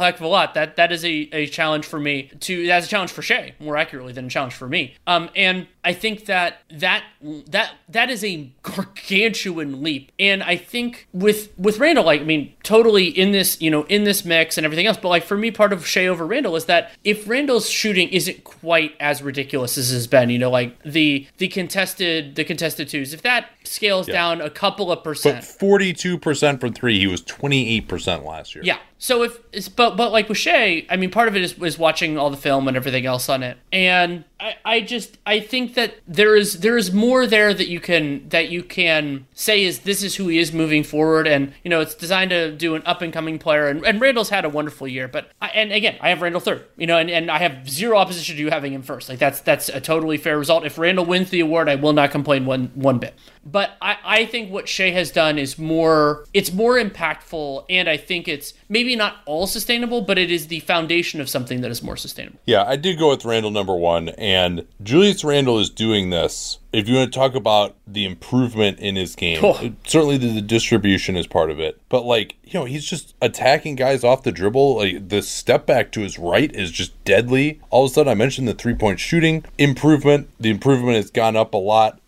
heck of a lot, that that is a, a challenge for me to that's a challenge for Shai more accurately than a challenge for me. Um, and I think that that that that is a gargantuan leap. And I think with with Randle, like I mean, totally in this you know in this mix and everything else. But like for me, part of Shai over Randle is that if Randle's shooting isn't quite as ridiculous as has been, you know, like the the contested the contested twos, if that scales yeah. down a couple of percent, but forty two percent from three, he was 28% last year. Yeah. So if it's but but like with Shai, I mean part of it is was watching all the film and everything else on it. And I, I just I think that there is there is more there that you can that you can say is this is who he is moving forward. And you know it's designed to do an up and coming player. And, and Randle's had a wonderful year. But I, and again I have Randle third you know and, and I have zero opposition to you having him first. Like that's that's a totally fair result. If Randle wins the award I will not complain one one bit. But I, I think what Shai has done is more it's more impactful. And I think it's maybe not all sustainable but it is the foundation of something that is more sustainable. Yeah, I did go with Randle number 1 and Julius Randle is doing this if you want to talk about the improvement in his game, oh. certainly the, the, distribution is part of it. But like, you know, he's just attacking guys off the dribble. Like the step back to his right is just deadly. All of a sudden, I mentioned the three point shooting improvement. The improvement has gone up a lot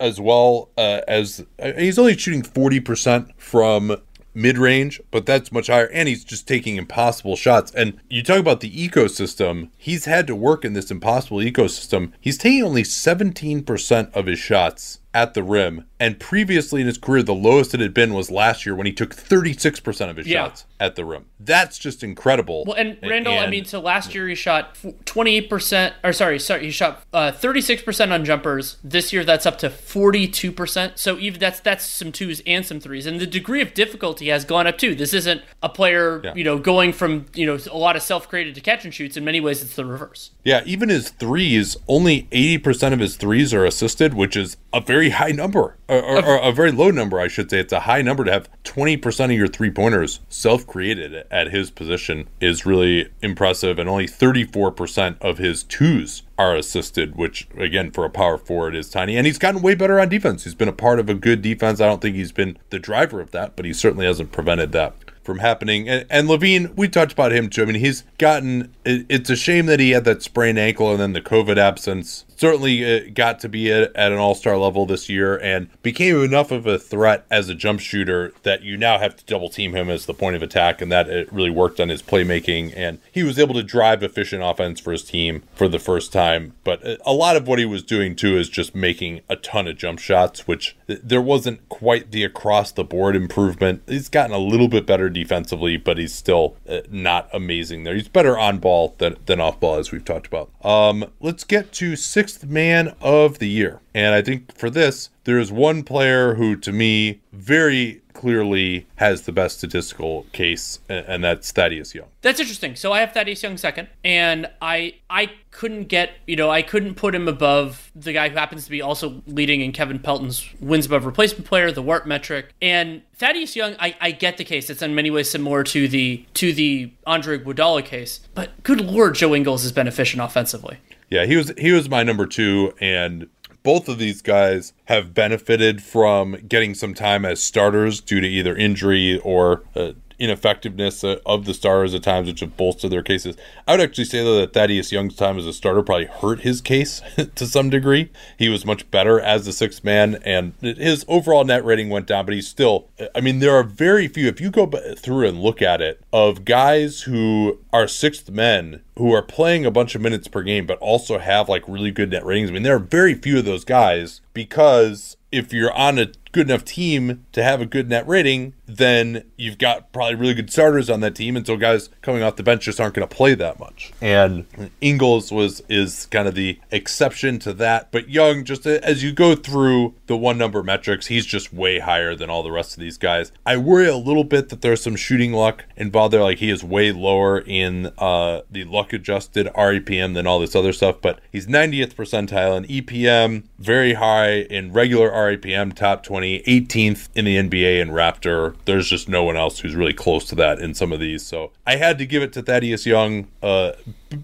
as well uh, as uh, he's only shooting 40% from mid range, but that's much higher. And he's just taking impossible shots. And you talk about the ecosystem, he's had to work in this impossible ecosystem. He's taking only 17% of his shots at the rim. And previously in his career, the lowest it had been was last year when he took 36% of his yeah. shots at the rim. That's just incredible. Well, and Randle, and, I mean, so last year he shot 28%, or sorry, sorry, he shot uh, 36% on jumpers. This year that's up to 42%. So even that's that's some twos and some threes. And the degree of difficulty has gone up too. This isn't a player, yeah. you know, going from, you know, a lot of self-created to catch and shoots. In many ways, it's the reverse. Yeah, even his threes, only 80% of his threes are assisted, which is a very very high number, or, or, or, a very low number, I should say. It's a high number to have 20% of your three pointers self created at his position is really impressive. And only 34% of his twos are assisted, which again for a power forward is tiny. And he's gotten way better on defense. He's been a part of a good defense. I don't think he's been the driver of that, but he certainly hasn't prevented that from happening. And, and LaVine, we talked about him too. I mean, he's gotten. It, it's a shame that he had that sprained ankle and then the COVID absence certainly uh, got to be at, an all star level this year and became enough of a threat as a jump shooter that you now have to double team him as the point of attack. And that it really worked on his playmaking. And he was able to drive efficient offense for his team for the first time. But uh, a lot of what he was doing too is just making a ton of jump shots, which there wasn't quite the across the board improvement. He's gotten a little bit better defensively, but he's still uh, not amazing there. He's better on ball than, than off ball, as we've talked about. Um, let's get to six sixth man of the year. And I think for this, there is one player who, to me, very clearly has the best statistical case, and that's Thaddeus Young. That's interesting. So I have Thaddeus Young second, and I I couldn't get you know I couldn't put him above the guy who happens to be also leading in Kevin Pelton's wins above replacement player, the WARP metric, and Thaddeus Young. I, I get the case. It's in many ways similar to the to the Andre Iguodala case, but good lord, Joe Ingles been efficient offensively. Yeah, he was he was my number two, and both of these guys have benefited from getting some time as starters due to either injury or uh, ineffectiveness uh, of the stars at times, which have bolstered their cases. I would actually say, though, that Thaddeus Young's time as a starter probably hurt his case to some degree. He was much better as the sixth man, and his overall net rating went down, but he's still, I mean, there are very few, if you go through and look at it, of guys who are sixth men who are playing a bunch of minutes per game, but also have like really good net ratings. I mean, there are very few of those guys because if you're on a good enough team to have a good net rating, then you've got probably really good starters on that team, and so guys coming off the bench just aren't going to play that much. And Ingles was is kind of the exception to that, but Young, just as you go through the one number metrics, he's just way higher than all the rest of these guys. I worry a little bit that there's some shooting luck involved there, like he is way lower in uh, the luck adjusted REPM than all this other stuff, but he's 90th percentile in EPM, very high in regular REPM, top 20 20, 18th in the NBA in Raptor. There's just no one else who's really close to that in some of these. So I had to give it to Thaddeus Young uh,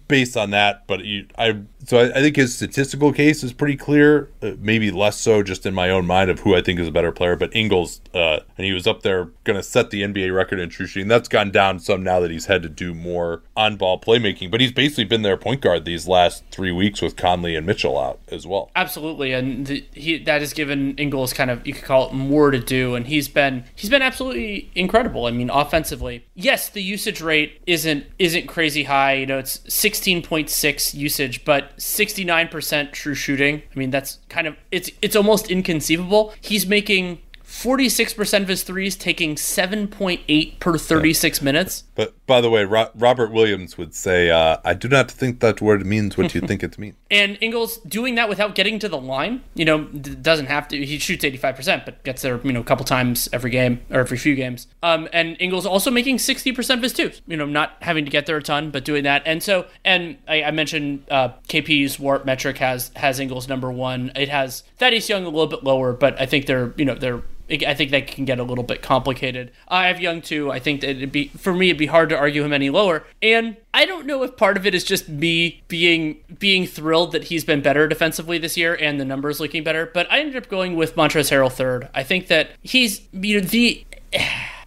based on that. But you, I so I, I, think his statistical case is pretty clear. Uh, maybe less so just in my own mind of who I think is a better player. But Ingles, uh, and he was up there going to set the NBA record in true shooting. That's gone down some now that he's had to do more on ball playmaking. But he's basically been their point guard these last three weeks with Conley and Mitchell out as well. Absolutely, and the, he that has given Ingles kind of you could call it more to do, and he's been he's been absolutely incredible. I mean, offensively, yes, the usage rate isn't isn't crazy high. You know, it's 16.6 usage, but 69% true shooting. I mean, that's kind of it's it's almost inconceivable. He's making 46% of his threes taking 7.8 per 36 minutes. But by the way, Ro- Robert Williams would say, uh, I do not think that word means what you think it means. And Ingles doing that without getting to the line, you know, doesn't have to. He shoots 85%, but gets there, you know, a couple times every game or every few games. Um, and Ingles also making 60% of his twos, you know, not having to get there a ton, but doing that. And so, and I, I mentioned uh, KP's WARP metric has, has Ingles number one. It has Thaddeus Young a little bit lower, but I think they're, you know, they're I think that can get a little bit complicated. I have Young too. I think that it'd be for me it'd be hard to argue him any lower. And I don't know if part of it is just me being being thrilled that he's been better defensively this year and the numbers looking better. But I ended up going with Montrezl Harrell third. I think that he's you know the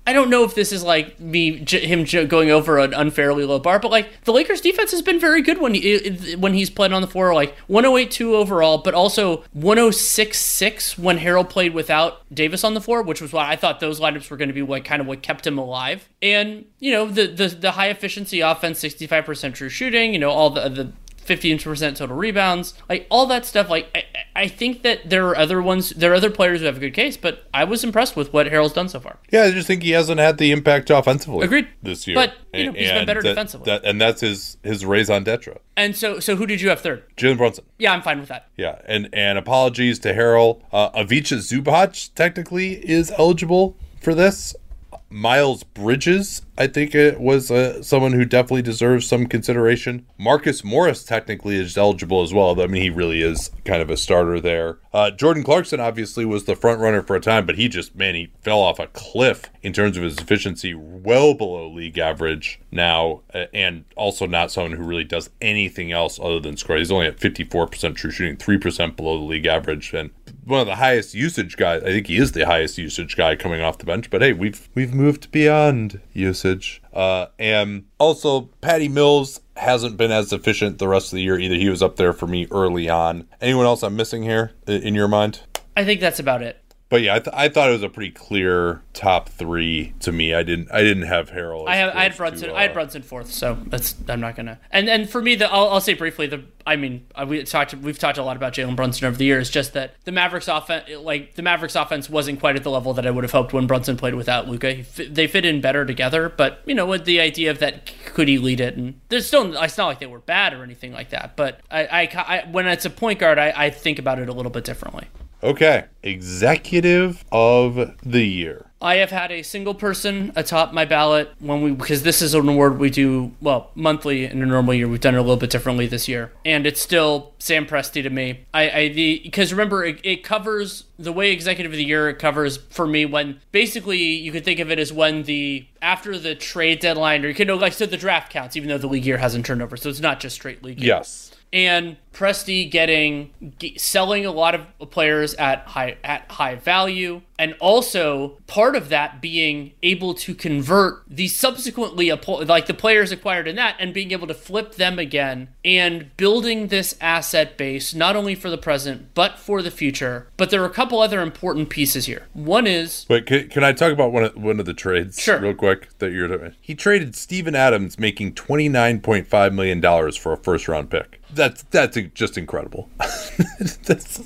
I don't know if this is like me him going over an unfairly low bar, but like the Lakers defense has been very good when he when he's played on the floor, like 108.2 overall, but also 106.6 when Harrell played without Davis on the floor, which was why I thought those lineups were going to be like kind of what kept him alive. And you know the the, the high efficiency offense, 65% true shooting, you know all the the 15% total rebounds, like all that stuff. Like I, I, think that there are other ones, there are other players who have a good case, but I was impressed with what Harrell's done so far. Yeah, I just think he hasn't had the impact offensively. Agreed. This year, but you know, he's and been better that, defensively, that, and that's his his raison d'etre. And so, so who did you have third? Jalen Brunson. Yeah, I'm fine with that. Yeah, and and apologies to Harrell. Uh, Ivica Zubac technically is eligible for this. Miles Bridges, I think it was uh, someone who definitely deserves some consideration. Marcus Morris technically is eligible as well. I mean, he really is kind of a starter there. Uh, Jordan Clarkson obviously was the front runner for a time, but he just man, he fell off a cliff in terms of his efficiency, well below league average now, uh, and also not someone who really does anything else other than score. He's only at 54% true shooting, 3% below the league average, and one of the highest usage guys. I think he is the highest usage guy coming off the bench. But hey, we've we've moved beyond usage. Uh, and also, Patty Mills hasn't been as efficient the rest of the year either. He was up there for me early on. Anyone else I'm missing here in your mind? I think that's about it but yeah, I, th- I thought it was a pretty clear top three to me. I didn't I didn't have Harrell. I have I had Brunson. To, uh, I had Brunson fourth, so that's I'm not gonna. And and for me, the I'll, I'll say briefly the I mean uh, we talked we've talked a lot about Jalen Brunson over the years. Just that the Mavericks offense like the Mavericks offense wasn't quite at the level that I would have hoped when Brunson played without Luka. They fit in better together, but you know with the idea of that could he lead it? And there's still it's not like they were bad or anything like that. But I, I, I when it's a point guard, I, I think about it a little bit differently. Okay, executive of the year. I have had a single person atop my ballot when we because this is an award we do well monthly in a normal year. We've done it a little bit differently this year, and it's still Sam Presti to me. I, I the because remember it, it covers the way executive of the year it covers for me when basically you could think of it as when the after the trade deadline or you can know like so the draft counts even though the league year hasn't turned over, so it's not just straight league. Year. Yes and Presti getting selling a lot of players at high at high value and also part of that being able to convert the subsequently like the players acquired in that and being able to flip them again and building this asset base not only for the present but for the future but there are a couple other important pieces here one is wait can, can i talk about one of, one of the trades sure. real quick that you're doing? he traded Steven Adams making 29.5 million dollars for a first round pick that's that's just incredible. that's,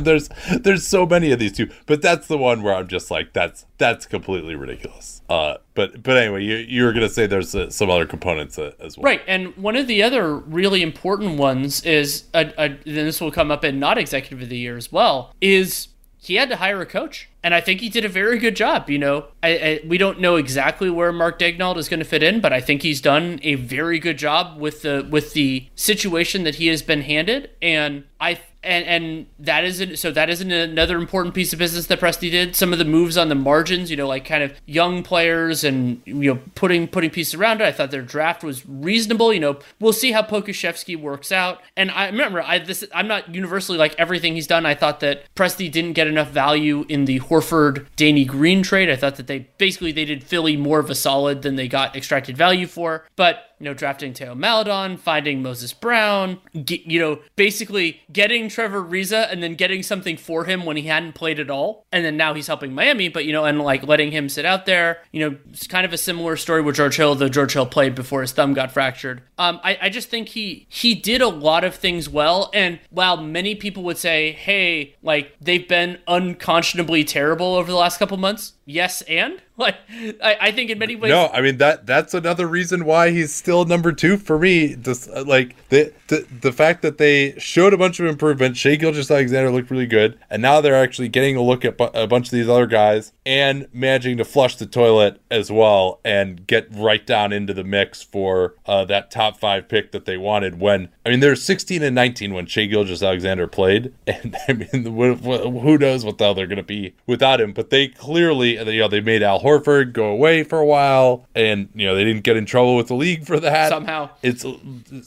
there's there's so many of these too, but that's the one where I'm just like that's that's completely ridiculous. Uh, but but anyway, you you were gonna say there's uh, some other components uh, as well, right? And one of the other really important ones is, a, a, and this will come up in not executive of the year as well, is he had to hire a coach and I think he did a very good job. You know, I, I, we don't know exactly where Mark Daigneault is going to fit in, but I think he's done a very good job with the with the situation that he has been handed, and I and and that isn't so that isn't another important piece of business that Presti did. Some of the moves on the margins, you know, like kind of young players and you know putting putting pieces around it. I thought their draft was reasonable. You know, we'll see how Pokusevski works out. And I remember I this I'm not universally like everything he's done. I thought that Presti didn't get enough value in the Horford Danny Green trade. I thought that they basically they did Philly more of a solid than they got extracted value for. But you know, drafting Teo Maledon, finding Moses Brown, get, you know, basically getting Trevor Ariza and then getting something for him when he hadn't played at all. And then now he's helping Miami, but, you know, and like letting him sit out there. You know, it's kind of a similar story with George Hill, though George Hill played before his thumb got fractured. Um, I, I just think he he did a lot of things well. And while many people would say, hey, like they've been unconscionably terrible over the last couple months, yes and? Like I, I think in many ways no i mean that that's another reason why he's still number two for me. Just uh, like the, the the fact that they showed a bunch of improvement Shai Gilgeous-Alexander looked really good and now they're actually getting a look at bu- a bunch of these other guys and managing to flush the toilet as well and get right down into the mix for uh, that top five pick that they wanted when i mean they're 16 and 19 when Shai Gilgeous-Alexander played and i mean who knows what the hell they're going to be without him but they clearly you know they made Al Horford go away for a while, and you know they didn't get in trouble with the league for that somehow. It's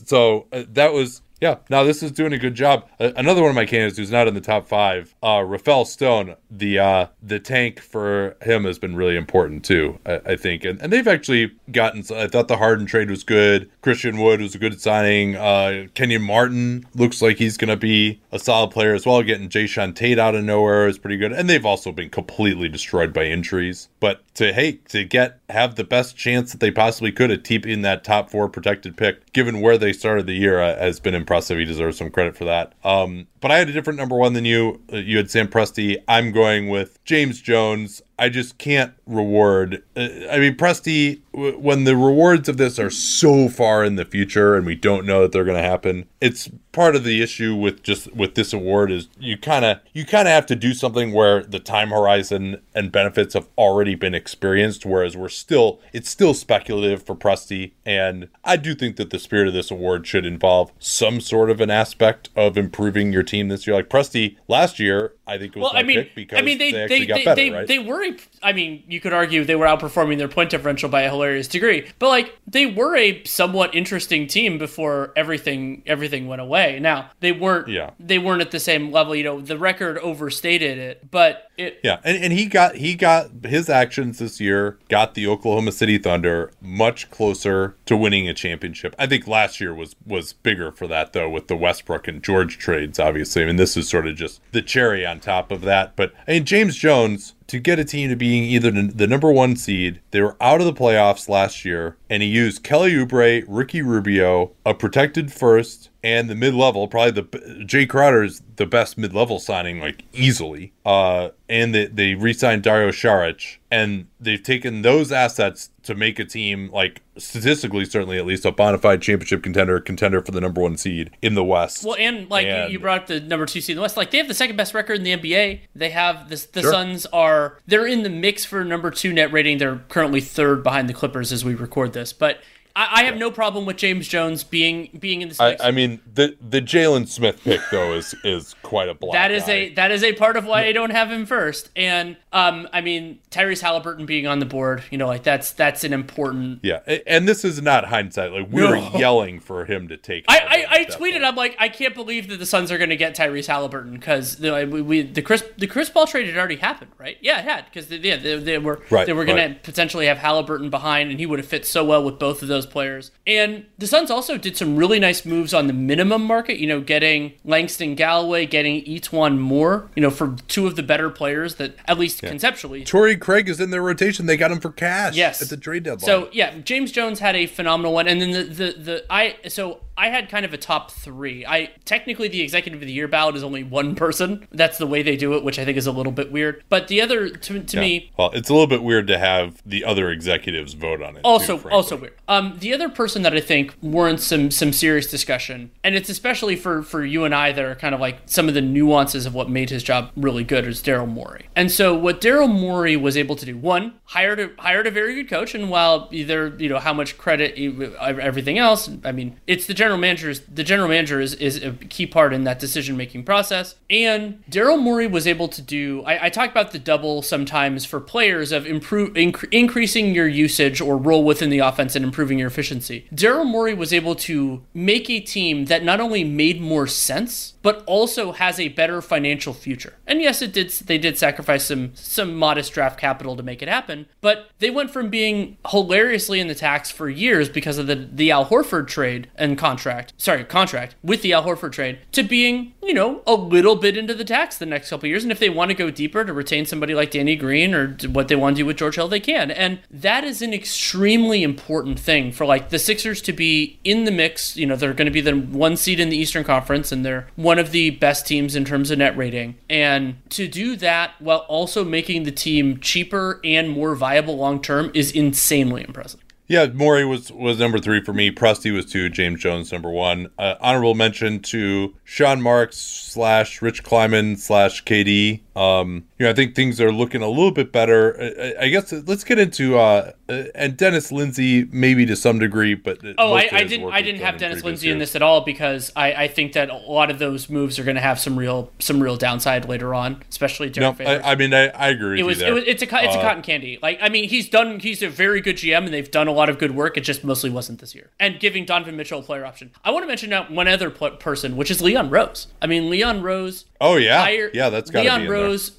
so uh, that was yeah, now this is doing a good job. Uh, another one of my candidates who's not in the top five, uh, Rafael Stone. The uh, the tank for him has been really important too, I, I, think, and and they've actually gotten. I thought the Harden trade was good. Christian Wood was a good signing. Uh, Kenyon Martin looks like he's going to be a solid player as well. Getting Jae'Sean Tate out of nowhere is pretty good, and they've also been completely destroyed by injuries. But to hey to get have the best chance that they possibly could at keeping that top four protected pick, given where they started the year, uh, has been impressive. He deserves some credit for that. Um, but I had a different number one than you. Uh, you had Sam Presti. I'm going with James Jones. I just can't reward. Uh, I mean, Presti, w- when the rewards of this are so far in the future and we don't know that they're going to happen, it's part of the issue with just with this award is you kind of you kind of have to do something where the time horizon and benefits have already been experienced whereas we're still it's still speculative for Presti and I do think that the spirit of this award should involve some sort of an aspect of improving your team this year like Presti last year I think it was well, I mean, because I mean, they they, they, better, they, right? they were a, I mean, you could argue they were outperforming their point differential by a hilarious degree, but like they were a somewhat interesting team before everything everything went away. Now they weren't Yeah. they weren't at the same level. You know, the record overstated it, but it Yeah, and, and he got he got his actions this year got the Oklahoma City Thunder much closer to winning a championship. I think last year was was bigger for that though with the Westbrook and George trades obviously. I mean this is sort of just the cherry on top of that. But I mean James Jones to get a team to being either the number one seed, they were out of the playoffs last year, and he used Kelly Oubre, Ricky Rubio, a protected first, and the mid level. Probably the Jae Crowder is the best mid level signing, like easily. Uh, and they, they re-signed Dario Saric, and they've taken those assets to make a team like statistically, certainly at least a bona fide championship contender, contender for the number one seed in the West. Well, and like And- you, brought up the number two seed in the West, like they have the second best record in the NBA. They have this. The Sure. Suns are they're in the mix for number two net rating. They're currently third behind the Clippers as we record this, but. I, I have no problem with James Jones being being in this I. I mean the the Jalen Smith pick though is is quite a block. that is eye. a that is a part of why I don't have him first. And um, I mean Tyrese Halliburton being on the board, you know, like that's that's an important. yeah, and this is not hindsight. Like we were yelling for him to take. I, I, I tweeted. point. I'm like, I can't believe that the Suns are going to get Tyrese Halliburton because the we, we, the Chris the Chris Paul trade had already happened, right? Yeah, it had because they, yeah, they, they were Right, they were going right. to potentially have Halliburton behind, and he would have fit so well with both of those players. And the Suns also did some really nice moves on the minimum market. You know, getting Langston Galloway, getting E'Twaun Moore. You know, for two of the better players that at least conceptually Torrey Craig is in their rotation. They got him for cash. Yes. at the trade deadline. So yeah, James Jones had a phenomenal one, and then the the, the I so I had kind of a top three. I technically the executive of the year ballot is only one person. That's the way they do it, which I think is a little bit weird. But the other, to, to Yeah. me, well, it's a little bit weird to have the other executives vote on it. also too, also weird. Um, the other person that I think warrants some some serious discussion, and it's especially for for you and I that are kind of like some of the nuances of what made his job really good is Daryl Morey. And so what Daryl Morey was able to do, one, hired a hired a very good coach, and while either you know how much credit everything else, I mean, it's the general manager's the general manager is is a key part in that decision making process. And Daryl Morey was able to do. I, I talk about the double sometimes for players of improve inc- increasing your usage or role within the offense and improving your efficiency. Daryl Morey was able to make a team that not only made more sense but also has a better financial future. And yes, it did. They did sacrifice some some modest draft capital to make it happen, but they went from being hilariously in the tax for years because of the the Al Horford trade and contract. Sorry, contract with the Al Horford trade to being you know a little bit into the tax the next couple years. And if they want to go deeper to retain somebody like Danny Green or what they want to do with George Hill, they can. And that is an extremely important thing for like the Sixers to be in the mix. You know, they're going to be the one seed in the Eastern Conference, and they're one of the best teams in terms of net rating. And to do that while also making the team cheaper and more viable long term is insanely impressive. Yeah, Morey was was number three for me. Presti was two. James Jones number one. Uh, honorable mention to Sean Marks slash Rich Kleiman slash KD. Um, you know, I think things are looking a little bit better. I, I guess let's get into uh, uh, and Dennis Lindsay maybe to some degree, but Oh, I, I didn't. I didn't have Dennis Lindsay in this at all because I, I think that a lot of those moves are going to have some real some real downside later on, especially No, Derrick Favors. I, I mean I, I agree with it was, you it was it's a it's a cotton candy. Like I mean, he's done. He's a very good GM, and they've done a lot of good work. It just mostly wasn't this year. And giving Donovan Mitchell a player option. I want to mention now one other pl- person, which is Leon Rose. I mean, Leon Rose. oh yeah, hired- yeah, that's got to be in there.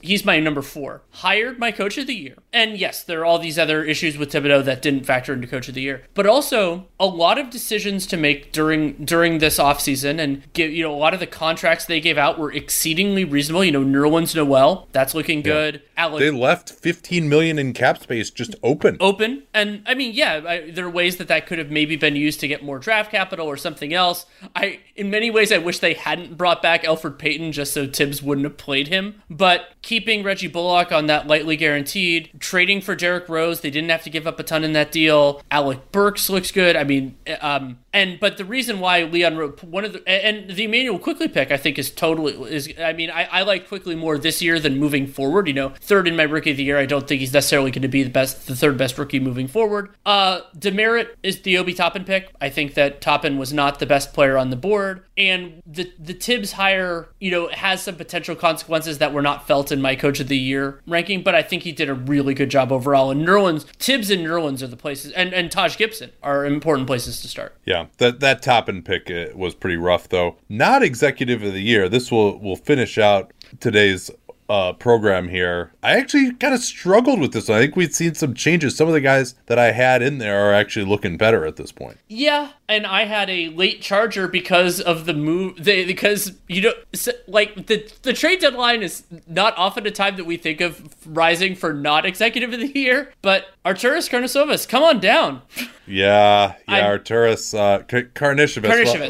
He's my number four. Hired my coach of the year, and yes, there are all these other issues with Thibodeau that didn't factor into coach of the year, but also a lot of decisions to make during during this offseason and give you know a lot of the contracts they gave out were exceedingly reasonable. You know, Nerlens Noel, that's looking good. Alex They left 15 million in cap space just open. open. And I mean, yeah, I, there are ways that that could have maybe been used to get more draft capital or something else. I, in many ways, I wish they hadn't brought back Elfrid Payton just so Thibs wouldn't have played him. But keeping Reggie Bullock on that lightly guaranteed, trading for Derrick Rose, they didn't have to give up a ton in that deal. Alec Burks looks good. I mean, um, and but the reason why Leon wrote one of the and the Immanuel Quickley pick I think is totally is I mean I, I like quickly more this year than moving forward. You know, third in my rookie of the year. I don't think he's necessarily going to be the best, the third best rookie moving forward. Uh, Demerit is the Obi Toppin pick. I think that Toppin was not the best player on the board, and the the Thibs hire you know has some potential consequences that were not felt in my coach of the year ranking, but I think he did a really good job overall. And Nerlens Thibs and Nerlens are the places, and and Taj Gibson are important places to start. Yeah, that that Toppin pick uh, was pretty rough though. Not executive of the year. This will will finish out today's uh, program here. I actually kind of struggled with this. one. I think we've seen some changes. Some of the guys that I had in there are actually looking better at this point. Yeah, and I had a late charger because of the move. They, because you know, like the the trade deadline is not often a time that we think of rising for not executive of the year. But Arturas Karnisovas, come on down. Yeah, yeah, I'm- Arturas uh.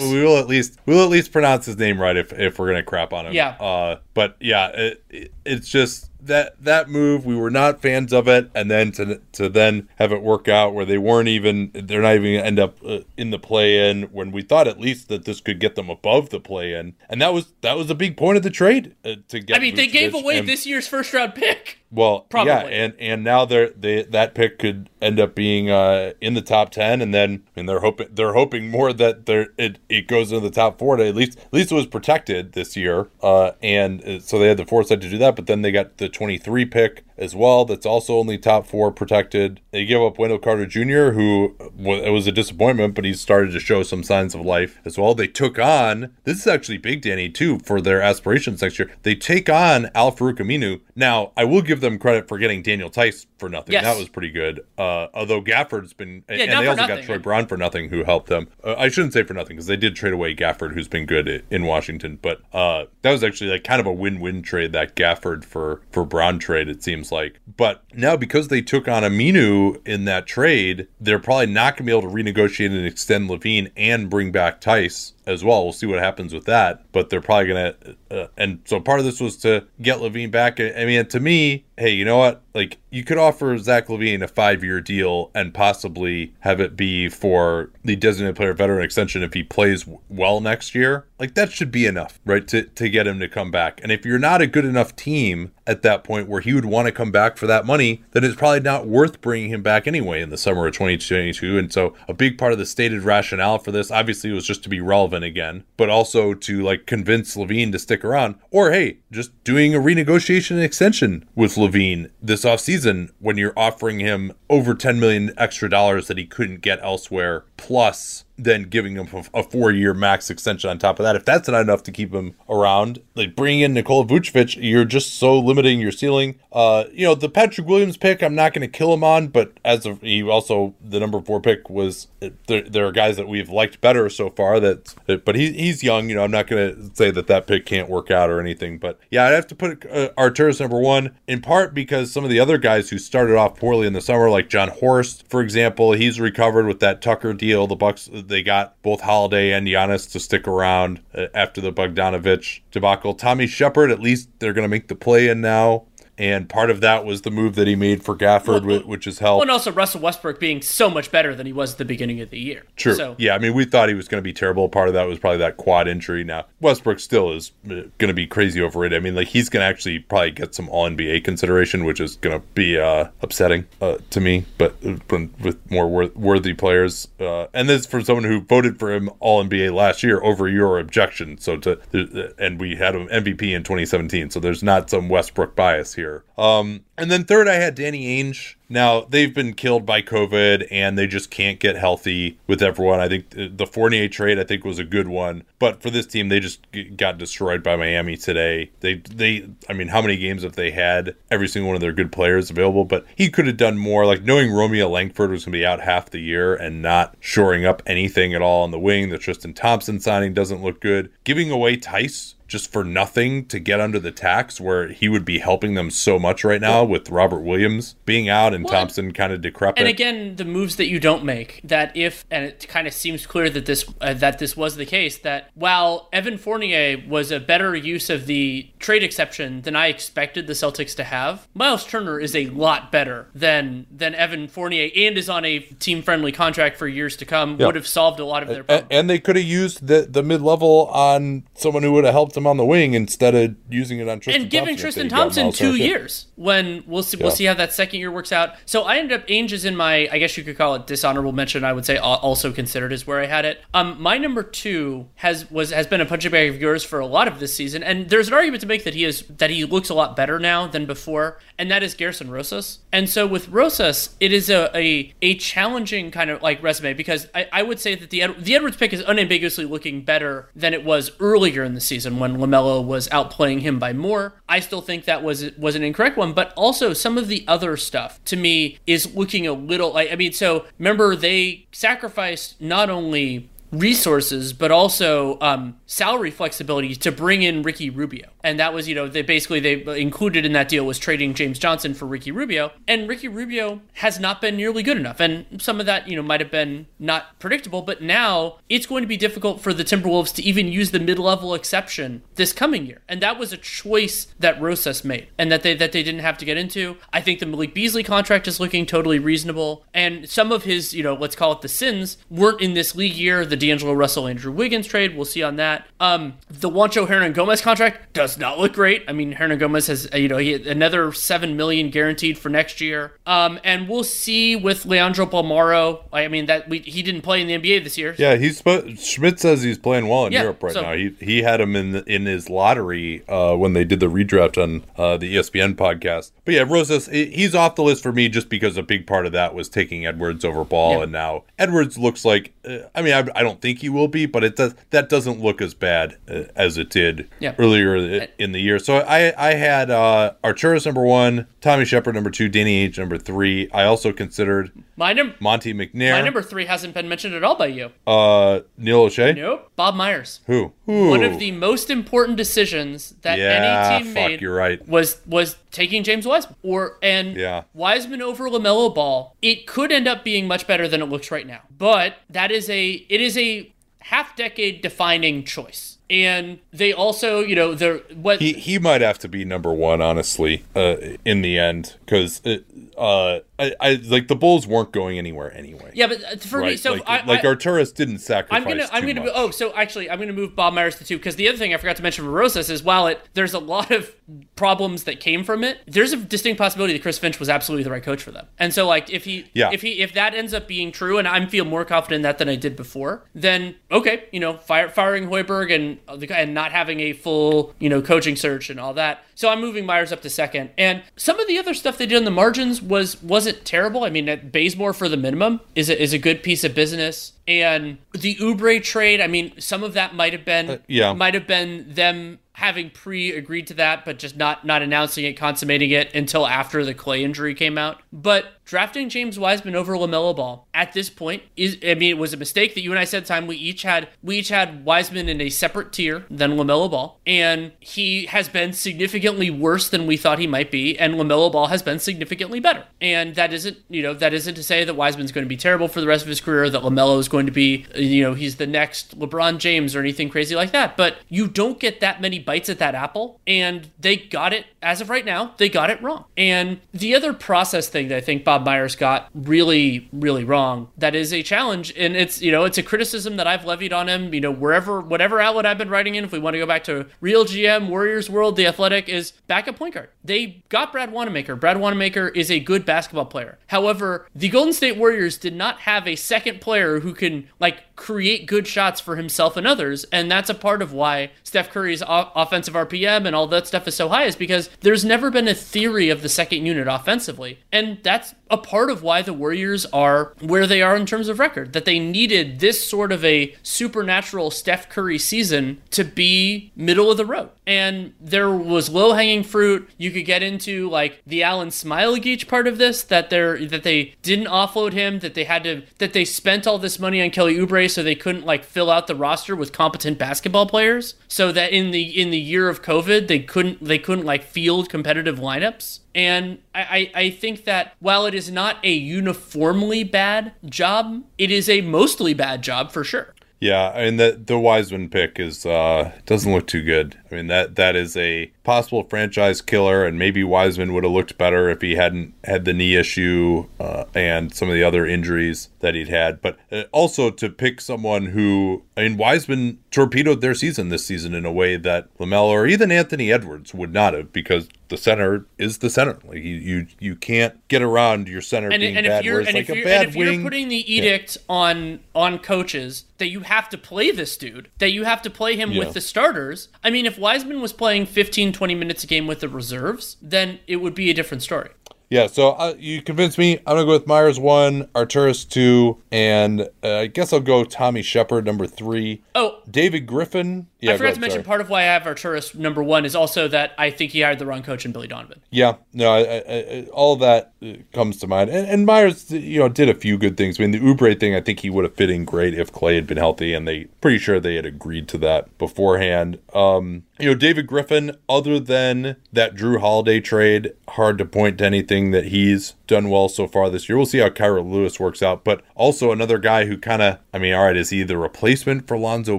Well, we will at least we will at least pronounce his name right if if we're gonna crap on him. Yeah. Uh, but yeah, it, it's just that that move we were not fans of it, and then to to then have it work out where they weren't even they're not even gonna end up uh, in the play in when we thought at least that this could get them above the play in, and that was that was a big point of the trade uh, to get. I mean, they gave away and- this year's first round pick. well, Probably. yeah, and and now they're they that pick could end up being uh, in the top ten, and then and they're hoping they're hoping more that they're it, it goes into the top four. To at least at least it was protected this year, uh, and uh, so they had the foresight to do that. But then they got the twenty three pick as well. That's also only top four protected. They give up Wendell Carter Jr., who it was a disappointment, but he started to show some signs of life as well. They took on this is actually big, Danny, too, for their aspirations next year. They take on Al-Farouq Aminu. Now, I will give them credit for getting Daniel Theis for nothing. Yes. That was pretty good. Uh, although Gafford's been, yeah, and they also got nothing. Troy Brown for nothing, who helped them. Uh, I shouldn't say for nothing because they did trade away Gafford, who's been good in Washington. But uh, that was actually like kind of a win-win trade that Gafford for for Brown trade. It seems like. But now because they took on Aminu in that trade, they're probably not going to be able to renegotiate and extend LaVine and bring back Theis as well. We'll see what happens with that, but they're probably going to. Uh, and so part of this was to get LaVine back. I mean, to me, hey, you know what? Like, you could offer Zach LaVine a five year deal and possibly have it be for the designated player veteran extension if he plays well next year. Like, that should be enough, right? To, to get him to come back. And if you're not a good enough team at that point where he would want to come back for that money, then it's probably not worth bringing him back anyway in the summer of 2022. And so a big part of the stated rationale for this obviously was just to be relevant again, but also to like convince LaVine to stick around. Or hey, just doing a renegotiation extension with LaVine this offseason when you're offering him over 10 million extra dollars that he couldn't get elsewhere, plus then giving him a four year max extension on top of that. If that's not enough to keep him around, like bringing in Nikola Vucevic, you're just so limiting your ceiling. Uh, you know, the Patrick Williams pick, I'm not going to kill him on, but as of he also, the number four pick was, there, there are guys that we've liked better so far that, but he, he's young, you know, I'm not going to say that that pick can't work out or anything, but yeah, I'd have to put uh, Arturas number one in part because some of the other guys who started off poorly in the summer, like Jon Horst, for example, he's recovered with that Tucker deal. The Bucks, they got both Holiday and Giannis to stick around uh, after the Bogdanovic debacle. Tommy Shepard, at least they're going to make the play in now and part of that was the move that he made for Gafford, well, which has helped. Well, and also Russell Westbrook being so much better than he was at the beginning of the year. True. So. Yeah, I mean, we thought he was going to be terrible. Part of that was probably that quad injury. Now Westbrook still is uh, going to be crazy over it. I mean, like he's going to actually probably get some All NBA consideration, which is going to be uh, upsetting uh, to me. But uh, with more wor- worthy players, uh, and this for someone who voted for him All NBA last year over your objection. So to uh, and we had him MVP in 2017. So there's not some Westbrook bias here. Um, and then third, I had Danny Ainge. Now they've been killed by COVID, and they just can't get healthy with everyone. I think the Fournier trade, I think, was a good one, but for this team, they just got destroyed by Miami today. They, they, I mean, how many games have they had? Every single one of their good players available, but he could have done more. Like knowing Romeo Langford was going to be out half the year and not shoring up anything at all on the wing. The Tristan Thompson signing doesn't look good. Giving away Theis just for nothing to get under the tax where he would be helping them so much right now with Robert Williams being out and well, Thompson kind of decrepit. And again, the moves that you don't make that if and it kind of seems clear that this uh, that this was the case that while Evan Fournier was a better use of the trade exception than I expected the Celtics to have, Miles Turner is a lot better than than Evan Fournier and is on a team friendly contract for years to come. Would have solved a lot of their problems. And, and they could have used the the mid level on someone who would have helped him on the wing instead of using it on Tristan and giving Thompson Tristan Thompson two years. When we'll see, yeah. we'll see how that second year works out. So I ended up Ainge is in my I guess you could call it dishonorable mention. I would say also considered is where I had it. Um, my number two has was has been a punching bag of yours for a lot of this season, and there's an argument to make that he is that he looks a lot better now than before, and that is Gersson Rosas. And so with Rosas, it is a a, a challenging kind of like resume because I, I would say that the the Edwards pick is unambiguously looking better than it was earlier in the season when LaMelo was outplaying him by more. I still think that was was an incorrect one, but also some of the other stuff to me is looking a little. I, I mean, so remember they sacrificed not only resources, but also um, salary flexibility to bring in Ricky Rubio. And that was, you know, they basically they included in that deal was trading James Johnson for Ricky Rubio. And Ricky Rubio has not been nearly good enough. And some of that, you know, might have been not predictable, but now it's going to be difficult for the Timberwolves to even use the mid-level exception this coming year. And that was a choice that Rosas made and that they that they didn't have to get into. I think the Malik Beasley contract is looking totally reasonable. And some of his, you know, let's call it the sins weren't in this league year. The D'Angelo Russell Andrew Wiggins trade. We'll see on that. Um, the Juancho Hernangomez contract does not look great. I mean, Hernangomez has you know he, another seven million guaranteed for next year. Um, and we'll see with Leandro Bolmaro. I mean that we, he didn't play in the NBA this year. Yeah, he's Schmitz says he's playing well in yeah, Europe right so, now. He he had him in the, in his lottery uh, when they did the redraft on uh, the ESPN podcast. But yeah, Rosas he's off the list for me just because a big part of that was taking Edwards over Ball, yeah. and now Edwards looks like. Uh, I mean, I, I don't don't think he will be, but it does that doesn't look as bad uh, as it did Yeah. earlier in the year. So I I had uh, Arturas number one, Tommy Shepard number two, Danny Ainge number three. I also considered My, num- Monte McNair, my number three hasn't been mentioned at all by you. uh, Neil Olshey. Nope. Bob Myers. Who? One of the most important decisions that Yeah, any team fuck, made you're right. was was taking James Wiseman or and Yeah. Wiseman over LaMelo Ball. It could end up being much better than it looks right now, but that is a it is a half decade defining choice. And they also, you know, they're what He he might have to be number one, honestly, uh, in the end, because uh, I, I like the Bulls weren't going anywhere anyway. yeah, but uh, for me, so like, I, like I, Arturas didn't sacrifice. I'm gonna, I'm gonna, much. oh, so actually, I'm gonna move Bob Myers to two because the other thing I forgot to mention for Rosas is while it there's a lot of problems that came from it, there's a distinct possibility that Chris Finch was absolutely the right coach for them. And so, like, if he, Yeah. if he, if that ends up being true, and I'm feel more confident in that than I did before, then okay, you know, fire, firing Hoiberg and uh, the guy and not having a full, you know, coaching search and all that. So I'm moving Myers up to second, and some of the other stuff they did on the margins was wasn't terrible. I mean, at Bazemore for the minimum is a, is a good piece of business. And the Oubre trade, I mean, some of that might have been, Uh, yeah. might have been them having pre-agreed to that, but just not not announcing it, consummating it until after the Clay injury came out. But drafting James Wiseman over LaMelo Ball at this point is, I mean, it was a mistake that you and I said. Time we each had we each had Wiseman in a separate tier than LaMelo Ball, and he has been significantly worse than we thought he might be, and LaMelo Ball has been significantly better. And that isn't, you know, that isn't to say that Wiseman's going to be terrible for the rest of his career, that LaMelo is going to be, you know, he's the next LeBron James or anything crazy like that. But you don't get that many bites at that apple, and they got it as of right now. They got it wrong. And the other process thing that I think Bob Myers got really, really wrong, that is a challenge, and it's you know it's a criticism that I've levied on him. You know, wherever whatever outlet I've been writing in, if we want to go back to Real GM, Warriors World, The Athletic, is backup point guard. They got Brad Wanamaker. Brad Wanamaker is a good basketball player. However, the Golden State Warriors did not have a second player who can like create good shots for himself and others, and that's a part of why Steph Curry's offensive RPM and all that stuff is so high is because there's never been a theory of the second unit offensively, and that's a part of why the Warriors are where they are in terms of record. That they needed this sort of a supernatural Steph Curry season to be middle of the road, and there was low hanging fruit. You could get into like the Alen Smailagic part of this that they're that they didn't offload him, that they had to that they spent all this money on Kelly Oubre so they couldn't like fill out the roster with competent basketball players, so that in the in the year of COVID they couldn't they couldn't like field competitive lineups. And I, I I think that while it is not a uniformly bad job, it is a mostly bad job for sure. Yeah, and the the Wiseman pick is uh doesn't look too good. I mean that that is a possible franchise killer, and maybe Wiseman would have looked better if he hadn't had the knee issue uh, and some of the other injuries that he'd had. But uh, also to pick someone who, I mean, Wiseman torpedoed their season this season in a way that LaMelo or even Anthony Edwards would not have, because the center is the center. Like you you, you can't get around your center and, being and bad. if you're and like if a you're, bad and if you're putting the edict on on coaches that you have to play this dude that you have to play him Yeah. with the starters i mean if wiseman was playing 15 20 minutes a game with the reserves then it would be a different story Yeah, so uh, you convinced me. I'm gonna go with Myers one, Arturas two, and uh, I guess I'll go Tommy Shepard number three. oh David Griffin. Yeah, I go forgot ahead, to mention sorry. part of why I have Arturas number one is also that I think he hired the wrong coach in Billy Donovan. Yeah, no, I, I, I, all that uh, comes to mind, and, and Myers, you know, did a few good things. I mean, the Oubre thing, I think he would have fit in great if Clay had been healthy, and they pretty sure they had agreed to that beforehand. Um, you know, David Griffin, other than that Jrue Holiday trade, hard to point to anything that he's done well so far this year. We'll see how Kira Lewis works out, but also another guy who kind of, I mean, all right, is he the replacement for Lonzo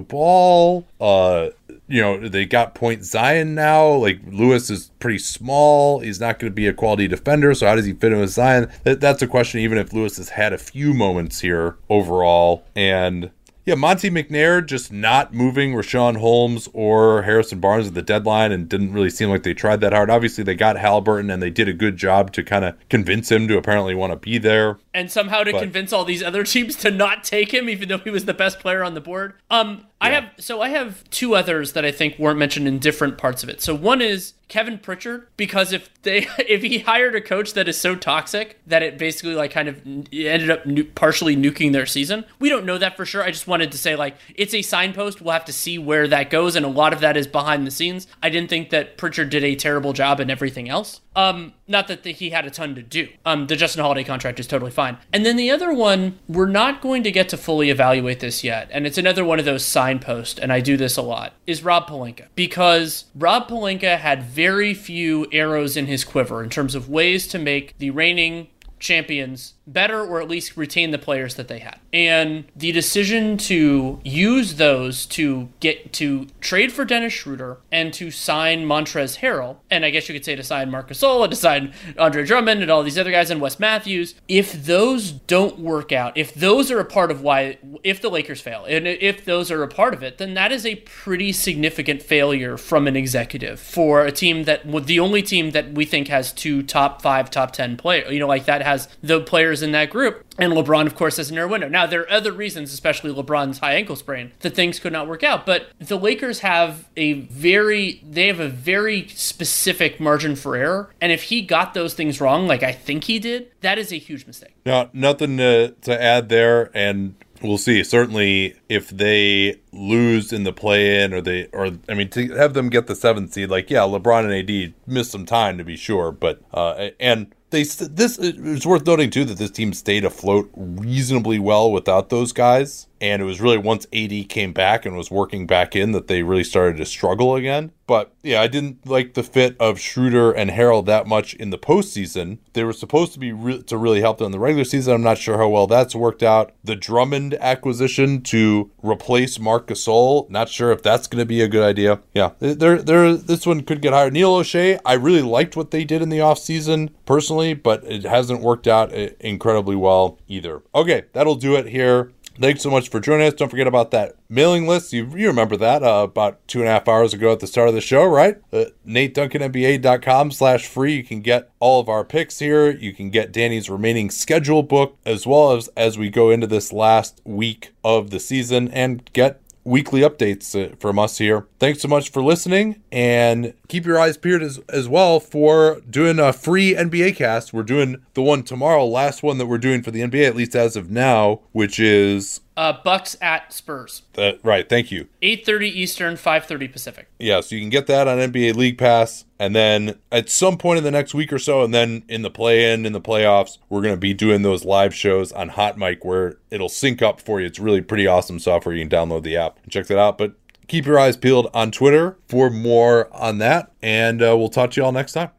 Ball? Uh, you know, they got Point Zion now. Like Lewis is pretty small. He's not going to be a quality defender. So how does he fit in with Zion? That, that's a question. Even if Lewis has had a few moments here overall, and yeah, Monty McNair just not moving Richaun Holmes or Harrison Barnes at the deadline and didn't really seem like they tried that hard. Obviously, they got Halliburton and they did a good job to kind of convince him to apparently want to be there. and somehow to But- convince all these other teams to not take him, even though he was the best player on the board. Um, I have so I have two others that I think weren't mentioned in different parts of it. So one is Kevin Pritchard because if they if he hired a coach that is so toxic that it basically like kind of ended up nu- partially nuking their season, we don't know that for sure. I just wanted to say like it's a signpost. We'll have to see where that goes, and a lot of that is behind the scenes. I didn't think that Pritchard did a terrible job in everything else. Um, not that the, he had a ton to do. Um, the Justin Holiday contract is totally fine. And then the other one, we're not going to get to fully evaluate this yet, and it's another one of those signposts, and I do this a lot, is Rob Pelinka. Because Rob Pelinka had very few arrows in his quiver in terms of ways to make the reigning champions better or at least retain the players that they had. And the decision to use those to get to trade for Dennis Schroeder and to sign Montrezl Harrell, and I guess you could say to sign Marc Gasol and to sign Andre Drummond and all these other guys and Wes Matthews, if those don't work out, if those are a part of why, if the Lakers fail, and if those are a part of it, then that is a pretty significant failure from an executive for a team that, the only team that we think has two top five, top 10 players, you know, like that has the players in that group. And LeBron, of course, has a narrow window. Now, there are other reasons, especially LeBron's high ankle sprain, that things could not work out. But the Lakers have a very, they have a very specific margin for error. And if he got those things wrong, like I think he did, that is a huge mistake. Now, nothing to, to add there. And we'll see. Certainly, if they lose in the play-in, or they, or I mean, to have them get the seventh seed, like yeah, LeBron and AD missed some time to be sure, but uh, and they this it's worth noting too that this team stayed afloat reasonably well without those guys and it was really once AD came back and was working back in that they really started to struggle again. But yeah, I didn't like the fit of Schroeder and Harrell that much in the postseason. They were supposed to be re- to really help them in the regular season. I'm not sure how well that's worked out. The Drummond acquisition to replace Marc Gasol, not sure if that's going to be a good idea. Yeah, there, there, this one could get higher. Neil Olshey, I really liked what they did in the offseason personally, but it hasn't worked out uh, incredibly well either. Okay, that'll do it here Thanks so much for joining us. Don't forget about that mailing list. You, you remember that uh, about two and a half hours ago at the start of the show, right? Uh, NateDuncanNBA.com slash free. You can get all of our picks here. You can get Danny's remaining schedule book as well as as we go into this last week of the season and get weekly updates uh, from us here. Thanks so much for listening and keep your eyes peeled as, as well for doing a free NBA cast. We're doing the one tomorrow, last one that we're doing for the NBA, at least as of now, which is uh, Bucks at Spurs. That right. Thank you. Eight thirty Eastern, five thirty Pacific. Yeah, so you can get that on NBA League Pass, and then at some point in the next week or so, and then in the play-in, in the playoffs, we're gonna be doing those live shows on Hot Mic where it'll sync up for you. It's really pretty awesome software. You can download the app and check that out. But keep your eyes peeled on Twitter for more on that, and uh, we'll talk to you all next time.